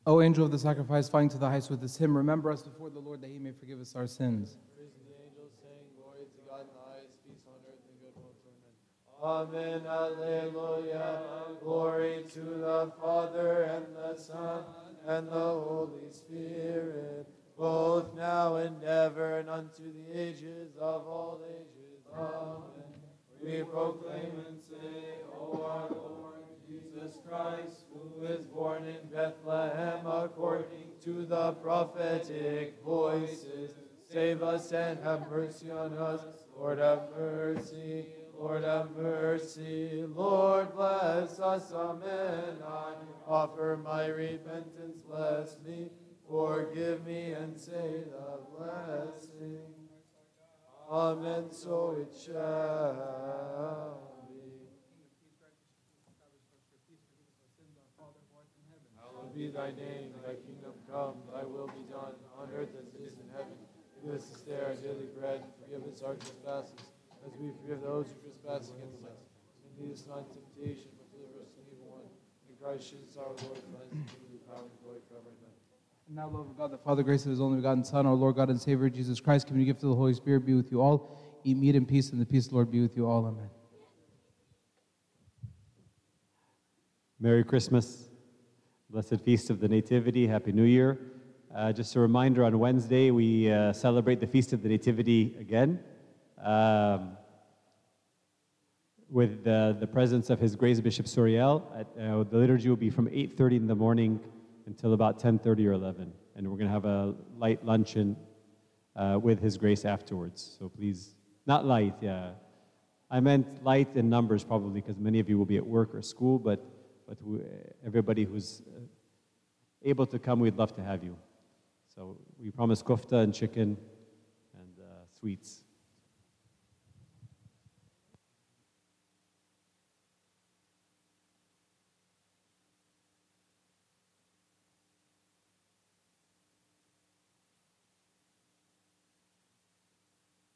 O angel of the sacrifice, flying to the heights with this hymn, remember us before the Lord that he may forgive us our sins. Praising the angels, saying, Glory to God in the highest, peace on earth, and goodwill to men. Amen. Alleluia. Glory to the Father, and the Son, and the Holy Spirit, both now and ever, and unto the ages of all ages. We proclaim and say, O our Lord Jesus Christ, who is born in Bethlehem according to the prophetic voices, save us and have mercy on us. Lord, have mercy. Lord, have mercy. Lord, bless us. Amen. I offer my repentance. Bless me. Forgive me and say the blessing. Amen. So it shall be. Hallowed be thy name, thy kingdom come, thy will be done, on earth as it is in heaven. Give us this day our daily bread, and forgive us our trespasses, as we forgive those who trespass against us. And lead us not into temptation, but deliver us from evil one. In Christ Jesus our Lord, is the power, and glory forever. Now, love of God, the Father, grace of his only begotten Son, our Lord God and Savior, Jesus Christ, you gift of the Holy Spirit, be with you all. Eat meat in peace, and the peace of the Lord be with you all. Amen. Merry Christmas. Blessed Feast of the Nativity. Happy New Year. Uh, just a reminder on Wednesday, we uh, celebrate the Feast of the Nativity again. Um, with the, the presence of His Grace Bishop Suriel. Uh, the liturgy will be from 8.30 in the morning until about 10.30 or 11. And we're going to have a light luncheon uh, with His Grace afterwards. So please, not light, yeah. I meant light in numbers probably because many of you will be at work or school, but, but we, everybody who's uh, able to come, we'd love to have you. So we promise kofta and chicken and uh, sweets.